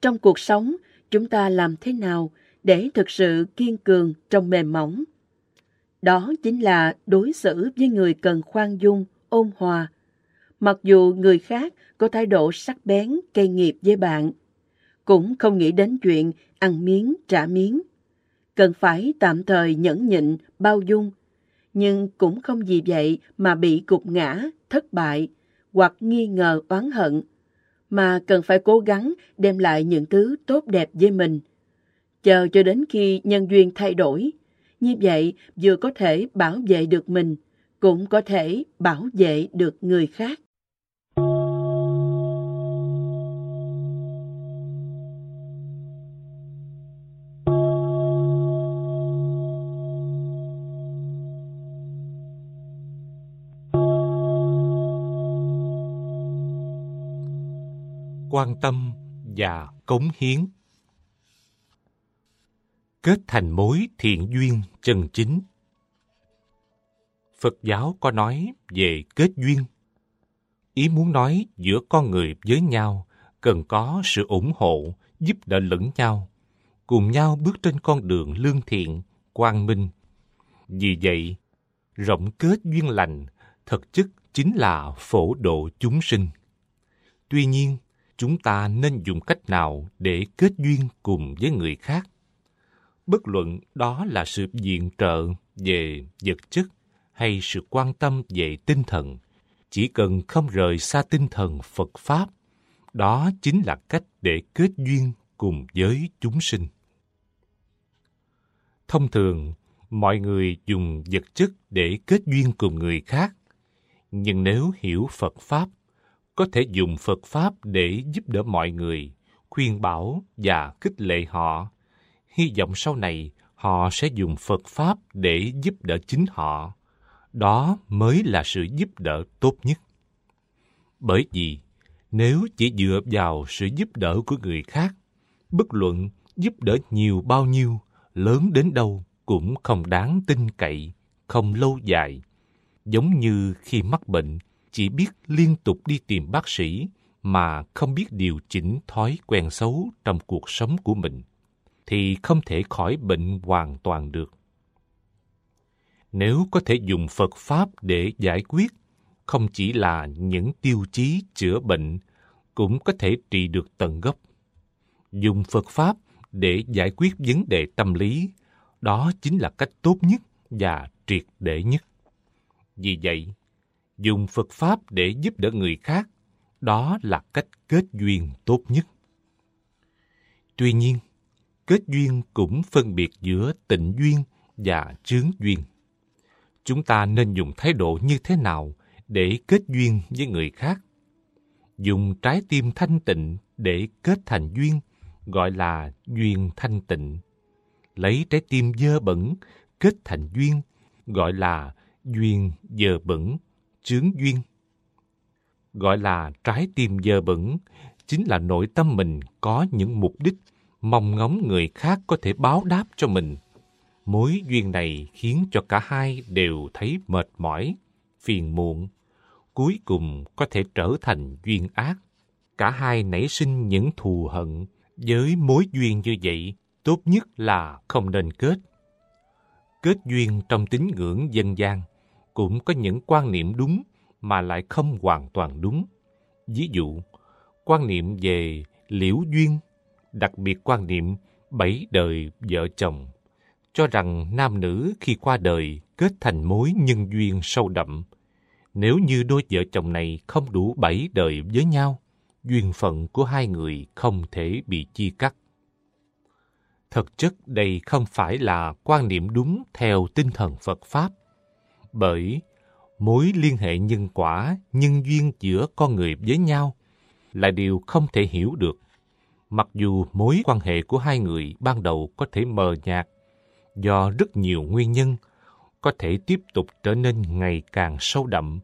Trong cuộc sống, chúng ta làm thế nào để thực sự kiên cường trong mềm mỏng? Đó chính là đối xử với người cần khoan dung, ôn hòa. Mặc dù người khác có thái độ sắc bén, cây nghiệp với bạn, cũng không nghĩ đến chuyện ăn miếng trả miếng. Cần phải tạm thời nhẫn nhịn, bao dung, nhưng cũng không vì vậy mà bị gục ngã, thất bại hoặc nghi ngờ oán hận, mà cần phải cố gắng đem lại những thứ tốt đẹp với mình. Chờ cho đến khi nhân duyên thay đổi, như vậy vừa có thể bảo vệ được mình, cũng có thể bảo vệ được người khác. quan tâm và cống hiến. Kết thành mối thiện duyên chân chính. Phật giáo có nói về kết duyên. Ý muốn nói giữa con người với nhau cần có sự ủng hộ, giúp đỡ lẫn nhau, cùng nhau bước trên con đường lương thiện, quang minh. Vì vậy, rộng kết duyên lành thực chất chính là phổ độ chúng sinh. Tuy nhiên, chúng ta nên dùng cách nào để kết duyên cùng với người khác bất luận đó là sự viện trợ về vật chất hay sự quan tâm về tinh thần chỉ cần không rời xa tinh thần phật pháp đó chính là cách để kết duyên cùng với chúng sinh thông thường mọi người dùng vật chất để kết duyên cùng người khác nhưng nếu hiểu phật pháp có thể dùng Phật Pháp để giúp đỡ mọi người, khuyên bảo và khích lệ họ. Hy vọng sau này họ sẽ dùng Phật Pháp để giúp đỡ chính họ. Đó mới là sự giúp đỡ tốt nhất. Bởi vì nếu chỉ dựa vào sự giúp đỡ của người khác, bất luận giúp đỡ nhiều bao nhiêu, lớn đến đâu cũng không đáng tin cậy, không lâu dài. Giống như khi mắc bệnh, chỉ biết liên tục đi tìm bác sĩ mà không biết điều chỉnh thói quen xấu trong cuộc sống của mình thì không thể khỏi bệnh hoàn toàn được. Nếu có thể dùng phật pháp để giải quyết không chỉ là những tiêu chí chữa bệnh cũng có thể trị được tận gốc. Dùng phật pháp để giải quyết vấn đề tâm lý đó chính là cách tốt nhất và triệt để nhất. Vì vậy dùng Phật Pháp để giúp đỡ người khác, đó là cách kết duyên tốt nhất. Tuy nhiên, kết duyên cũng phân biệt giữa tịnh duyên và chướng duyên. Chúng ta nên dùng thái độ như thế nào để kết duyên với người khác? Dùng trái tim thanh tịnh để kết thành duyên, gọi là duyên thanh tịnh. Lấy trái tim dơ bẩn kết thành duyên, gọi là duyên dơ bẩn chướng duyên. gọi là trái tim dơ bẩn, chính là nội tâm mình có những mục đích mong ngóng người khác có thể báo đáp cho mình. Mối duyên này khiến cho cả hai đều thấy mệt mỏi, phiền muộn, cuối cùng có thể trở thành duyên ác. Cả hai nảy sinh những thù hận, với mối duyên như vậy, tốt nhất là không nên kết. Kết duyên trong tín ngưỡng dân gian cũng có những quan niệm đúng mà lại không hoàn toàn đúng. Ví dụ, quan niệm về liễu duyên, đặc biệt quan niệm bảy đời vợ chồng, cho rằng nam nữ khi qua đời kết thành mối nhân duyên sâu đậm. Nếu như đôi vợ chồng này không đủ bảy đời với nhau, duyên phận của hai người không thể bị chia cắt. Thực chất đây không phải là quan niệm đúng theo tinh thần Phật Pháp, bởi mối liên hệ nhân quả, nhân duyên giữa con người với nhau là điều không thể hiểu được. Mặc dù mối quan hệ của hai người ban đầu có thể mờ nhạt do rất nhiều nguyên nhân, có thể tiếp tục trở nên ngày càng sâu đậm,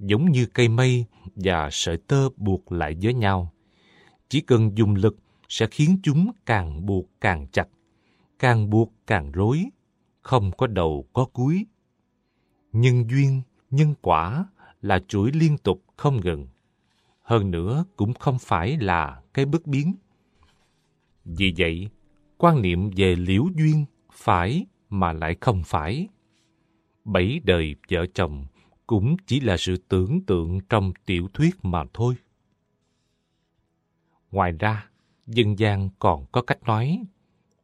giống như cây mây và sợi tơ buộc lại với nhau. Chỉ cần dùng lực sẽ khiến chúng càng buộc càng chặt, càng buộc càng rối, không có đầu có cuối. Nhân duyên, nhân quả là chuỗi liên tục không ngừng. Hơn nữa cũng không phải là cái bất biến. Vì vậy, quan niệm về liễu duyên phải mà lại không phải. Bảy đời vợ chồng cũng chỉ là sự tưởng tượng trong tiểu thuyết mà thôi. Ngoài ra, dân gian còn có cách nói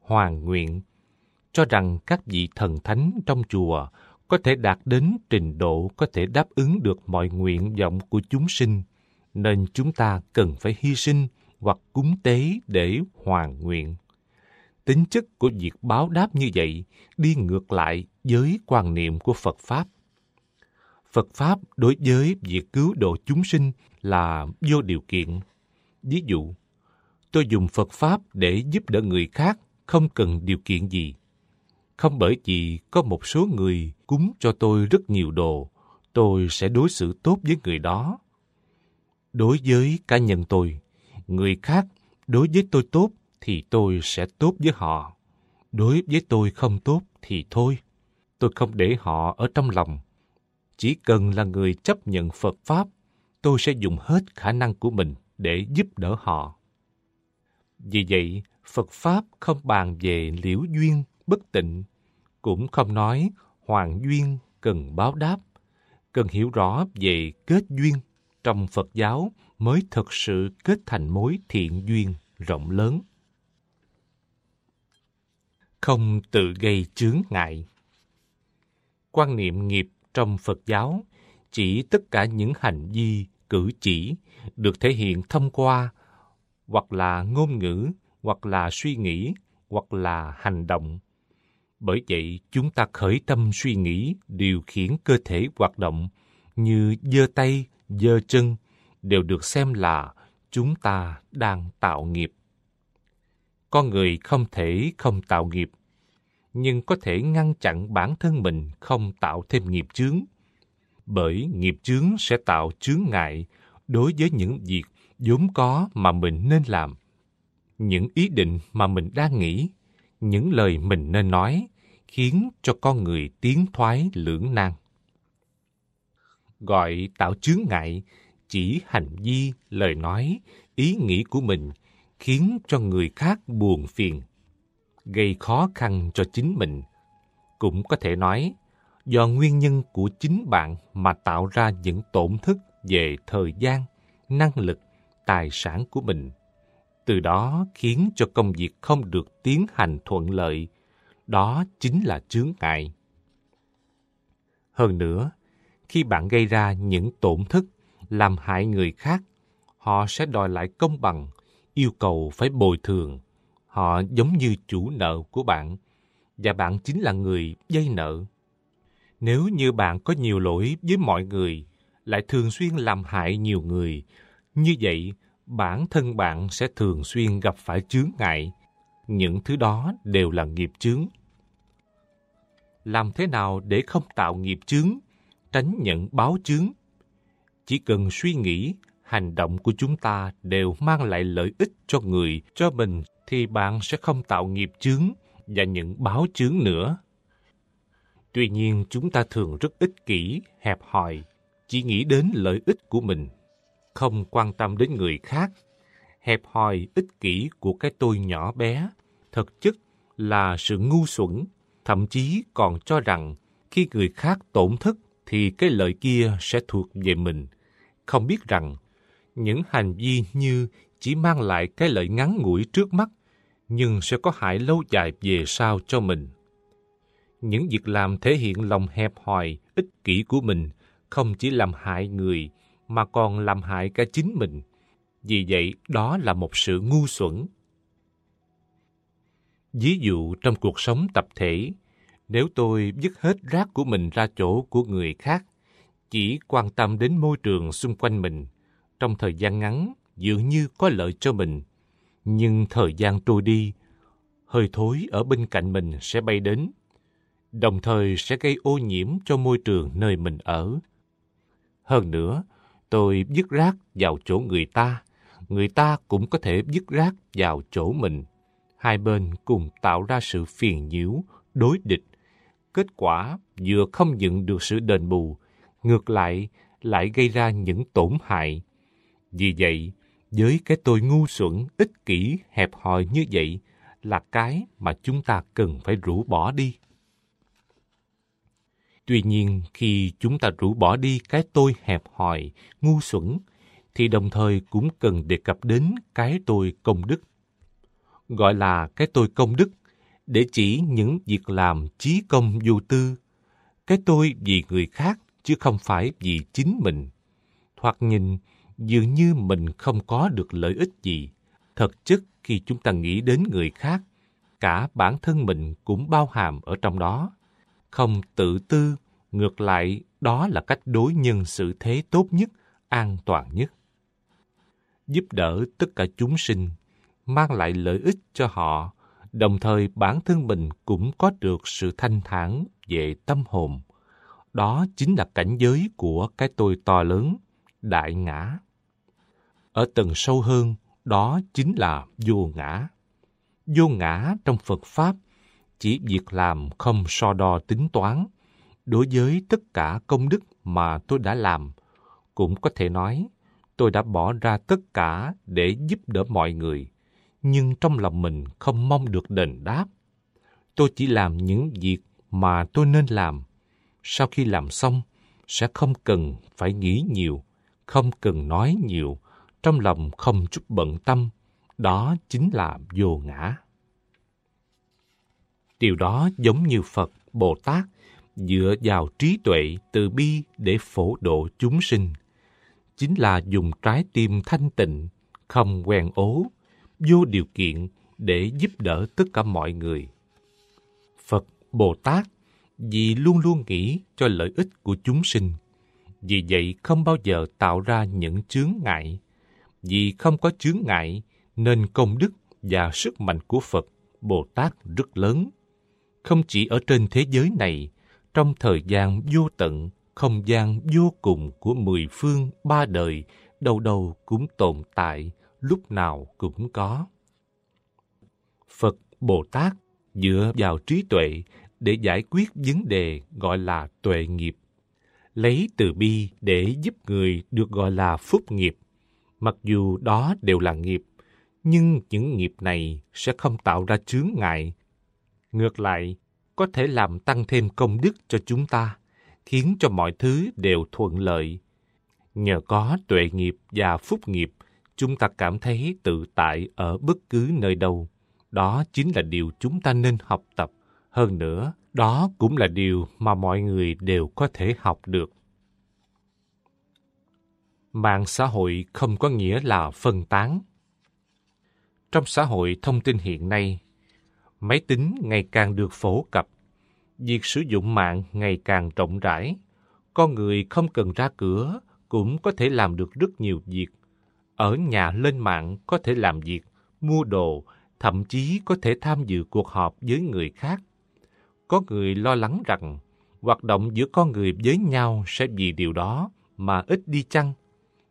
hoàng nguyện cho rằng các vị thần thánh trong chùa có thể đạt đến trình độ có thể đáp ứng được mọi nguyện vọng của chúng sinh, nên chúng ta cần phải hy sinh hoặc cúng tế để hoàn nguyện. Tính chất của việc báo đáp như vậy đi ngược lại với quan niệm của Phật Pháp. Phật Pháp đối với việc cứu độ chúng sinh là vô điều kiện. Ví dụ, tôi dùng Phật Pháp để giúp đỡ người khác không cần điều kiện gì. Không bởi vì có một số người cúng cho tôi rất nhiều đồ, tôi sẽ đối xử tốt với người đó. Đối với cá nhân tôi, người khác đối với tôi tốt thì tôi sẽ tốt với họ. Đối với tôi không tốt thì thôi. Tôi không để họ ở trong lòng. Chỉ cần là người chấp nhận Phật Pháp, tôi sẽ dùng hết khả năng của mình để giúp đỡ họ. Vì vậy, Phật Pháp không bàn về liễu duyên, bất tịnh, cũng không nói hoàng duyên cần báo đáp, cần hiểu rõ về kết duyên trong Phật giáo mới thực sự kết thành mối thiện duyên rộng lớn. Không tự gây chướng ngại Quan niệm nghiệp trong Phật giáo chỉ tất cả những hành vi, cử chỉ được thể hiện thông qua hoặc là ngôn ngữ, hoặc là suy nghĩ, hoặc là hành động. Bởi vậy, chúng ta khởi tâm suy nghĩ, điều khiển cơ thể hoạt động như giơ tay, dơ chân đều được xem là chúng ta đang tạo nghiệp. Con người không thể không tạo nghiệp, nhưng có thể ngăn chặn bản thân mình không tạo thêm nghiệp chướng. Bởi nghiệp chướng sẽ tạo chướng ngại đối với những việc vốn có mà mình nên làm. Những ý định mà mình đang nghĩ, những lời mình nên nói, khiến cho con người tiến thoái lưỡng nan. Gọi tạo chướng ngại chỉ hành vi, lời nói, ý nghĩ của mình khiến cho người khác buồn phiền, gây khó khăn cho chính mình. Cũng có thể nói, do nguyên nhân của chính bạn mà tạo ra những tổn thất về thời gian, năng lực, tài sản của mình. Từ đó khiến cho công việc không được tiến hành thuận lợi. Đó chính là chướng ngại. Hơn nữa, khi bạn gây ra những tổn thất làm hại người khác, họ sẽ đòi lại công bằng, yêu cầu phải bồi thường. Họ giống như chủ nợ của bạn, và bạn chính là người dây nợ. Nếu như bạn có nhiều lỗi với mọi người, lại thường xuyên làm hại nhiều người, như vậy bản thân bạn sẽ thường xuyên gặp phải chướng ngại. Những thứ đó đều là nghiệp chướng. Làm thế nào để không tạo nghiệp chướng, tránh nhận báo chướng chỉ cần suy nghĩ, hành động của chúng ta đều mang lại lợi ích cho người, cho mình, thì bạn sẽ không tạo nghiệp chướng và những báo chướng nữa. Tuy nhiên, chúng ta thường rất ích kỷ, hẹp hòi, chỉ nghĩ đến lợi ích của mình, không quan tâm đến người khác. Hẹp hòi, ích kỷ của cái tôi nhỏ bé, thực chất là sự ngu xuẩn, thậm chí còn cho rằng khi người khác tổn thất thì cái lợi kia sẽ thuộc về mình. Không biết rằng những hành vi như chỉ mang lại cái lợi ngắn ngủi trước mắt nhưng sẽ có hại lâu dài về sau cho mình. Những việc làm thể hiện lòng hẹp hòi, ích kỷ của mình không chỉ làm hại người mà còn làm hại cả chính mình. Vì vậy, đó là một sự ngu xuẩn. Ví dụ trong cuộc sống tập thể, nếu tôi dứt hết rác của mình ra chỗ của người khác, chỉ quan tâm đến môi trường xung quanh mình, trong thời gian ngắn dường như có lợi cho mình, nhưng thời gian trôi đi, hơi thối ở bên cạnh mình sẽ bay đến, đồng thời sẽ gây ô nhiễm cho môi trường nơi mình ở. Hơn nữa, tôi dứt rác vào chỗ người ta, người ta cũng có thể dứt rác vào chỗ mình. Hai bên cùng tạo ra sự phiền nhiễu, đối địch. Kết quả vừa không nhận được sự đền bù, ngược lại lại gây ra những tổn hại. Vì vậy, với cái tôi ngu xuẩn, ích kỷ, hẹp hòi như vậy là cái mà chúng ta cần phải rũ bỏ đi. Tuy nhiên, khi chúng ta rũ bỏ đi cái tôi hẹp hòi, ngu xuẩn, thì đồng thời cũng cần đề cập đến cái tôi công đức. Gọi là cái tôi công đức để chỉ những việc làm trí công vô tư. Cái tôi vì người khác chứ không phải vì chính mình. Thoạt nhìn, dường như mình không có được lợi ích gì. Thật chất khi chúng ta nghĩ đến người khác, cả bản thân mình cũng bao hàm ở trong đó. Không tự tư, ngược lại đó là cách đối nhân xử thế tốt nhất, an toàn nhất. Giúp đỡ tất cả chúng sinh, mang lại lợi ích cho họ, đồng thời bản thân mình cũng có được sự thanh thản về tâm hồn. Đó chính là cảnh giới của cái tôi to lớn, đại ngã. Ở tầng sâu hơn, đó chính là vô ngã. Vô ngã trong Phật Pháp chỉ việc làm không so đo tính toán. Đối với tất cả công đức mà tôi đã làm, cũng có thể nói tôi đã bỏ ra tất cả để giúp đỡ mọi người, nhưng trong lòng mình không mong được đền đáp. Tôi chỉ làm những việc mà tôi nên làm. Sau khi làm xong, sẽ không cần phải nghĩ nhiều, không cần nói nhiều, trong lòng không chút bận tâm, đó chính là vô ngã. Điều đó giống như Phật, Bồ Tát dựa vào trí tuệ từ bi để phổ độ chúng sinh. Chính là dùng trái tim thanh tịnh, không quen ố, vô điều kiện để giúp đỡ tất cả mọi người. Phật, Bồ Tát vì luôn luôn nghĩ cho lợi ích của chúng sinh. Vì vậy không bao giờ tạo ra những chướng ngại vì không có chướng ngại nên công đức và sức mạnh của Phật, Bồ Tát rất lớn. Không chỉ ở trên thế giới này, trong thời gian vô tận, không gian vô cùng của mười phương ba đời, đâu đâu cũng tồn tại, lúc nào cũng có. Phật, Bồ Tát dựa vào trí tuệ để giải quyết vấn đề gọi là tuệ nghiệp. Lấy từ bi để giúp người được gọi là phúc nghiệp Mặc dù đó đều là nghiệp, nhưng những nghiệp này sẽ không tạo ra chướng ngại. Ngược lại, có thể làm tăng thêm công đức cho chúng ta, khiến cho mọi thứ đều thuận lợi. Nhờ có tuệ nghiệp và phúc nghiệp, chúng ta cảm thấy tự tại ở bất cứ nơi đâu. Đó chính là điều chúng ta nên học tập. Hơn nữa, đó cũng là điều mà mọi người đều có thể học được. Mạng xã hội không có nghĩa là phân tán. Trong xã hội thông tin hiện nay, máy tính ngày càng được phổ cập, việc sử dụng mạng ngày càng rộng rãi, con người không cần ra cửa cũng có thể làm được rất nhiều việc. Ở nhà lên mạng có thể làm việc, mua đồ, thậm chí có thể tham dự cuộc họp với người khác. Có người lo lắng rằng hoạt động giữa con người với nhau sẽ vì điều đó mà ít đi chăng?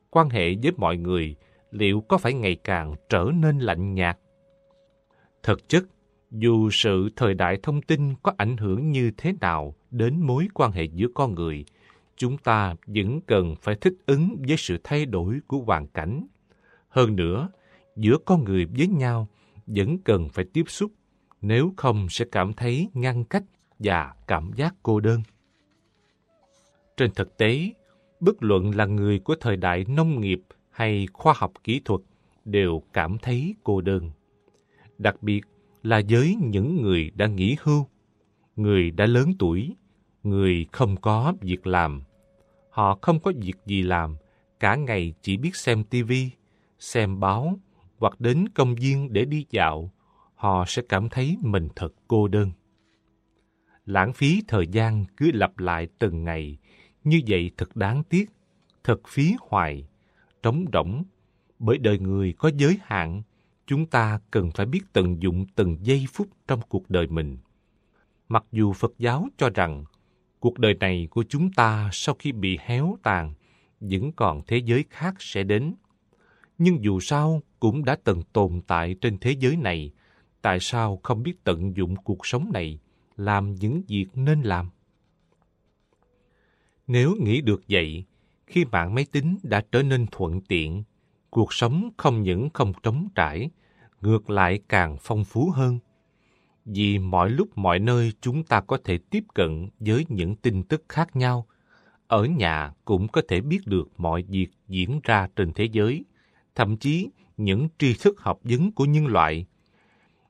Quan hệ với mọi người liệu có phải ngày càng trở nên lạnh nhạt? Thực chất, dù sự thời đại thông tin có ảnh hưởng như thế nào đến mối quan hệ giữa con người, chúng ta vẫn cần phải thích ứng với sự thay đổi của hoàn cảnh. Hơn nữa, giữa con người với nhau vẫn cần phải tiếp xúc, nếu không sẽ cảm thấy ngăn cách và cảm giác cô đơn. Trên thực tế, bất luận là người của thời đại nông nghiệp hay khoa học kỹ thuật đều cảm thấy cô đơn. Đặc biệt là với những người đã nghỉ hưu, người đã lớn tuổi, người không có việc làm. Họ không có việc gì làm, cả ngày chỉ biết xem tivi, xem báo hoặc đến công viên để đi dạo, họ sẽ cảm thấy mình thật cô đơn. Lãng phí thời gian cứ lặp lại từng ngày, như vậy thật đáng tiếc, thật phí hoài, trống rỗng, bởi đời người có giới hạn, chúng ta cần phải biết tận dụng từng giây phút trong cuộc đời mình. Mặc dù Phật giáo cho rằng cuộc đời này của chúng ta sau khi bị héo tàn, vẫn còn thế giới khác sẽ đến. Nhưng dù sao cũng đã từng tồn tại trên thế giới này, tại sao không biết tận dụng cuộc sống này, làm những việc nên làm? Nếu nghĩ được vậy, khi mạng máy tính đã trở nên thuận tiện, cuộc sống không những không trống trải, ngược lại càng phong phú hơn. Vì mọi lúc mọi nơi chúng ta có thể tiếp cận với những tin tức khác nhau. Ở nhà cũng có thể biết được mọi việc diễn ra trên thế giới, thậm chí những tri thức học vấn của nhân loại.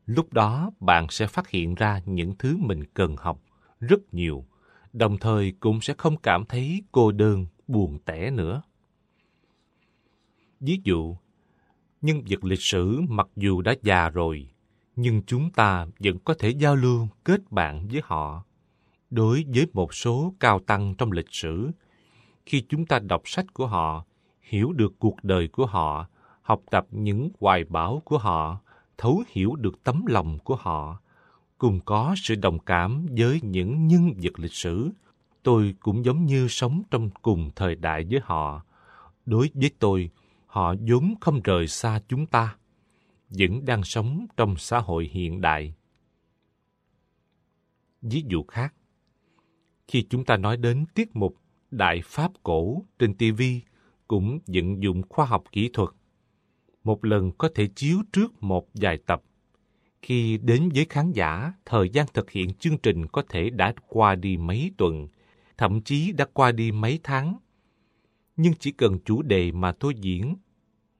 Lúc đó bạn sẽ phát hiện ra những thứ mình cần học rất nhiều, đồng thời cũng sẽ không cảm thấy cô đơn, buồn tẻ nữa. Ví dụ, nhân vật lịch sử mặc dù đã già rồi, nhưng chúng ta vẫn có thể giao lưu kết bạn với họ. Đối với một số cao tăng trong lịch sử, khi chúng ta đọc sách của họ, hiểu được cuộc đời của họ, học tập những hoài bão của họ, thấu hiểu được tấm lòng của họ, cùng có sự đồng cảm với những nhân vật lịch sử, tôi cũng giống như sống trong cùng thời đại với họ. Đối với tôi, họ vốn không rời xa chúng ta, vẫn đang sống trong xã hội hiện đại. Ví dụ khác, khi chúng ta nói đến tiết mục Đại Pháp Cổ trên TV cũng vận dụng khoa học kỹ thuật. Một lần có thể chiếu trước một vài tập. Khi đến với khán giả, thời gian thực hiện chương trình có thể đã qua đi mấy tuần, thậm chí đã qua đi mấy tháng. Nhưng chỉ cần chủ đề mà tôi diễn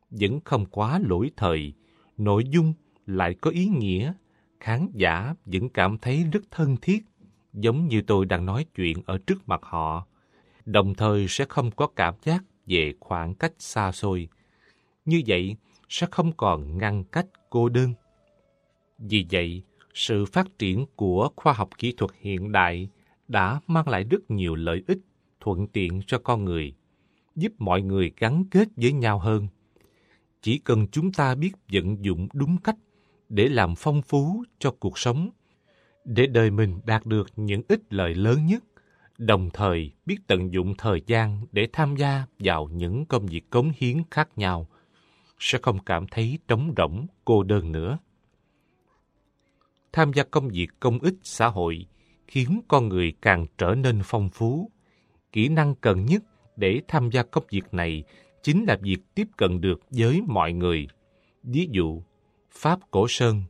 vẫn không quá lỗi thời, nội dung lại có ý nghĩa, khán giả vẫn cảm thấy rất thân thiết, giống như tôi đang nói chuyện ở trước mặt họ, đồng thời sẽ không có cảm giác về khoảng cách xa xôi. Như vậy sẽ không còn ngăn cách cô đơn. Vì vậy, sự phát triển của khoa học kỹ thuật hiện đại đã mang lại rất nhiều lợi ích thuận tiện cho con người, giúp mọi người gắn kết với nhau hơn chỉ cần chúng ta biết vận dụng đúng cách để làm phong phú cho cuộc sống, để đời mình đạt được những ích lợi lớn nhất, đồng thời biết tận dụng thời gian để tham gia vào những công việc cống hiến khác nhau, sẽ không cảm thấy trống rỗng, cô đơn nữa. Tham gia công việc công ích xã hội khiến con người càng trở nên phong phú. Kỹ năng cần nhất để tham gia công việc này chính là việc tiếp cận được với mọi người. Ví dụ, Pháp Cổ Sơn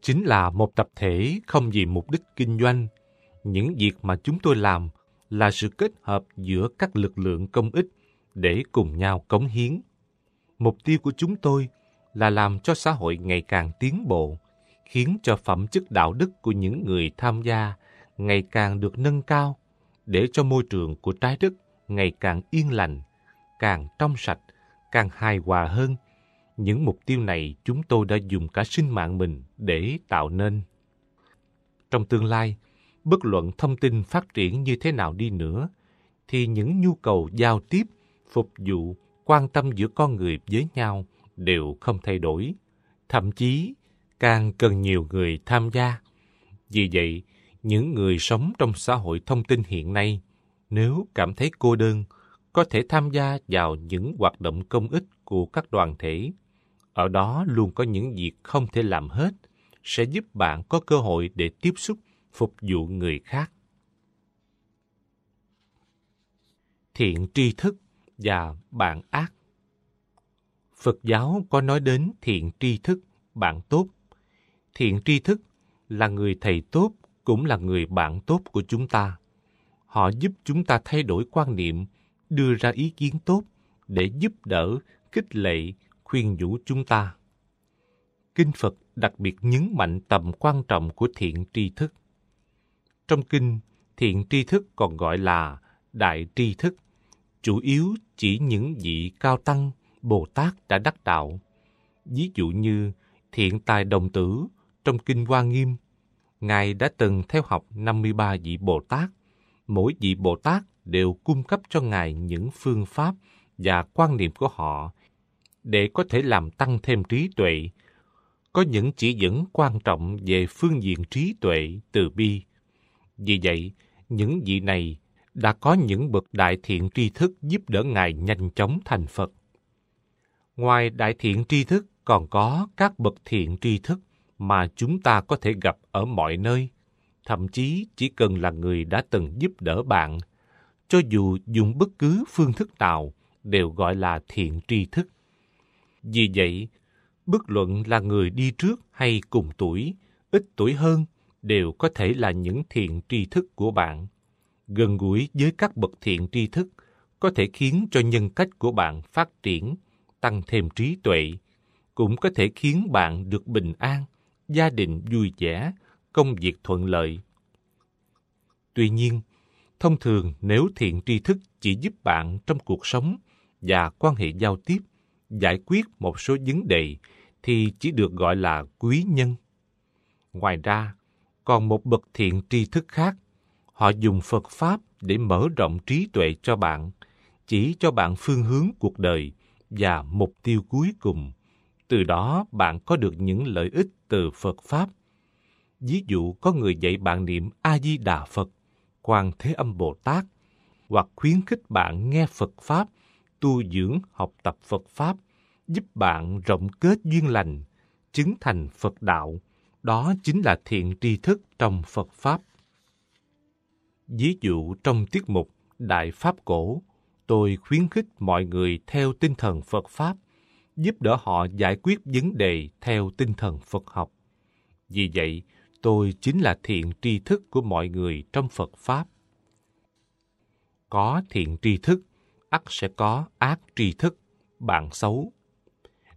chính là một tập thể không vì mục đích kinh doanh. Những việc mà chúng tôi làm là sự kết hợp giữa các lực lượng công ích để cùng nhau cống hiến. Mục tiêu của chúng tôi là làm cho xã hội ngày càng tiến bộ, khiến cho phẩm chất đạo đức của những người tham gia ngày càng được nâng cao, để cho môi trường của trái đất ngày càng yên lành, càng trong sạch, càng hài hòa hơn. Những mục tiêu này chúng tôi đã dùng cả sinh mạng mình để tạo nên. Trong tương lai, bất luận thông tin phát triển như thế nào đi nữa, thì những nhu cầu giao tiếp, phục vụ, quan tâm giữa con người với nhau đều không thay đổi. Thậm chí, càng cần nhiều người tham gia. Vì vậy, những người sống trong xã hội thông tin hiện nay, nếu cảm thấy cô đơn, có thể tham gia vào những hoạt động công ích của các đoàn thể. Ở đó luôn có những việc không thể làm hết, sẽ giúp bạn có cơ hội để tiếp xúc, phục vụ người khác. Thiện tri thức và bạn ác Phật giáo có nói đến thiện tri thức, bạn tốt. Thiện tri thức là người thầy tốt, cũng là người bạn tốt của chúng ta. Họ giúp chúng ta thay đổi quan niệm, đưa ra ý kiến tốt để giúp đỡ, khích lệ, khuyên nhủ chúng ta. Kinh Phật đặc biệt nhấn mạnh tầm quan trọng của thiện tri thức. Trong kinh, thiện tri thức còn gọi là đại tri thức, chủ yếu chỉ những vị cao tăng, Bồ Tát đã đắc đạo. Ví dụ như thiện tài đồng tử trong Kinh Hoa Nghiêm, Ngài đã từng theo học 53 vị Bồ Tát. Mỗi vị Bồ Tát đều cung cấp cho Ngài những phương pháp và quan niệm của họ để có thể làm tăng thêm trí tuệ. Có những chỉ dẫn quan trọng về phương diện trí tuệ, từ bi. Vì vậy, những vị này đã có những bậc đại thiện tri thức giúp đỡ Ngài nhanh chóng thành Phật. Ngoài đại thiện tri thức còn có các bậc thiện tri thức mà chúng ta có thể gặp ở mọi nơi, thậm chí chỉ cần là người đã từng giúp đỡ bạn, cho dù dùng bất cứ phương thức nào đều gọi là thiện tri thức. Vì vậy, bất luận là người đi trước hay cùng tuổi, ít tuổi hơn, đều có thể là những thiện tri thức của bạn. Gần gũi với các bậc thiện tri thức có thể khiến cho nhân cách của bạn phát triển tăng thêm trí tuệ, cũng có thể khiến bạn được bình an, gia đình vui vẻ, công việc thuận lợi. Tuy nhiên, thông thường nếu thiện tri thức chỉ giúp bạn trong cuộc sống và quan hệ giao tiếp, giải quyết một số vấn đề thì chỉ được gọi là quý nhân. Ngoài ra, còn một bậc thiện tri thức khác, họ dùng Phật Pháp để mở rộng trí tuệ cho bạn, chỉ cho bạn phương hướng cuộc đời và mục tiêu cuối cùng. Từ đó bạn có được những lợi ích từ Phật Pháp. Ví dụ có người dạy bạn niệm A-di-đà Phật, Quan Thế Âm Bồ Tát, hoặc khuyến khích bạn nghe Phật Pháp, tu dưỡng học tập Phật Pháp, giúp bạn rộng kết duyên lành, chứng thành Phật đạo. Đó chính là thiện tri thức trong Phật Pháp. Ví dụ trong tiết mục Đại Pháp Cổ, tôi khuyến khích mọi người theo tinh thần Phật Pháp, giúp đỡ họ giải quyết vấn đề theo tinh thần Phật học. Vì vậy, tôi chính là thiện tri thức của mọi người trong Phật Pháp. Có thiện tri thức, ắt sẽ có ác tri thức, bạn xấu.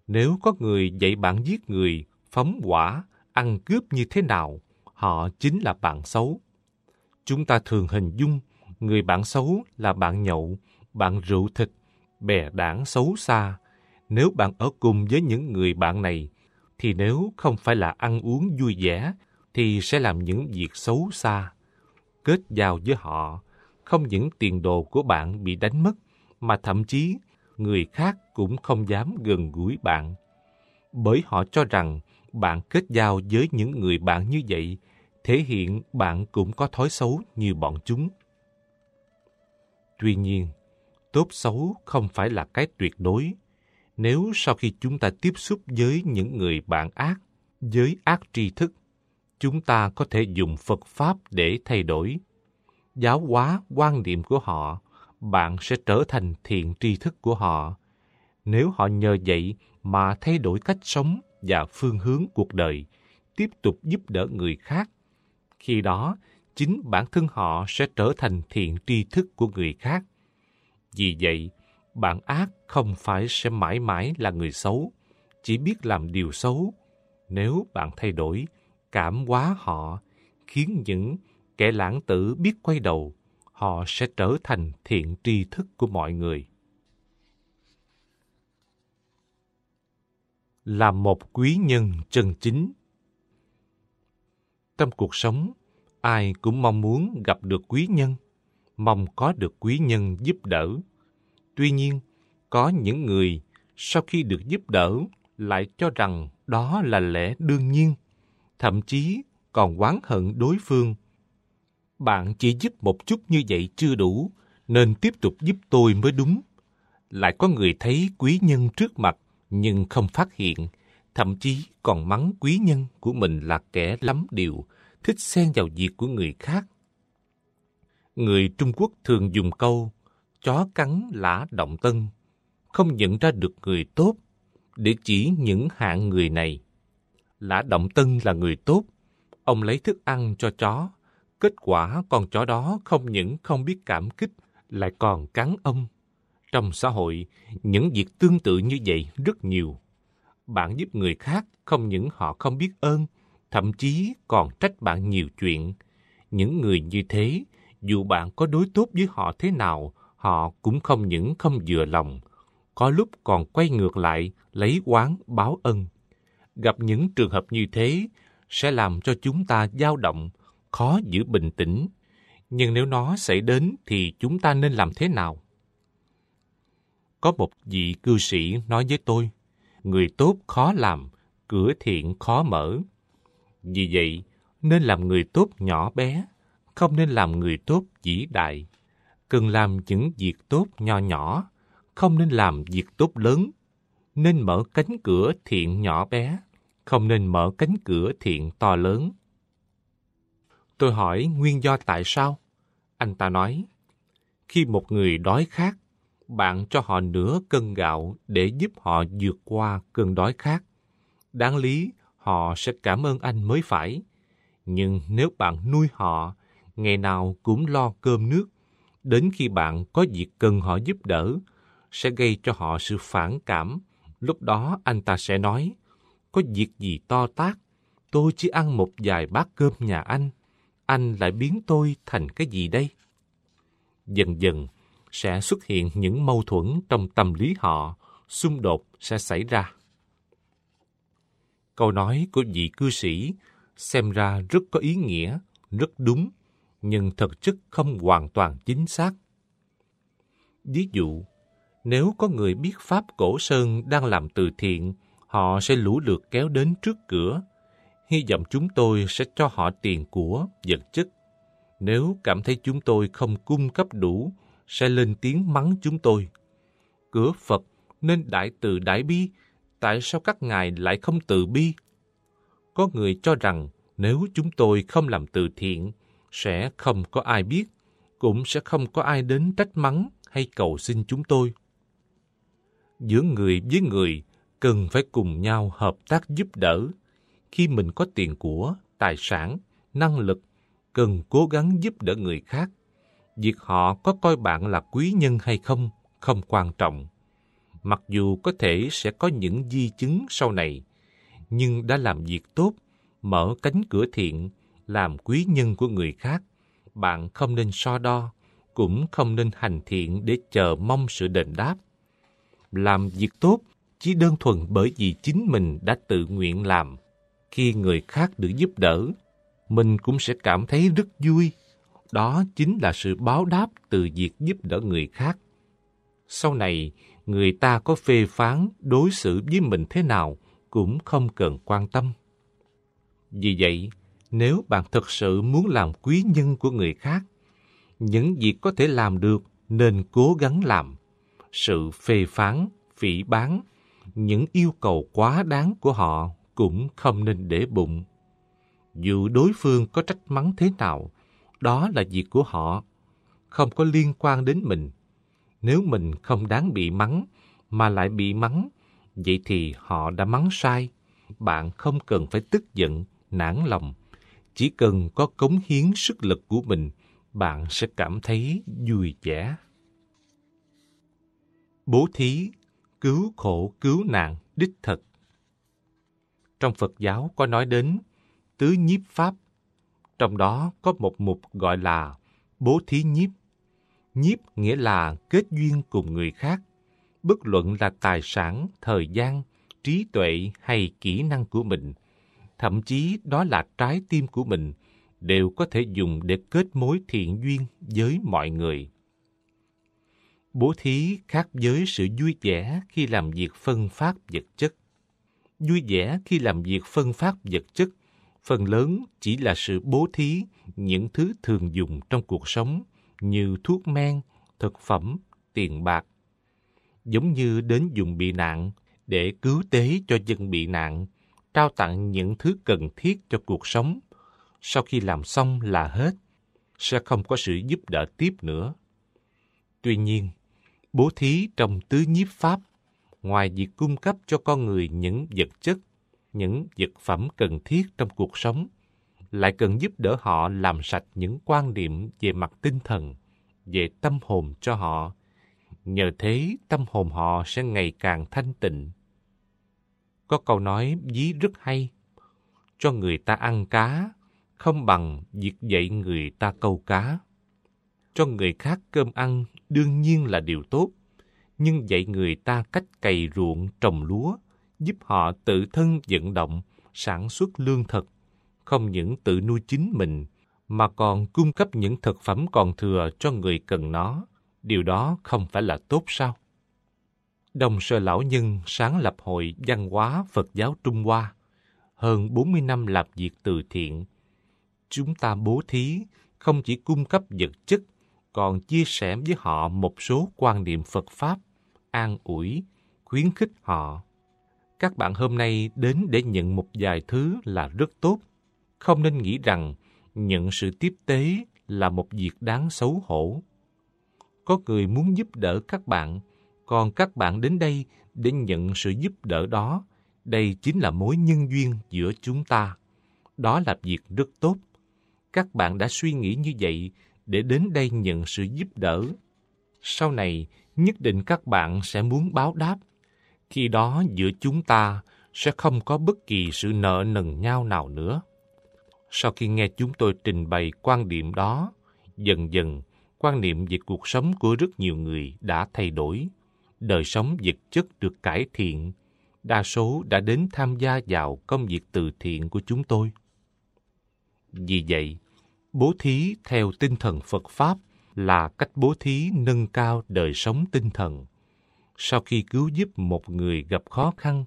Nếu có người dạy bạn giết người, phóng hỏa, ăn cướp như thế nào, họ chính là bạn xấu. Chúng ta thường hình dung người bạn xấu là bạn nhậu, bạn rượu thịt, bè đảng xấu xa. Nếu bạn ở cùng với những người bạn này, thì nếu không phải là ăn uống vui vẻ, thì sẽ làm những việc xấu xa. Kết giao với họ, không những tiền đồ của bạn bị đánh mất, mà thậm chí người khác cũng không dám gần gũi bạn. Bởi họ cho rằng bạn kết giao với những người bạn như vậy, thể hiện bạn cũng có thói xấu như bọn chúng. Tuy nhiên, tốt xấu không phải là cái tuyệt đối. Nếu sau khi chúng ta tiếp xúc với những người bạn ác, với ác tri thức, chúng ta có thể dùng Phật Pháp để thay đổi. Giáo hóa quan niệm của họ, bạn sẽ trở thành thiện tri thức của họ. Nếu họ nhờ vậy mà thay đổi cách sống và phương hướng cuộc đời, tiếp tục giúp đỡ người khác, khi đó chính bản thân họ sẽ trở thành thiện tri thức của người khác vì vậy, bạn ác không phải sẽ mãi mãi là người xấu, chỉ biết làm điều xấu. Nếu bạn thay đổi, cảm hóa họ, khiến những kẻ lãng tử biết quay đầu, họ sẽ trở thành thiện tri thức của mọi người. Là một quý nhân chân chính trong cuộc sống, ai cũng mong muốn gặp được quý nhân – mong có được quý nhân giúp đỡ. Tuy nhiên, có những người sau khi được giúp đỡ lại cho rằng đó là lẽ đương nhiên, thậm chí còn oán hận đối phương. Bạn chỉ giúp một chút như vậy chưa đủ, nên tiếp tục giúp tôi mới đúng. Lại có người thấy quý nhân trước mặt nhưng không phát hiện, thậm chí còn mắng quý nhân của mình là kẻ lắm điều, thích xen vào việc của người khác. Người Trung Quốc thường dùng câu chó cắn lã động tân, không nhận ra được người tốt để chỉ những hạng người này. Lã động tân là người tốt, ông lấy thức ăn cho chó, kết quả con chó đó không những không biết cảm kích, lại còn cắn ông. Trong xã hội, những việc tương tự như vậy rất nhiều. Bạn giúp người khác không những họ không biết ơn, thậm chí còn trách bạn nhiều chuyện. Những người như thế, dù bạn có đối tốt với họ thế nào, họ cũng không những không vừa lòng, có lúc còn quay ngược lại lấy oán báo ân. Gặp những trường hợp như thế sẽ làm cho chúng ta dao động, khó giữ bình tĩnh. Nhưng nếu nó xảy đến thì chúng ta nên làm thế nào? Có một vị cư sĩ nói với tôi, người tốt khó làm, cửa thiện khó mở. Vì vậy, nên làm người tốt nhỏ bé, không nên làm người tốt vĩ đại. Cần làm những việc tốt nho nhỏ, không nên làm việc tốt lớn. Nên mở cánh cửa thiện nhỏ bé, không nên mở cánh cửa thiện to lớn. Tôi hỏi nguyên do tại sao? Anh ta nói, khi một người đói khát, bạn cho họ nửa cân gạo để giúp họ vượt qua cơn đói khát. Đáng lý, họ sẽ cảm ơn anh mới phải. Nhưng nếu bạn nuôi họ, ngày nào cũng lo cơm nước, đến khi bạn có việc cần họ giúp đỡ, sẽ gây cho họ sự phản cảm. Lúc đó anh ta sẽ nói, có việc gì to tác, tôi chỉ ăn một vài bát cơm nhà anh, anh lại biến tôi thành cái gì đây? Dần dần, sẽ xuất hiện những mâu thuẫn trong tâm lý họ, xung đột sẽ xảy ra. Câu nói của vị cư sĩ xem ra rất có ý nghĩa, rất đúng, nhưng thực chất không hoàn toàn chính xác. Ví dụ, nếu có người biết Pháp Cổ Sơn đang làm từ thiện, họ sẽ lũ lượt kéo đến trước cửa. Hy vọng chúng tôi sẽ cho họ tiền của, vật chất. Nếu cảm thấy chúng tôi không cung cấp đủ, sẽ lên tiếng mắng chúng tôi. Cửa Phật nên đại từ đại bi, tại sao các ngài lại không từ bi? Có người cho rằng nếu chúng tôi không làm từ thiện, sẽ không có ai biết, cũng sẽ không có ai đến trách mắng hay cầu xin chúng tôi. Giữa người với người cần phải cùng nhau hợp tác giúp đỡ. Khi mình có tiền của, tài sản, năng lực, cần cố gắng giúp đỡ người khác. Việc họ có coi bạn là quý nhân hay không, không quan trọng. Mặc dù có thể sẽ có những di chứng sau này, nhưng đã làm việc tốt, mở cánh cửa thiện, làm quý nhân của người khác, bạn không nên so đo, cũng không nên hành thiện để chờ mong sự đền đáp. Làm việc tốt chỉ đơn thuần bởi vì chính mình đã tự nguyện làm. Khi người khác được giúp đỡ, mình cũng sẽ cảm thấy rất vui. Đó chính là sự báo đáp từ việc giúp đỡ người khác. Sau này, người ta có phê phán đối xử với mình thế nào cũng không cần quan tâm. Vì vậy, nếu bạn thực sự muốn làm quý nhân của người khác, những việc có thể làm được nên cố gắng làm. Sự phê phán, phỉ bán, những yêu cầu quá đáng của họ cũng không nên để bụng. Dù đối phương có trách mắng thế nào, đó là việc của họ, không có liên quan đến mình. Nếu mình không đáng bị mắng, mà lại bị mắng, vậy thì họ đã mắng sai. Bạn không cần phải tức giận, nản lòng chỉ cần có cống hiến sức lực của mình, bạn sẽ cảm thấy vui vẻ. Bố thí, cứu khổ cứu nạn đích thực. Trong Phật giáo có nói đến tứ nhiếp pháp, trong đó có một mục gọi là bố thí nhiếp. Nhiếp nghĩa là kết duyên cùng người khác, bất luận là tài sản, thời gian, trí tuệ hay kỹ năng của mình – thậm chí đó là trái tim của mình, đều có thể dùng để kết mối thiện duyên với mọi người. Bố thí khác với sự vui vẻ khi làm việc phân phát vật chất. Vui vẻ khi làm việc phân phát vật chất, phần lớn chỉ là sự bố thí những thứ thường dùng trong cuộc sống như thuốc men, thực phẩm, tiền bạc. Giống như đến dùng bị nạn để cứu tế cho dân bị nạn, trao tặng những thứ cần thiết cho cuộc sống. Sau khi làm xong là hết, sẽ không có sự giúp đỡ tiếp nữa. Tuy nhiên, bố thí trong tứ nhiếp pháp, ngoài việc cung cấp cho con người những vật chất, những vật phẩm cần thiết trong cuộc sống, lại cần giúp đỡ họ làm sạch những quan niệm về mặt tinh thần, về tâm hồn cho họ. Nhờ thế, tâm hồn họ sẽ ngày càng thanh tịnh. Có câu nói dí rất hay, cho người ta ăn cá, không bằng việc dạy người ta câu cá. Cho người khác cơm ăn đương nhiên là điều tốt, nhưng dạy người ta cách cày ruộng trồng lúa, giúp họ tự thân vận động, sản xuất lương thực, không những tự nuôi chính mình, mà còn cung cấp những thực phẩm còn thừa cho người cần nó. Điều đó không phải là tốt sao? Đồng Sơ Lão Nhân sáng lập hội văn hóa Phật giáo Trung Hoa. Hơn 40 năm làm việc từ thiện. Chúng ta bố thí không chỉ cung cấp vật chất, còn chia sẻ với họ một số quan niệm Phật Pháp, an ủi, khuyến khích họ. Các bạn hôm nay đến để nhận một vài thứ là rất tốt. Không nên nghĩ rằng nhận sự tiếp tế là một việc đáng xấu hổ. Có người muốn giúp đỡ các bạn, còn các bạn đến đây để nhận sự giúp đỡ đó. Đây chính là mối nhân duyên giữa chúng ta. Đó là việc rất tốt. Các bạn đã suy nghĩ như vậy để đến đây nhận sự giúp đỡ. Sau này, nhất định các bạn sẽ muốn báo đáp. Khi đó giữa chúng ta sẽ không có bất kỳ sự nợ nần nhau nào nữa. Sau khi nghe chúng tôi trình bày quan điểm đó, dần dần quan niệm về cuộc sống của rất nhiều người đã thay đổi. Đời sống vật chất được cải thiện, đa số đã đến tham gia vào công việc từ thiện của chúng tôi. Vì vậy, bố thí theo tinh thần Phật Pháp là cách bố thí nâng cao đời sống tinh thần. Sau khi cứu giúp một người gặp khó khăn,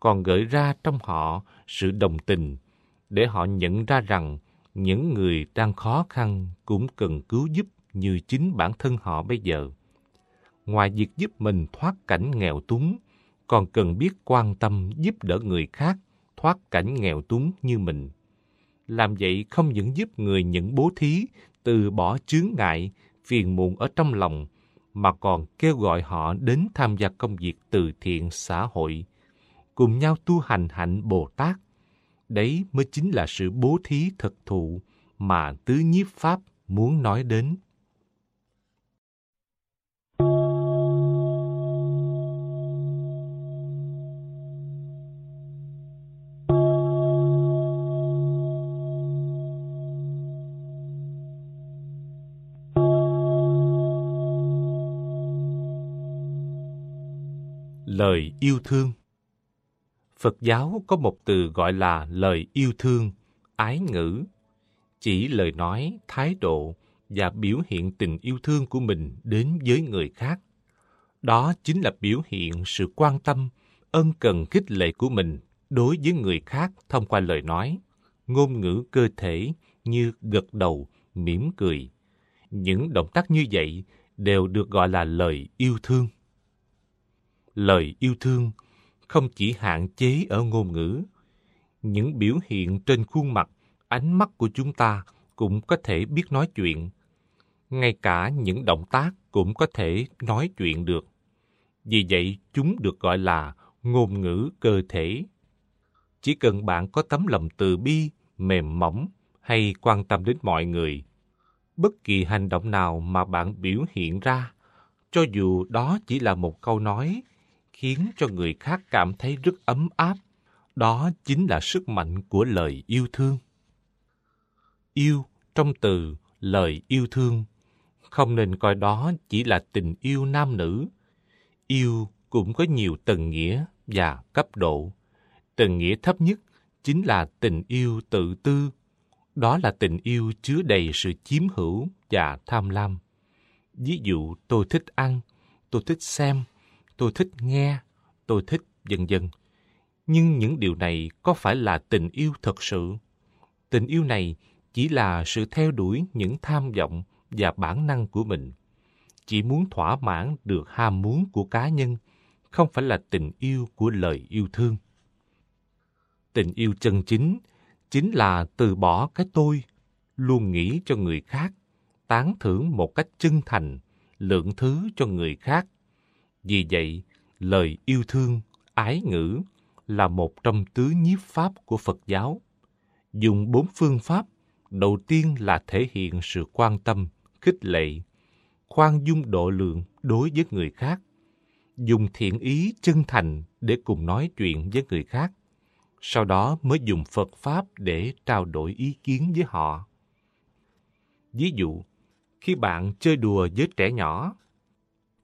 còn gợi ra trong họ sự đồng tình, để họ nhận ra rằng những người đang khó khăn cũng cần cứu giúp như chính bản thân họ bây giờ. Ngoài việc giúp mình thoát cảnh nghèo túng, còn cần biết quan tâm giúp đỡ người khác thoát cảnh nghèo túng như mình. Làm vậy không những giúp người nhận bố thí từ bỏ chướng ngại, phiền muộn ở trong lòng, mà còn kêu gọi họ đến tham gia công việc từ thiện xã hội, cùng nhau tu hành hạnh Bồ Tát Đấy mới chính là sự bố thí thực thụ mà tứ nhiếp pháp muốn nói đến. Lời yêu thương Phật giáo có một từ gọi là lời yêu thương, ái ngữ, chỉ lời nói, thái độ và biểu hiện tình yêu thương của mình đến với người khác. Đó chính là biểu hiện sự quan tâm, ân cần khích lệ của mình đối với người khác thông qua lời nói, ngôn ngữ cơ thể như gật đầu, mỉm cười. Những động tác như vậy đều được gọi là lời yêu thương. Lời yêu thương không chỉ hạn chế ở ngôn ngữ. Những biểu hiện trên khuôn mặt, ánh mắt của chúng ta cũng có thể biết nói chuyện. Ngay cả những động tác cũng có thể nói chuyện được. Vì vậy, chúng được gọi là ngôn ngữ cơ thể. Chỉ cần bạn có tấm lòng từ bi, mềm mỏng hay quan tâm đến mọi người, bất kỳ hành động nào mà bạn biểu hiện ra, cho dù đó chỉ là một câu nói khiến cho người khác cảm thấy rất ấm áp. Đó chính là sức mạnh của lời yêu thương. Yêu trong từ lời yêu thương không nên coi đó chỉ là tình yêu nam nữ. Yêu cũng có nhiều tầng nghĩa và cấp độ. Tầng nghĩa thấp nhất chính là tình yêu tự tư. Đó là tình yêu chứa đầy sự chiếm hữu và tham lam. Ví dụ tôi thích ăn, tôi thích xem, tôi thích nghe, tôi thích, dần dần Nhưng những điều này có phải là tình yêu thật sự? Tình yêu này chỉ là sự theo đuổi những tham vọng và bản năng của mình. chỉ muốn thỏa mãn được ham muốn của cá nhân, không phải là tình yêu của lời yêu thương. Tình yêu chân chính chính là từ bỏ cái tôi, luôn nghĩ cho người khác, tán thưởng một cách chân thành, lượng thứ cho người khác. Vì vậy, lời yêu thương, ái ngữ là một trong tứ nhiếp pháp của Phật giáo. Dùng bốn phương pháp, đầu tiên là thể hiện sự quan tâm, khích lệ, khoan dung độ lượng đối với người khác, dùng thiện ý chân thành để cùng nói chuyện với người khác, sau đó mới dùng Phật Pháp để trao đổi ý kiến với họ. Ví dụ, khi bạn chơi đùa với trẻ nhỏ,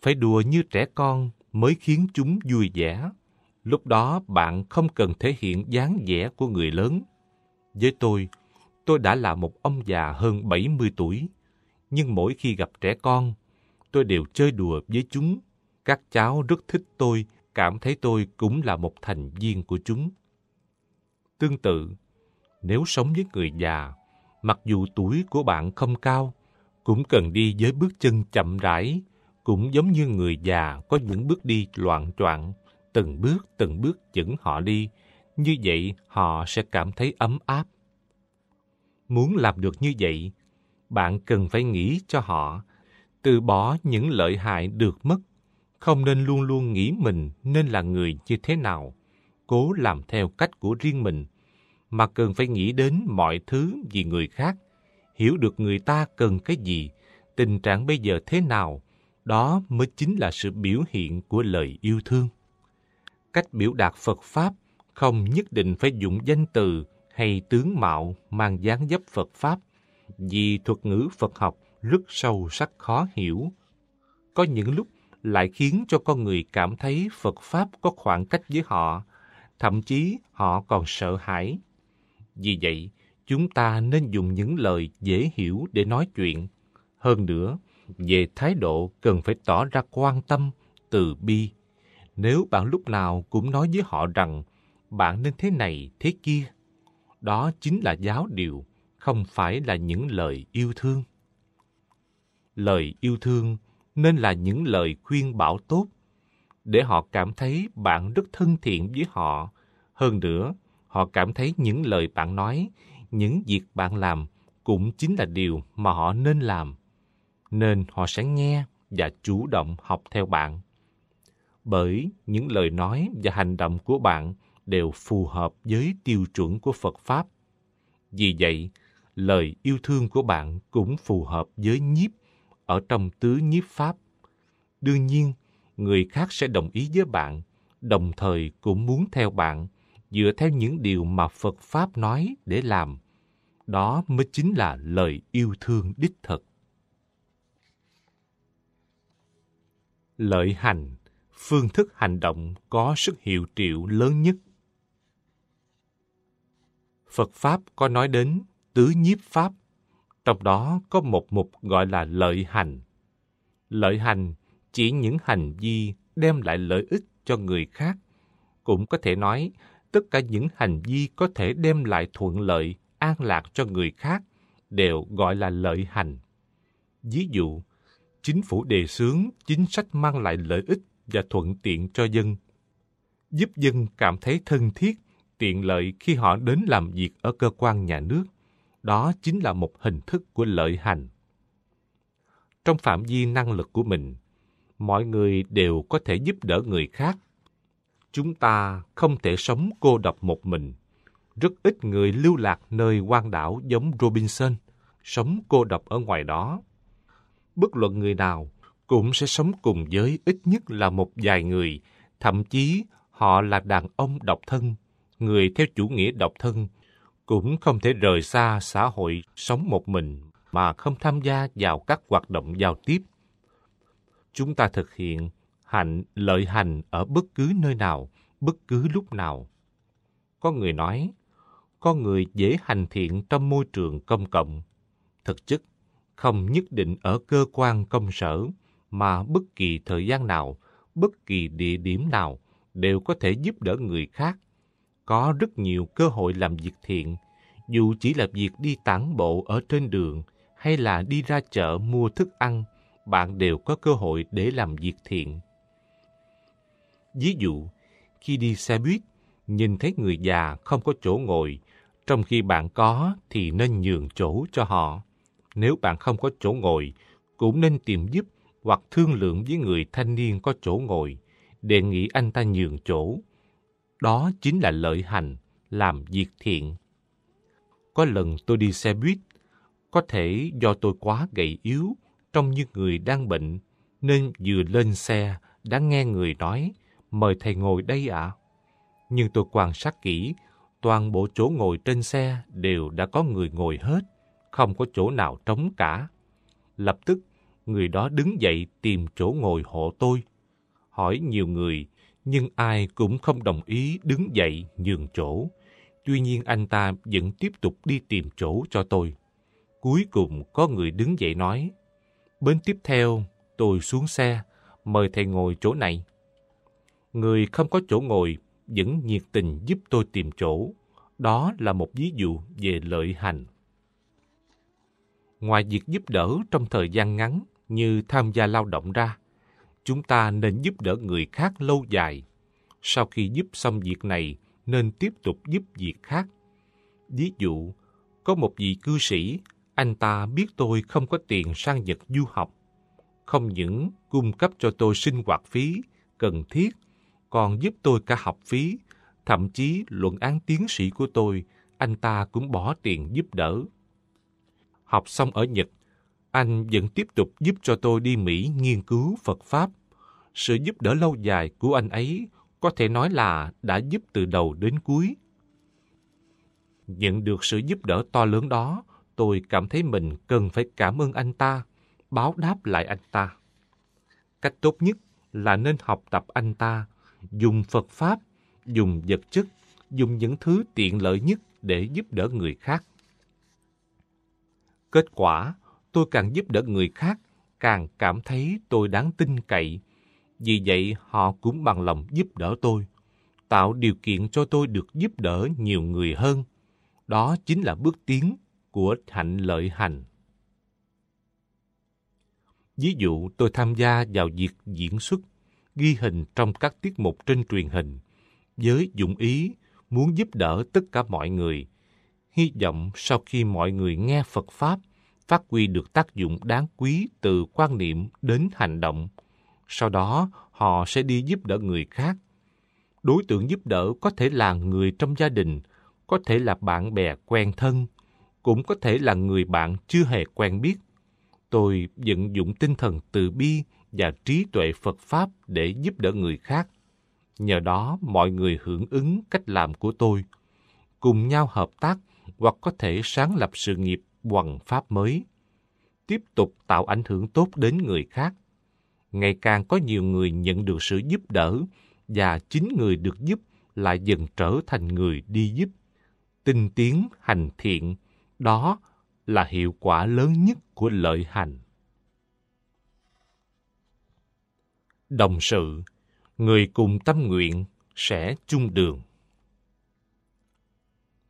phải đùa như trẻ con mới khiến chúng vui vẻ. Lúc đó bạn không cần thể hiện dáng vẻ của người lớn. Với tôi, tôi đã là một ông già hơn 70 tuổi, nhưng mỗi khi gặp trẻ con, tôi đều chơi đùa với chúng. Các cháu rất thích tôi, cảm thấy tôi cũng là một thành viên của chúng. Tương tự, nếu sống với người già, mặc dù tuổi của bạn không cao, cũng cần đi với bước chân chậm rãi, cũng giống như người già có những bước đi loạn choạng, từng bước từng bước dẫn họ đi, như vậy họ sẽ cảm thấy ấm áp. Muốn làm được như vậy, bạn cần phải nghĩ cho họ, từ bỏ những lợi hại được mất, không nên luôn luôn nghĩ mình nên là người như thế nào, cố làm theo cách của riêng mình, mà cần phải nghĩ đến mọi thứ vì người khác, hiểu được người ta cần cái gì, tình trạng bây giờ thế nào, đó mới chính là sự biểu hiện của lời yêu thương. Cách biểu đạt Phật Pháp không nhất định phải dùng danh từ hay tướng mạo mang dáng dấp Phật Pháp, vì thuật ngữ Phật học rất sâu sắc khó hiểu. Có những lúc lại khiến cho con người cảm thấy Phật Pháp có khoảng cách với họ, thậm chí họ còn sợ hãi. Vì vậy, chúng ta nên dùng những lời dễ hiểu để nói chuyện. Hơn nữa, về thái độ cần phải tỏ ra quan tâm, từ bi. Nếu bạn lúc nào cũng nói với họ rằng bạn nên thế này, thế kia, đó chính là giáo điều, không phải là những lời yêu thương. Lời yêu thương nên là những lời khuyên bảo tốt, để họ cảm thấy bạn rất thân thiện với họ. Hơn nữa, họ cảm thấy những lời bạn nói, những việc bạn làm cũng chính là điều mà họ nên làm. Nên họ sẽ nghe và chủ động học theo bạn. Bởi những lời nói và hành động của bạn đều phù hợp với tiêu chuẩn của Phật Pháp. Vì vậy, lời yêu thương của bạn cũng phù hợp với nhiếp ở trong tứ nhiếp Pháp. Đương nhiên, người khác sẽ đồng ý với bạn, đồng thời cũng muốn theo bạn, dựa theo những điều mà Phật Pháp nói để làm. Đó mới chính là lời yêu thương đích thực. Lợi hành, phương thức hành động có sức hiệu triệu lớn nhất. Phật Pháp có nói đến tứ nhiếp Pháp, trong đó có một mục gọi là lợi hành. Lợi hành chỉ những hành vi đem lại lợi ích cho người khác. Cũng có thể nói, tất cả những hành vi có thể đem lại thuận lợi, an lạc cho người khác đều gọi là lợi hành. Ví dụ, chính phủ đề xướng chính sách mang lại lợi ích và thuận tiện cho dân, giúp dân cảm thấy thân thiết, tiện lợi khi họ đến làm việc ở cơ quan nhà nước. Đó chính là một hình thức của lợi hành. Trong phạm vi năng lực của mình, mọi người đều có thể giúp đỡ người khác. Chúng ta không thể sống cô độc một mình. Rất ít người lưu lạc nơi quan đảo giống Robinson, sống cô độc ở ngoài đó. Bất luận người nào cũng sẽ sống cùng với ít nhất là một vài người, thậm chí họ là đàn ông độc thân, người theo chủ nghĩa độc thân, cũng không thể rời xa xã hội sống một mình mà không tham gia vào các hoạt động giao tiếp. Chúng ta thực hiện hạnh lợi hành ở bất cứ nơi nào, bất cứ lúc nào. Có người nói, có người dễ hành thiện trong môi trường công cộng. Thực chất, không nhất định ở cơ quan công sở, mà bất kỳ thời gian nào, bất kỳ địa điểm nào đều có thể giúp đỡ người khác. Có rất nhiều cơ hội làm việc thiện, dù chỉ là việc đi tản bộ ở trên đường hay là đi ra chợ mua thức ăn, bạn đều có cơ hội để làm việc thiện. Ví dụ, khi đi xe buýt, nhìn thấy người già không có chỗ ngồi, trong khi bạn có thì nên nhường chỗ cho họ. Nếu bạn không có chỗ ngồi, cũng nên tìm giúp hoặc thương lượng với người thanh niên có chỗ ngồi, đề nghị anh ta nhường chỗ. Đó chính là lợi hành, làm việc thiện. Có lần tôi đi xe buýt, có thể do tôi quá gầy yếu, trông như người đang bệnh, nên vừa lên xe đã nghe người nói, mời thầy ngồi đây ạ. À. Nhưng tôi quan sát kỹ, toàn bộ chỗ ngồi trên xe đều đã có người ngồi hết, không có chỗ nào trống cả. Lập tức, người đó đứng dậy tìm chỗ ngồi hộ tôi. Hỏi nhiều người, nhưng ai cũng không đồng ý đứng dậy nhường chỗ. Tuy nhiên anh ta vẫn tiếp tục đi tìm chỗ cho tôi. Cuối cùng có người đứng dậy nói, Bên tiếp theo, tôi xuống xe, mời thầy ngồi chỗ này. Người không có chỗ ngồi vẫn nhiệt tình giúp tôi tìm chỗ. Đó là một ví dụ về lợi hành. Ngoài việc giúp đỡ trong thời gian ngắn như tham gia lao động ra, chúng ta nên giúp đỡ người khác lâu dài. Sau khi giúp xong việc này, nên tiếp tục giúp việc khác. Ví dụ, có một vị cư sĩ, anh ta biết tôi không có tiền sang Nhật du học. Không những cung cấp cho tôi sinh hoạt phí cần thiết, còn giúp tôi cả học phí, thậm chí luận án tiến sĩ của tôi, anh ta cũng bỏ tiền giúp đỡ. Học xong ở Nhật, anh vẫn tiếp tục giúp cho tôi đi Mỹ nghiên cứu Phật Pháp. Sự giúp đỡ lâu dài của anh ấy có thể nói là đã giúp từ đầu đến cuối. Nhận được sự giúp đỡ to lớn đó, tôi cảm thấy mình cần phải cảm ơn anh ta, báo đáp lại anh ta. Cách tốt nhất là nên học tập anh ta, dùng Phật Pháp, dùng vật chất, dùng những thứ tiện lợi nhất để giúp đỡ người khác. Kết quả, tôi càng giúp đỡ người khác, càng cảm thấy tôi đáng tin cậy. Vì vậy, họ cũng bằng lòng giúp đỡ tôi, tạo điều kiện cho tôi được giúp đỡ nhiều người hơn. Đó chính là bước tiến của hạnh lợi hành. Ví dụ, tôi tham gia vào việc diễn xuất, ghi hình trong các tiết mục trên truyền hình, với dụng ý muốn giúp đỡ tất cả mọi người. Hy vọng sau khi mọi người nghe Phật Pháp, phát huy được tác dụng đáng quý từ quan niệm đến hành động. Sau đó, họ sẽ đi giúp đỡ người khác. Đối tượng giúp đỡ có thể là người trong gia đình, có thể là bạn bè quen thân, cũng có thể là người bạn chưa hề quen biết. Tôi vận dụng tinh thần từ bi và trí tuệ Phật Pháp để giúp đỡ người khác. Nhờ đó, mọi người hưởng ứng cách làm của tôi, cùng nhau hợp tác hoặc có thể sáng lập sự nghiệp bằng pháp mới, tiếp tục tạo ảnh hưởng tốt đến người khác. Ngày càng có nhiều người nhận được sự giúp đỡ và chính người được giúp lại dần trở thành người đi giúp. Tinh tiến hành thiện, đó là hiệu quả lớn nhất của lợi hành. Đồng sự, người cùng tâm nguyện sẽ chung đường.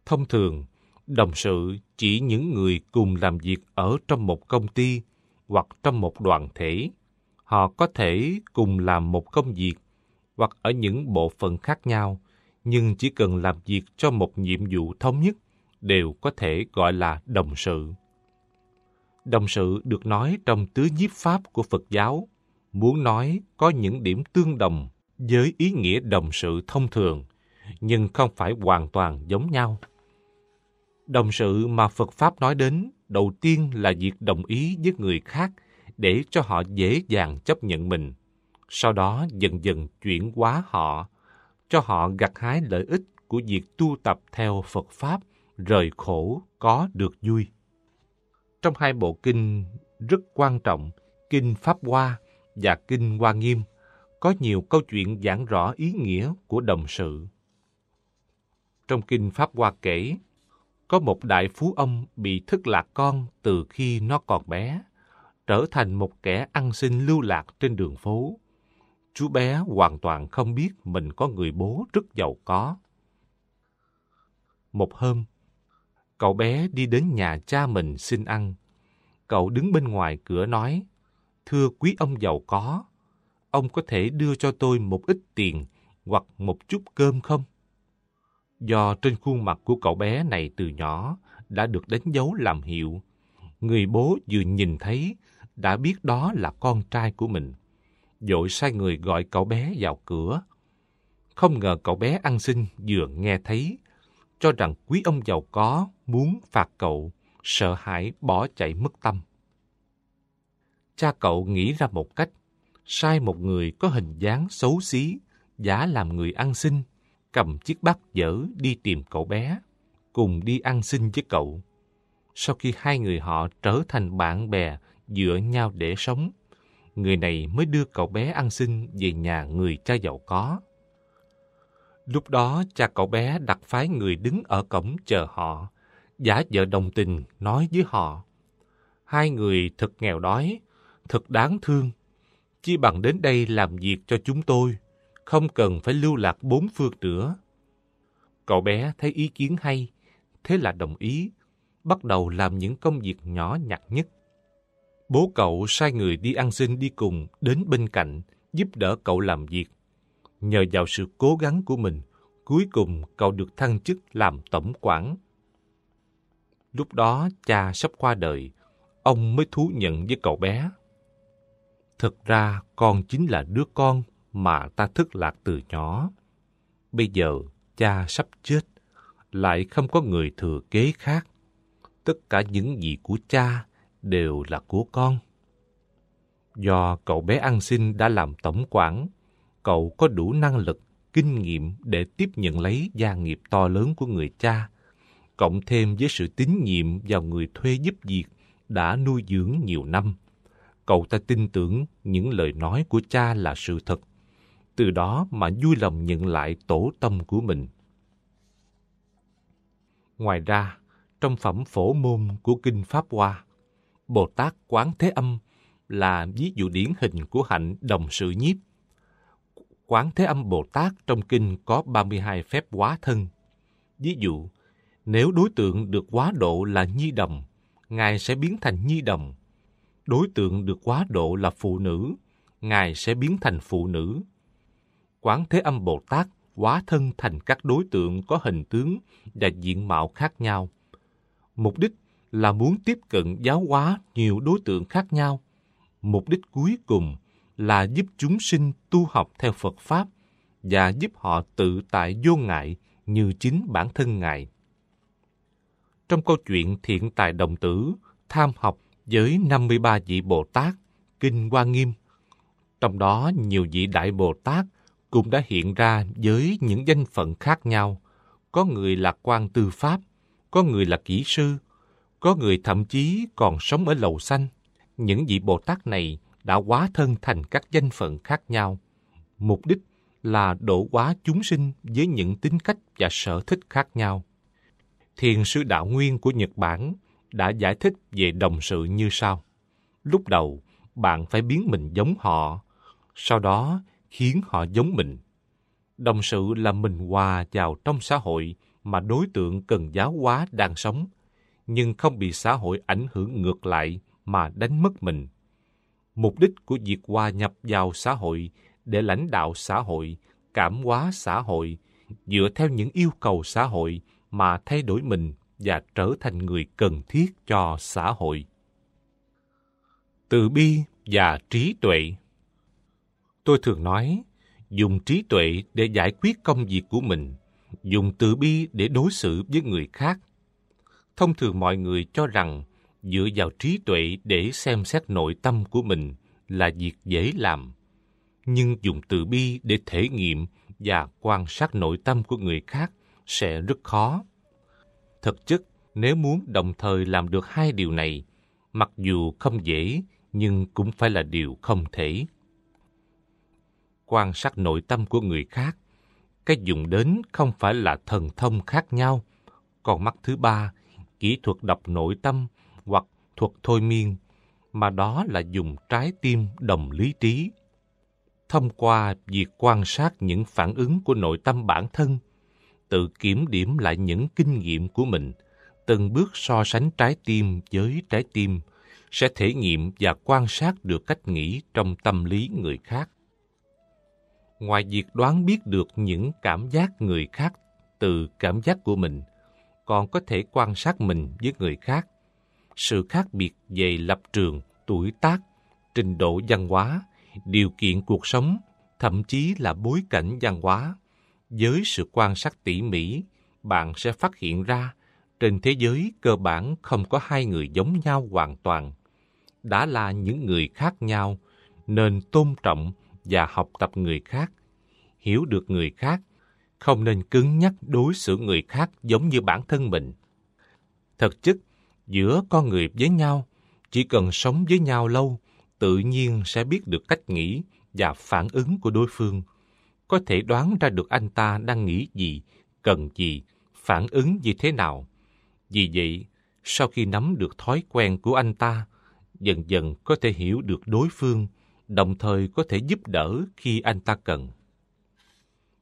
Thông thường, Đồng sự chỉ những người cùng làm việc ở trong một công ty hoặc trong một đoàn thể. Họ có thể cùng làm một công việc hoặc ở những bộ phận khác nhau, nhưng chỉ cần làm việc cho một nhiệm vụ thống nhất đều có thể gọi là đồng sự. Đồng sự được nói trong tứ nhiếp pháp của Phật giáo, muốn nói có những điểm tương đồng với ý nghĩa đồng sự thông thường, nhưng không phải hoàn toàn giống nhau. Đồng sự mà Phật Pháp nói đến đầu tiên là việc đồng ý với người khác để cho họ dễ dàng chấp nhận mình. Sau đó dần dần chuyển hóa họ, cho họ gặt hái lợi ích của việc tu tập theo Phật Pháp, rời khổ, có được vui. Trong hai bộ kinh rất quan trọng, Kinh Pháp Hoa và Kinh Hoa Nghiêm, có nhiều câu chuyện giảng rõ ý nghĩa của đồng sự. Trong Kinh Pháp Hoa kể, có một đại phú ông bị thất lạc con từ khi nó còn bé, trở thành một kẻ ăn xin lưu lạc trên đường phố. Chú bé hoàn toàn không biết mình có người bố rất giàu có. Một hôm, cậu bé đi đến nhà cha mình xin ăn. Cậu đứng bên ngoài cửa nói, Thưa quý ông giàu có, ông có thể đưa cho tôi một ít tiền hoặc một chút cơm không? Do trên khuôn mặt của cậu bé này từ nhỏ đã được đánh dấu làm hiệu, người bố vừa nhìn thấy đã biết đó là con trai của mình. Dội sai người gọi cậu bé vào cửa. Không ngờ cậu bé ăn xin vừa nghe thấy, cho rằng quý ông giàu có muốn phạt cậu, sợ hãi bỏ chạy mất tâm. Cha cậu nghĩ ra một cách, sai một người có hình dáng xấu xí, giả làm người ăn xin, cầm chiếc bát dở đi tìm cậu bé, cùng đi ăn xin với cậu. Sau khi hai người họ trở thành bạn bè, dựa nhau để sống, người này mới đưa cậu bé ăn xin về nhà người cha giàu có. Lúc đó cha cậu bé đặt phái người đứng ở cổng chờ họ, giả vợ đồng tình nói với họ. Hai người thật nghèo đói, thật đáng thương. Chi bằng đến đây làm việc cho chúng tôi, không cần phải lưu lạc bốn phương nữa. Cậu bé thấy ý kiến hay, thế là đồng ý, bắt đầu làm những công việc nhỏ nhặt nhất. Bố cậu sai người đi ăn xin đi cùng đến bên cạnh, giúp đỡ cậu làm việc. Nhờ vào sự cố gắng của mình, cuối cùng cậu được thăng chức làm tổng quản. Lúc đó cha sắp qua đời, ông mới thú nhận với cậu bé. Thực ra con chính là đứa con mà ta thức lạc từ nhỏ. Bây giờ cha sắp chết, lại không có người thừa kế khác. Tất cả những gì của cha đều là của con. Do cậu bé ăn xin đã làm tổng quản, cậu có đủ năng lực, kinh nghiệm để tiếp nhận lấy gia nghiệp to lớn của người cha, cộng thêm với sự tín nhiệm vào người thuê giúp việc đã nuôi dưỡng nhiều năm. Cậu ta tin tưởng những lời nói của cha là sự thật, từ đó mà vui lòng nhận lại tổ tâm của mình. Ngoài ra, trong phẩm phổ môn của Kinh Pháp Hoa, Bồ Tát Quán Thế Âm là ví dụ điển hình của hạnh đồng sự nhiếp. Quán Thế Âm Bồ Tát trong kinh có 32 phép hóa thân. Ví dụ, nếu đối tượng được quá độ là nhi đồng, Ngài sẽ biến thành nhi đồng. Đối tượng được quá độ là phụ nữ, Ngài sẽ biến thành phụ nữ. Quán Thế Âm Bồ Tát hóa thân thành các đối tượng có hình tướng và diện mạo khác nhau. Mục đích là muốn tiếp cận giáo hóa nhiều đối tượng khác nhau. Mục đích cuối cùng là giúp chúng sinh tu học theo Phật Pháp và giúp họ tự tại vô ngại như chính bản thân Ngài. Trong câu chuyện Thiện Tài Đồng Tử, tham học với 53 vị Bồ Tát, Kinh Hoa Nghiêm, trong đó nhiều vị Đại Bồ Tát cũng đã hiện ra với những danh phận khác nhau. Có người là quan tư pháp, có người là kỹ sư, có người thậm chí còn sống ở lầu xanh. Những vị Bồ Tát này đã hóa thân thành các danh phận khác nhau. Mục đích là độ hóa chúng sinh với những tính cách và sở thích khác nhau. Thiền sư Đạo Nguyên của Nhật Bản đã giải thích về đồng sự như sau. Lúc đầu, bạn phải biến mình giống họ, sau đó khiến họ giống mình. Đồng sự là mình hòa vào trong xã hội mà đối tượng cần giáo hóa đang sống, nhưng không bị xã hội ảnh hưởng ngược lại mà đánh mất mình. Mục đích của việc hòa nhập vào xã hội để lãnh đạo xã hội, cảm hóa xã hội, dựa theo những yêu cầu xã hội mà thay đổi mình và trở thành người cần thiết cho xã hội. Từ bi và trí tuệ Tôi thường nói, dùng trí tuệ để giải quyết công việc của mình, dùng từ bi để đối xử với người khác. Thông thường mọi người cho rằng dựa vào trí tuệ để xem xét nội tâm của mình là việc dễ làm. Nhưng dùng từ bi để thể nghiệm và quan sát nội tâm của người khác sẽ rất khó. Thực chất, nếu muốn đồng thời làm được hai điều này, mặc dù không dễ, nhưng cũng phải là điều không thể quan sát nội tâm của người khác, cái dùng đến không phải là thần thông khác nhau. Còn mắt thứ ba, kỹ thuật đọc nội tâm hoặc thuật thôi miên, mà đó là dùng trái tim đồng lý trí. Thông qua việc quan sát những phản ứng của nội tâm bản thân, tự kiểm điểm lại những kinh nghiệm của mình, từng bước so sánh trái tim với trái tim, sẽ thể nghiệm và quan sát được cách nghĩ trong tâm lý người khác. Ngoài việc đoán biết được những cảm giác người khác từ cảm giác của mình, còn có thể quan sát mình với người khác. Sự khác biệt về lập trường, tuổi tác, trình độ văn hóa, điều kiện cuộc sống, thậm chí là bối cảnh văn hóa. Với sự quan sát tỉ mỉ, bạn sẽ phát hiện ra trên thế giới cơ bản không có hai người giống nhau hoàn toàn. Đã là những người khác nhau, nên tôn trọng và học tập người khác, hiểu được người khác, không nên cứng nhắc đối xử người khác giống như bản thân mình. Thực chất, giữa con người với nhau, chỉ cần sống với nhau lâu, tự nhiên sẽ biết được cách nghĩ và phản ứng của đối phương. Có thể đoán ra được anh ta đang nghĩ gì, cần gì, phản ứng như thế nào. Vì vậy, sau khi nắm được thói quen của anh ta, dần dần có thể hiểu được đối phương, đồng thời có thể giúp đỡ khi anh ta cần.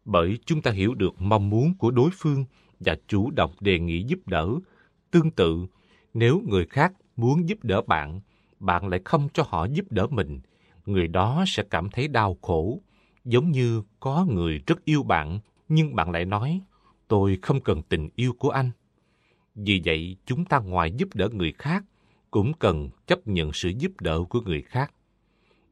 Bởi chúng ta hiểu được mong muốn của đối phương và chủ động đề nghị giúp đỡ. Tương tự, nếu người khác muốn giúp đỡ bạn, bạn lại không cho họ giúp đỡ mình, người đó sẽ cảm thấy đau khổ, giống như có người rất yêu bạn nhưng bạn lại nói, tôi không cần tình yêu của anh. Vì vậy, chúng ta ngoài giúp đỡ người khác, cũng cần chấp nhận sự giúp đỡ của người khác.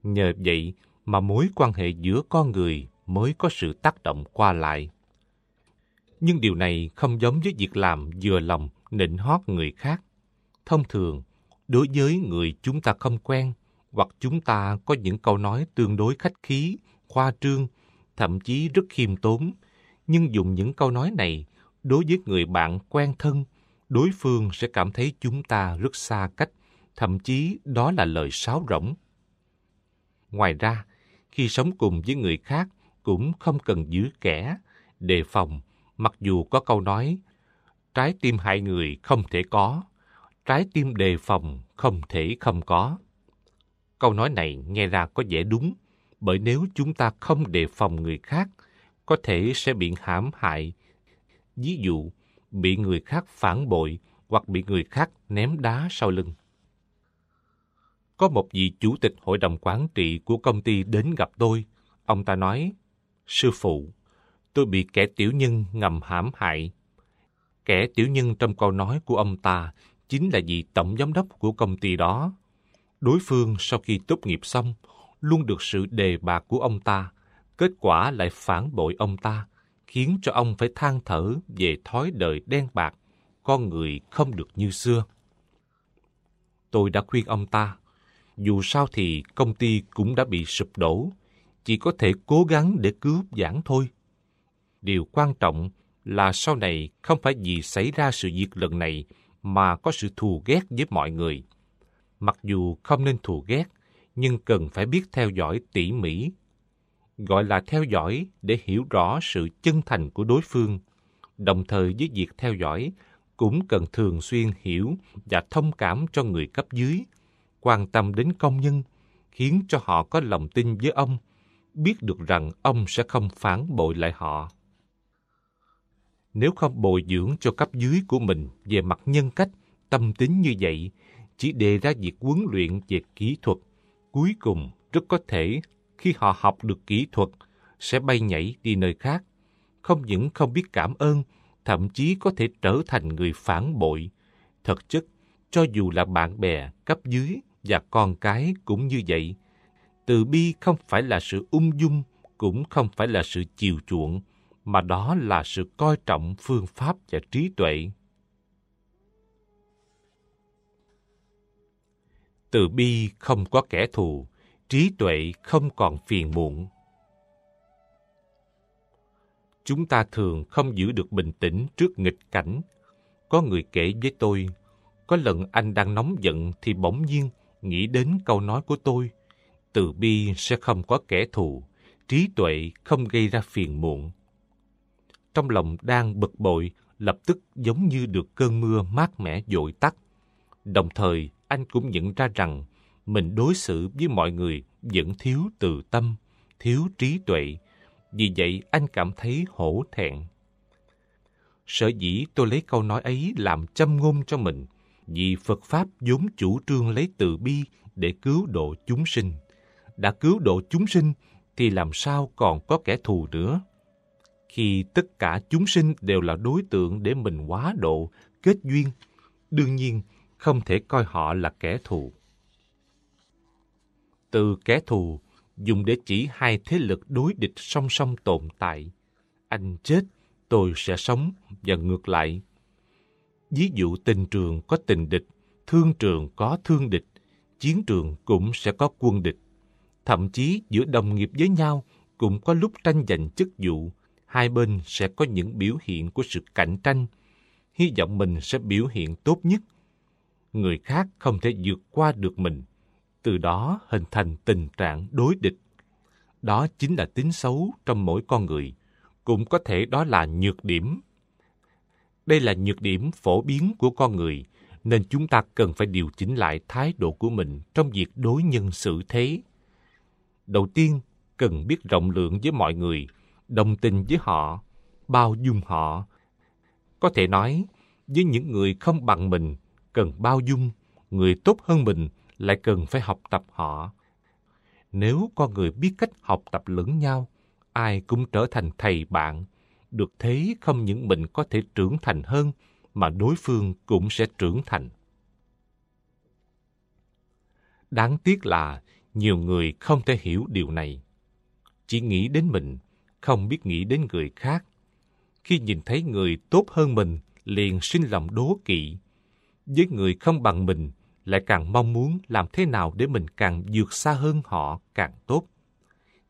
Nhờ vậy mà mối quan hệ giữa con người mới có sự tác động qua lại. Nhưng điều này không giống với việc làm vừa lòng nịnh hót người khác. Thông thường, đối với người chúng ta không quen, hoặc chúng ta có những câu nói tương đối khách khí, khoa trương, thậm chí rất khiêm tốn, nhưng dùng những câu nói này đối với người bạn quen thân, đối phương sẽ cảm thấy chúng ta rất xa cách, thậm chí đó là lời sáo rỗng. Ngoài ra, khi sống cùng với người khác cũng không cần giữ kẻ, đề phòng, mặc dù có câu nói trái tim hại người không thể có, trái tim đề phòng không thể không có. Câu nói này nghe ra có vẻ đúng, bởi nếu chúng ta không đề phòng người khác, có thể sẽ bị hãm hại. Ví dụ, bị người khác phản bội hoặc bị người khác ném đá sau lưng. Có một vị chủ tịch hội đồng quản trị của công ty đến gặp tôi. Ông ta nói, Sư phụ, tôi bị kẻ tiểu nhân ngầm hãm hại. Kẻ tiểu nhân trong câu nói của ông ta chính là vị tổng giám đốc của công ty đó. Đối phương sau khi tốt nghiệp xong, luôn được sự đề bạc của ông ta, kết quả lại phản bội ông ta, khiến cho ông phải than thở về thói đời đen bạc, con người không được như xưa. Tôi đã khuyên ông ta, dù sao thì công ty cũng đã bị sụp đổ, chỉ có thể cố gắng để cứu vãn thôi. Điều quan trọng là sau này không phải vì xảy ra sự việc lần này mà có sự thù ghét với mọi người. Mặc dù không nên thù ghét, nhưng cần phải biết theo dõi tỉ mỉ. Gọi là theo dõi để hiểu rõ sự chân thành của đối phương. Đồng thời với việc theo dõi, cũng cần thường xuyên hiểu và thông cảm cho người cấp dưới, quan tâm đến công nhân, khiến cho họ có lòng tin với ông, biết được rằng ông sẽ không phản bội lại họ. Nếu không bồi dưỡng cho cấp dưới của mình về mặt nhân cách, tâm tính như vậy, chỉ đề ra việc huấn luyện về kỹ thuật, cuối cùng rất có thể khi họ học được kỹ thuật sẽ bay nhảy đi nơi khác, không những không biết cảm ơn, thậm chí có thể trở thành người phản bội. Thật chất, cho dù là bạn bè, cấp dưới và con cái cũng như vậy. Từ bi không phải là sự ung dung, cũng không phải là sự chiều chuộng, mà đó là sự coi trọng phương pháp và trí tuệ. Từ bi không có kẻ thù, trí tuệ không còn phiền muộn. Chúng ta thường không giữ được bình tĩnh trước nghịch cảnh. Có người kể với tôi, có lần anh đang nóng giận thì bỗng nhiên nghĩ đến câu nói của tôi. Từ bi sẽ không có kẻ thù, trí tuệ không gây ra phiền muộn trong lòng đang bực bội, lập tức giống như được cơn mưa mát mẻ dội tắt. Đồng thời, anh cũng nhận ra rằng mình đối xử với mọi người vẫn thiếu từ tâm, thiếu trí tuệ. Vì vậy, anh cảm thấy hổ thẹn. Sở dĩ tôi lấy câu nói ấy làm châm ngôn cho mình, vì Phật Pháp vốn chủ trương lấy từ bi để cứu độ chúng sinh. Đã cứu độ chúng sinh thì làm sao còn có kẻ thù nữa? Khi tất cả chúng sinh đều là đối tượng để mình hóa độ, kết duyên, đương nhiên không thể coi họ là kẻ thù. Từ kẻ thù dùng để chỉ hai thế lực đối địch song song tồn tại. Anh chết, tôi sẽ sống và ngược lại. Ví dụ tình trường có tình địch, thương trường có thương địch, chiến trường cũng sẽ có quân địch. Thậm chí giữa đồng nghiệp với nhau cũng có lúc tranh giành chức vụ, hai bên sẽ có những biểu hiện của sự cạnh tranh. Hy vọng mình sẽ biểu hiện tốt nhất. Người khác không thể vượt qua được mình, từ đó hình thành tình trạng đối địch. Đó chính là tính xấu trong mỗi con người, cũng có thể đó là nhược điểm. Đây là nhược điểm phổ biến của con người, nên chúng ta cần phải điều chỉnh lại thái độ của mình trong việc đối nhân xử thế. Đầu tiên, cần biết rộng lượng với mọi người, đồng tình với họ, bao dung họ. Có thể nói, với những người không bằng mình, cần bao dung, người tốt hơn mình lại cần phải học tập họ. Nếu con người biết cách học tập lẫn nhau, ai cũng trở thành thầy bạn. Được thế không những mình có thể trưởng thành hơn, mà đối phương cũng sẽ trưởng thành. Đáng tiếc là nhiều người không thể hiểu điều này. Chỉ nghĩ đến mình, không biết nghĩ đến người khác. Khi nhìn thấy người tốt hơn mình, liền sinh lòng đố kỵ. Với người không bằng mình, lại càng mong muốn làm thế nào để mình càng vượt xa hơn họ càng tốt.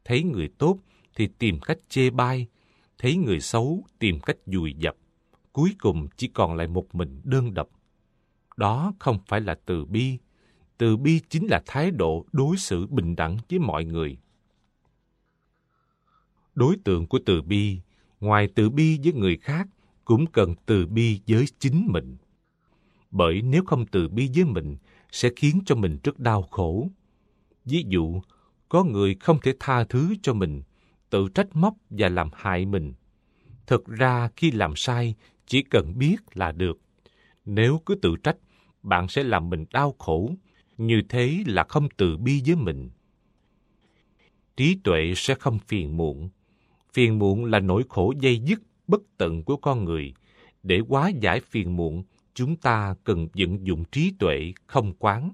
Thấy người tốt thì tìm cách chê bai, thấy người xấu tìm cách dùi dập. Cuối cùng chỉ còn lại một mình đơn độc. Đó không phải là từ bi. Từ bi chính là thái độ đối xử bình đẳng với mọi người. Đối tượng của từ bi, ngoài từ bi với người khác, cũng cần từ bi với chính mình. Bởi nếu không từ bi với mình, sẽ khiến cho mình rất đau khổ. Ví dụ, có người không thể tha thứ cho mình, tự trách móc và làm hại mình. Thực ra khi làm sai, chỉ cần biết là được. Nếu cứ tự trách, bạn sẽ làm mình đau khổ. Như thế là không từ bi với mình. Trí tuệ sẽ không phiền muộn. Phiền muộn là nỗi khổ dây dứt bất tận của con người. Để hóa giải phiền muộn, chúng ta cần vận dụng trí tuệ không quán.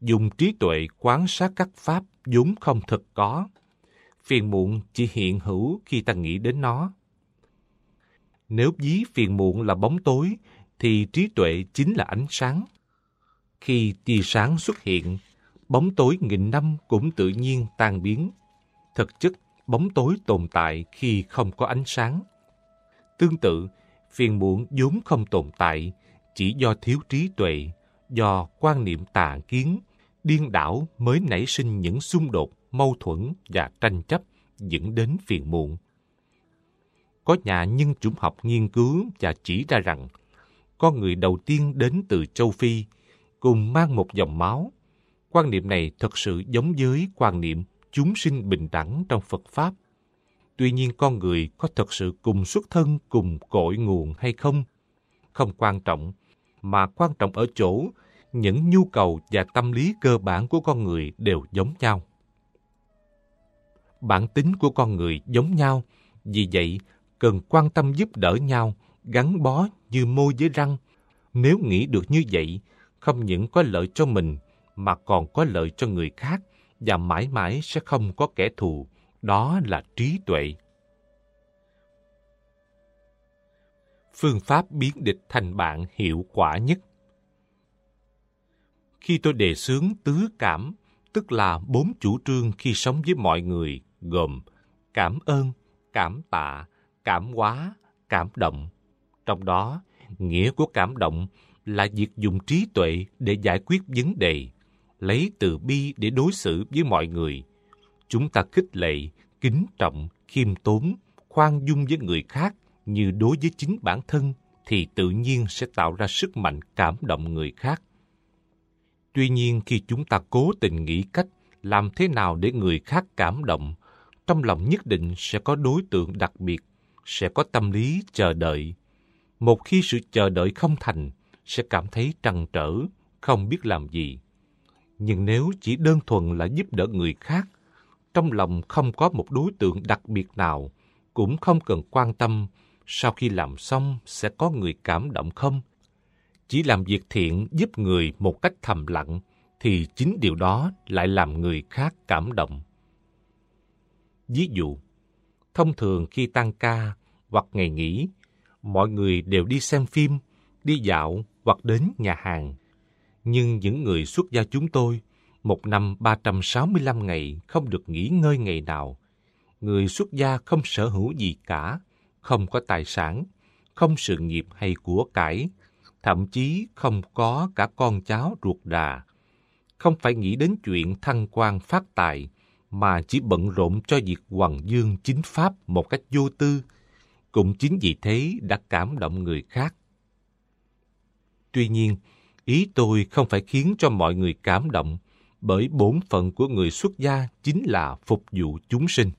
Dùng trí tuệ quán sát các pháp vốn không thực có. Phiền muộn chỉ hiện hữu khi ta nghĩ đến nó. Nếu ví phiền muộn là bóng tối, thì trí tuệ chính là ánh sáng. Khi tia sáng xuất hiện, bóng tối nghìn năm cũng tự nhiên tan biến. Thực chất, bóng tối tồn tại khi không có ánh sáng. Tương tự, phiền muộn vốn không tồn tại, chỉ do thiếu trí tuệ, do quan niệm tà kiến, điên đảo mới nảy sinh những xung đột, mâu thuẫn và tranh chấp dẫn đến phiền muộn. Có nhà nhân chủng học nghiên cứu và chỉ ra rằng con người đầu tiên đến từ châu Phi cùng mang một dòng máu. Quan niệm này thật sự giống với quan niệm chúng sinh bình đẳng trong Phật Pháp. Tuy nhiên con người có thật sự cùng xuất thân, cùng cội nguồn hay không? Không quan trọng, mà quan trọng ở chỗ những nhu cầu và tâm lý cơ bản của con người đều giống nhau. Bản tính của con người giống nhau, vì vậy cần quan tâm giúp đỡ nhau, gắn bó như môi với răng. Nếu nghĩ được như vậy, không những có lợi cho mình mà còn có lợi cho người khác và mãi mãi sẽ không có kẻ thù. Đó là trí tuệ. Phương pháp biến địch thành bạn hiệu quả nhất Khi tôi đề xướng tứ cảm, tức là bốn chủ trương khi sống với mọi người, gồm cảm ơn, cảm tạ, cảm hóa, cảm động. Trong đó, nghĩa của cảm động là việc dùng trí tuệ để giải quyết vấn đề, lấy từ bi để đối xử với mọi người. Chúng ta khích lệ, kính trọng, khiêm tốn, khoan dung với người khác như đối với chính bản thân thì tự nhiên sẽ tạo ra sức mạnh cảm động người khác. Tuy nhiên khi chúng ta cố tình nghĩ cách làm thế nào để người khác cảm động, trong lòng nhất định sẽ có đối tượng đặc biệt, sẽ có tâm lý chờ đợi. Một khi sự chờ đợi không thành, sẽ cảm thấy trăn trở, không biết làm gì. Nhưng nếu chỉ đơn thuần là giúp đỡ người khác, trong lòng không có một đối tượng đặc biệt nào, cũng không cần quan tâm sau khi làm xong sẽ có người cảm động không. Chỉ làm việc thiện giúp người một cách thầm lặng, thì chính điều đó lại làm người khác cảm động. Ví dụ, thông thường khi tăng ca hoặc ngày nghỉ, mọi người đều đi xem phim, đi dạo hoặc đến nhà hàng. Nhưng những người xuất gia chúng tôi, một năm 365 ngày không được nghỉ ngơi ngày nào. Người xuất gia không sở hữu gì cả, không có tài sản, không sự nghiệp hay của cải, thậm chí không có cả con cháu ruột đà. Không phải nghĩ đến chuyện thăng quan phát tài, mà chỉ bận rộn cho việc hoàng dương chính pháp một cách vô tư, cũng chính vì thế đã cảm động người khác. Tuy nhiên, ý tôi không phải khiến cho mọi người cảm động, bởi bổn phận của người xuất gia chính là phục vụ chúng sinh.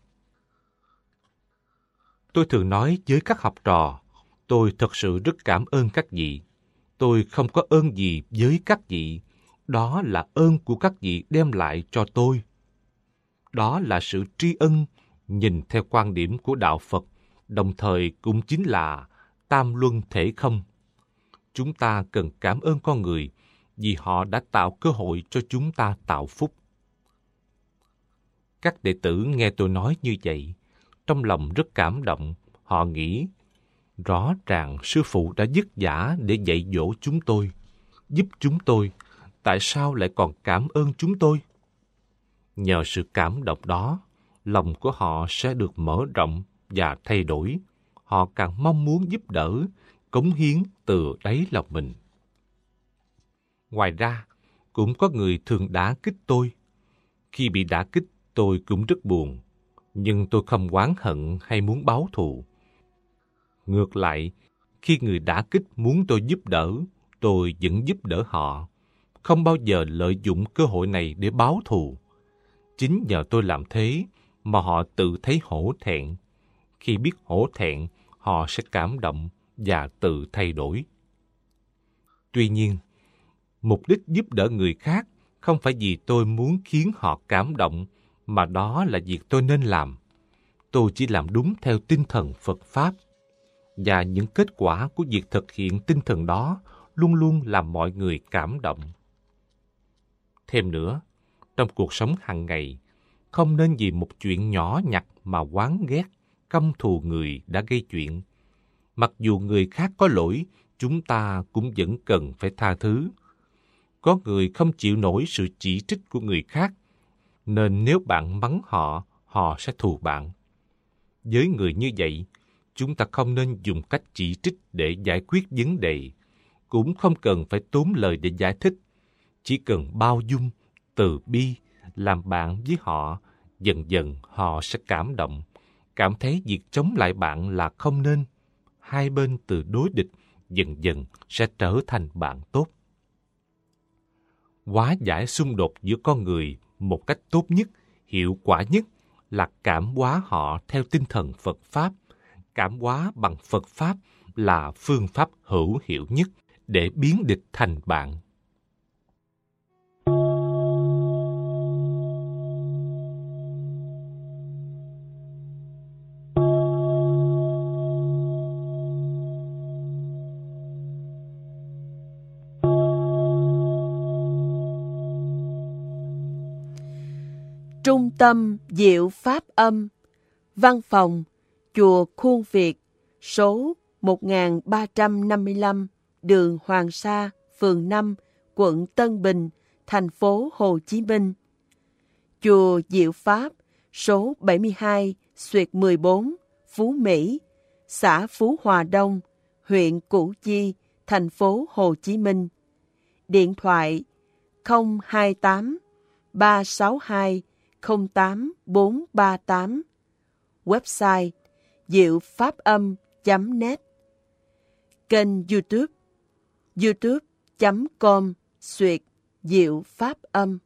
Tôi thường nói với các học trò, tôi thật sự rất cảm ơn các vị. Tôi không có ơn gì với các vị, đó là ơn của các vị đem lại cho tôi. Đó là sự tri ân nhìn theo quan điểm của Đạo Phật, đồng thời cũng chính là tam luân thể không. Chúng ta cần cảm ơn con người vì họ đã tạo cơ hội cho chúng ta tạo phúc. Các đệ tử nghe tôi nói như vậy, trong lòng rất cảm động, họ nghĩ rõ ràng sư phụ đã dứt giả để dạy dỗ chúng tôi, giúp chúng tôi, tại sao lại còn cảm ơn chúng tôi? Nhờ sự cảm động đó, lòng của họ sẽ được mở rộng và thay đổi. Họ càng mong muốn giúp đỡ, cống hiến từ đáy lòng mình. Ngoài ra, cũng có người thường đả kích tôi. Khi bị đả kích, tôi cũng rất buồn, nhưng tôi không oán hận hay muốn báo thù. Ngược lại, khi người đả kích muốn tôi giúp đỡ, tôi vẫn giúp đỡ họ, không bao giờ lợi dụng cơ hội này để báo thù. Chính nhờ tôi làm thế mà họ tự thấy hổ thẹn. Khi biết hổ thẹn, họ sẽ cảm động và tự thay đổi. Tuy nhiên, mục đích giúp đỡ người khác không phải vì tôi muốn khiến họ cảm động, mà đó là việc tôi nên làm. Tôi chỉ làm đúng theo tinh thần Phật Pháp. Và những kết quả của việc thực hiện tinh thần đó luôn luôn làm mọi người cảm động. Thêm nữa, trong cuộc sống hàng ngày, không nên vì một chuyện nhỏ nhặt mà oán ghét, căm thù người đã gây chuyện. Mặc dù người khác có lỗi, chúng ta cũng vẫn cần phải tha thứ, có người không chịu nổi sự chỉ trích của người khác, nên nếu bạn mắng họ, họ sẽ thù bạn. Với người như vậy, chúng ta không nên dùng cách chỉ trích để giải quyết vấn đề, cũng không cần phải tốn lời để giải thích, chỉ cần bao dung, từ bi, làm bạn với họ, dần dần họ sẽ cảm động, cảm thấy việc chống lại bạn là không nên. Hai bên từ đối địch dần dần sẽ trở thành bạn tốt hóa giải xung đột giữa con người một cách tốt nhất, hiệu quả nhất là cảm hóa họ theo tinh thần Phật Pháp. Cảm hóa bằng Phật Pháp là phương pháp hữu hiệu nhất để biến địch thành bạn. Tâm Diệu Pháp Âm. Văn phòng Chùa Khuôn Việt Số 1355 Đường Hoàng Sa, phường 5, quận Tân Bình, thành phố Hồ Chí Minh. Chùa Diệu Pháp Số 72 Xuyệt 14 Phú Mỹ xã Phú Hòa Đông, huyện Củ Chi, thành phố Hồ Chí Minh. Điện thoại 028 362 08438 Website diệu pháp âm.net Kênh youtube youtube.com Xuyệt Diệu Pháp Âm.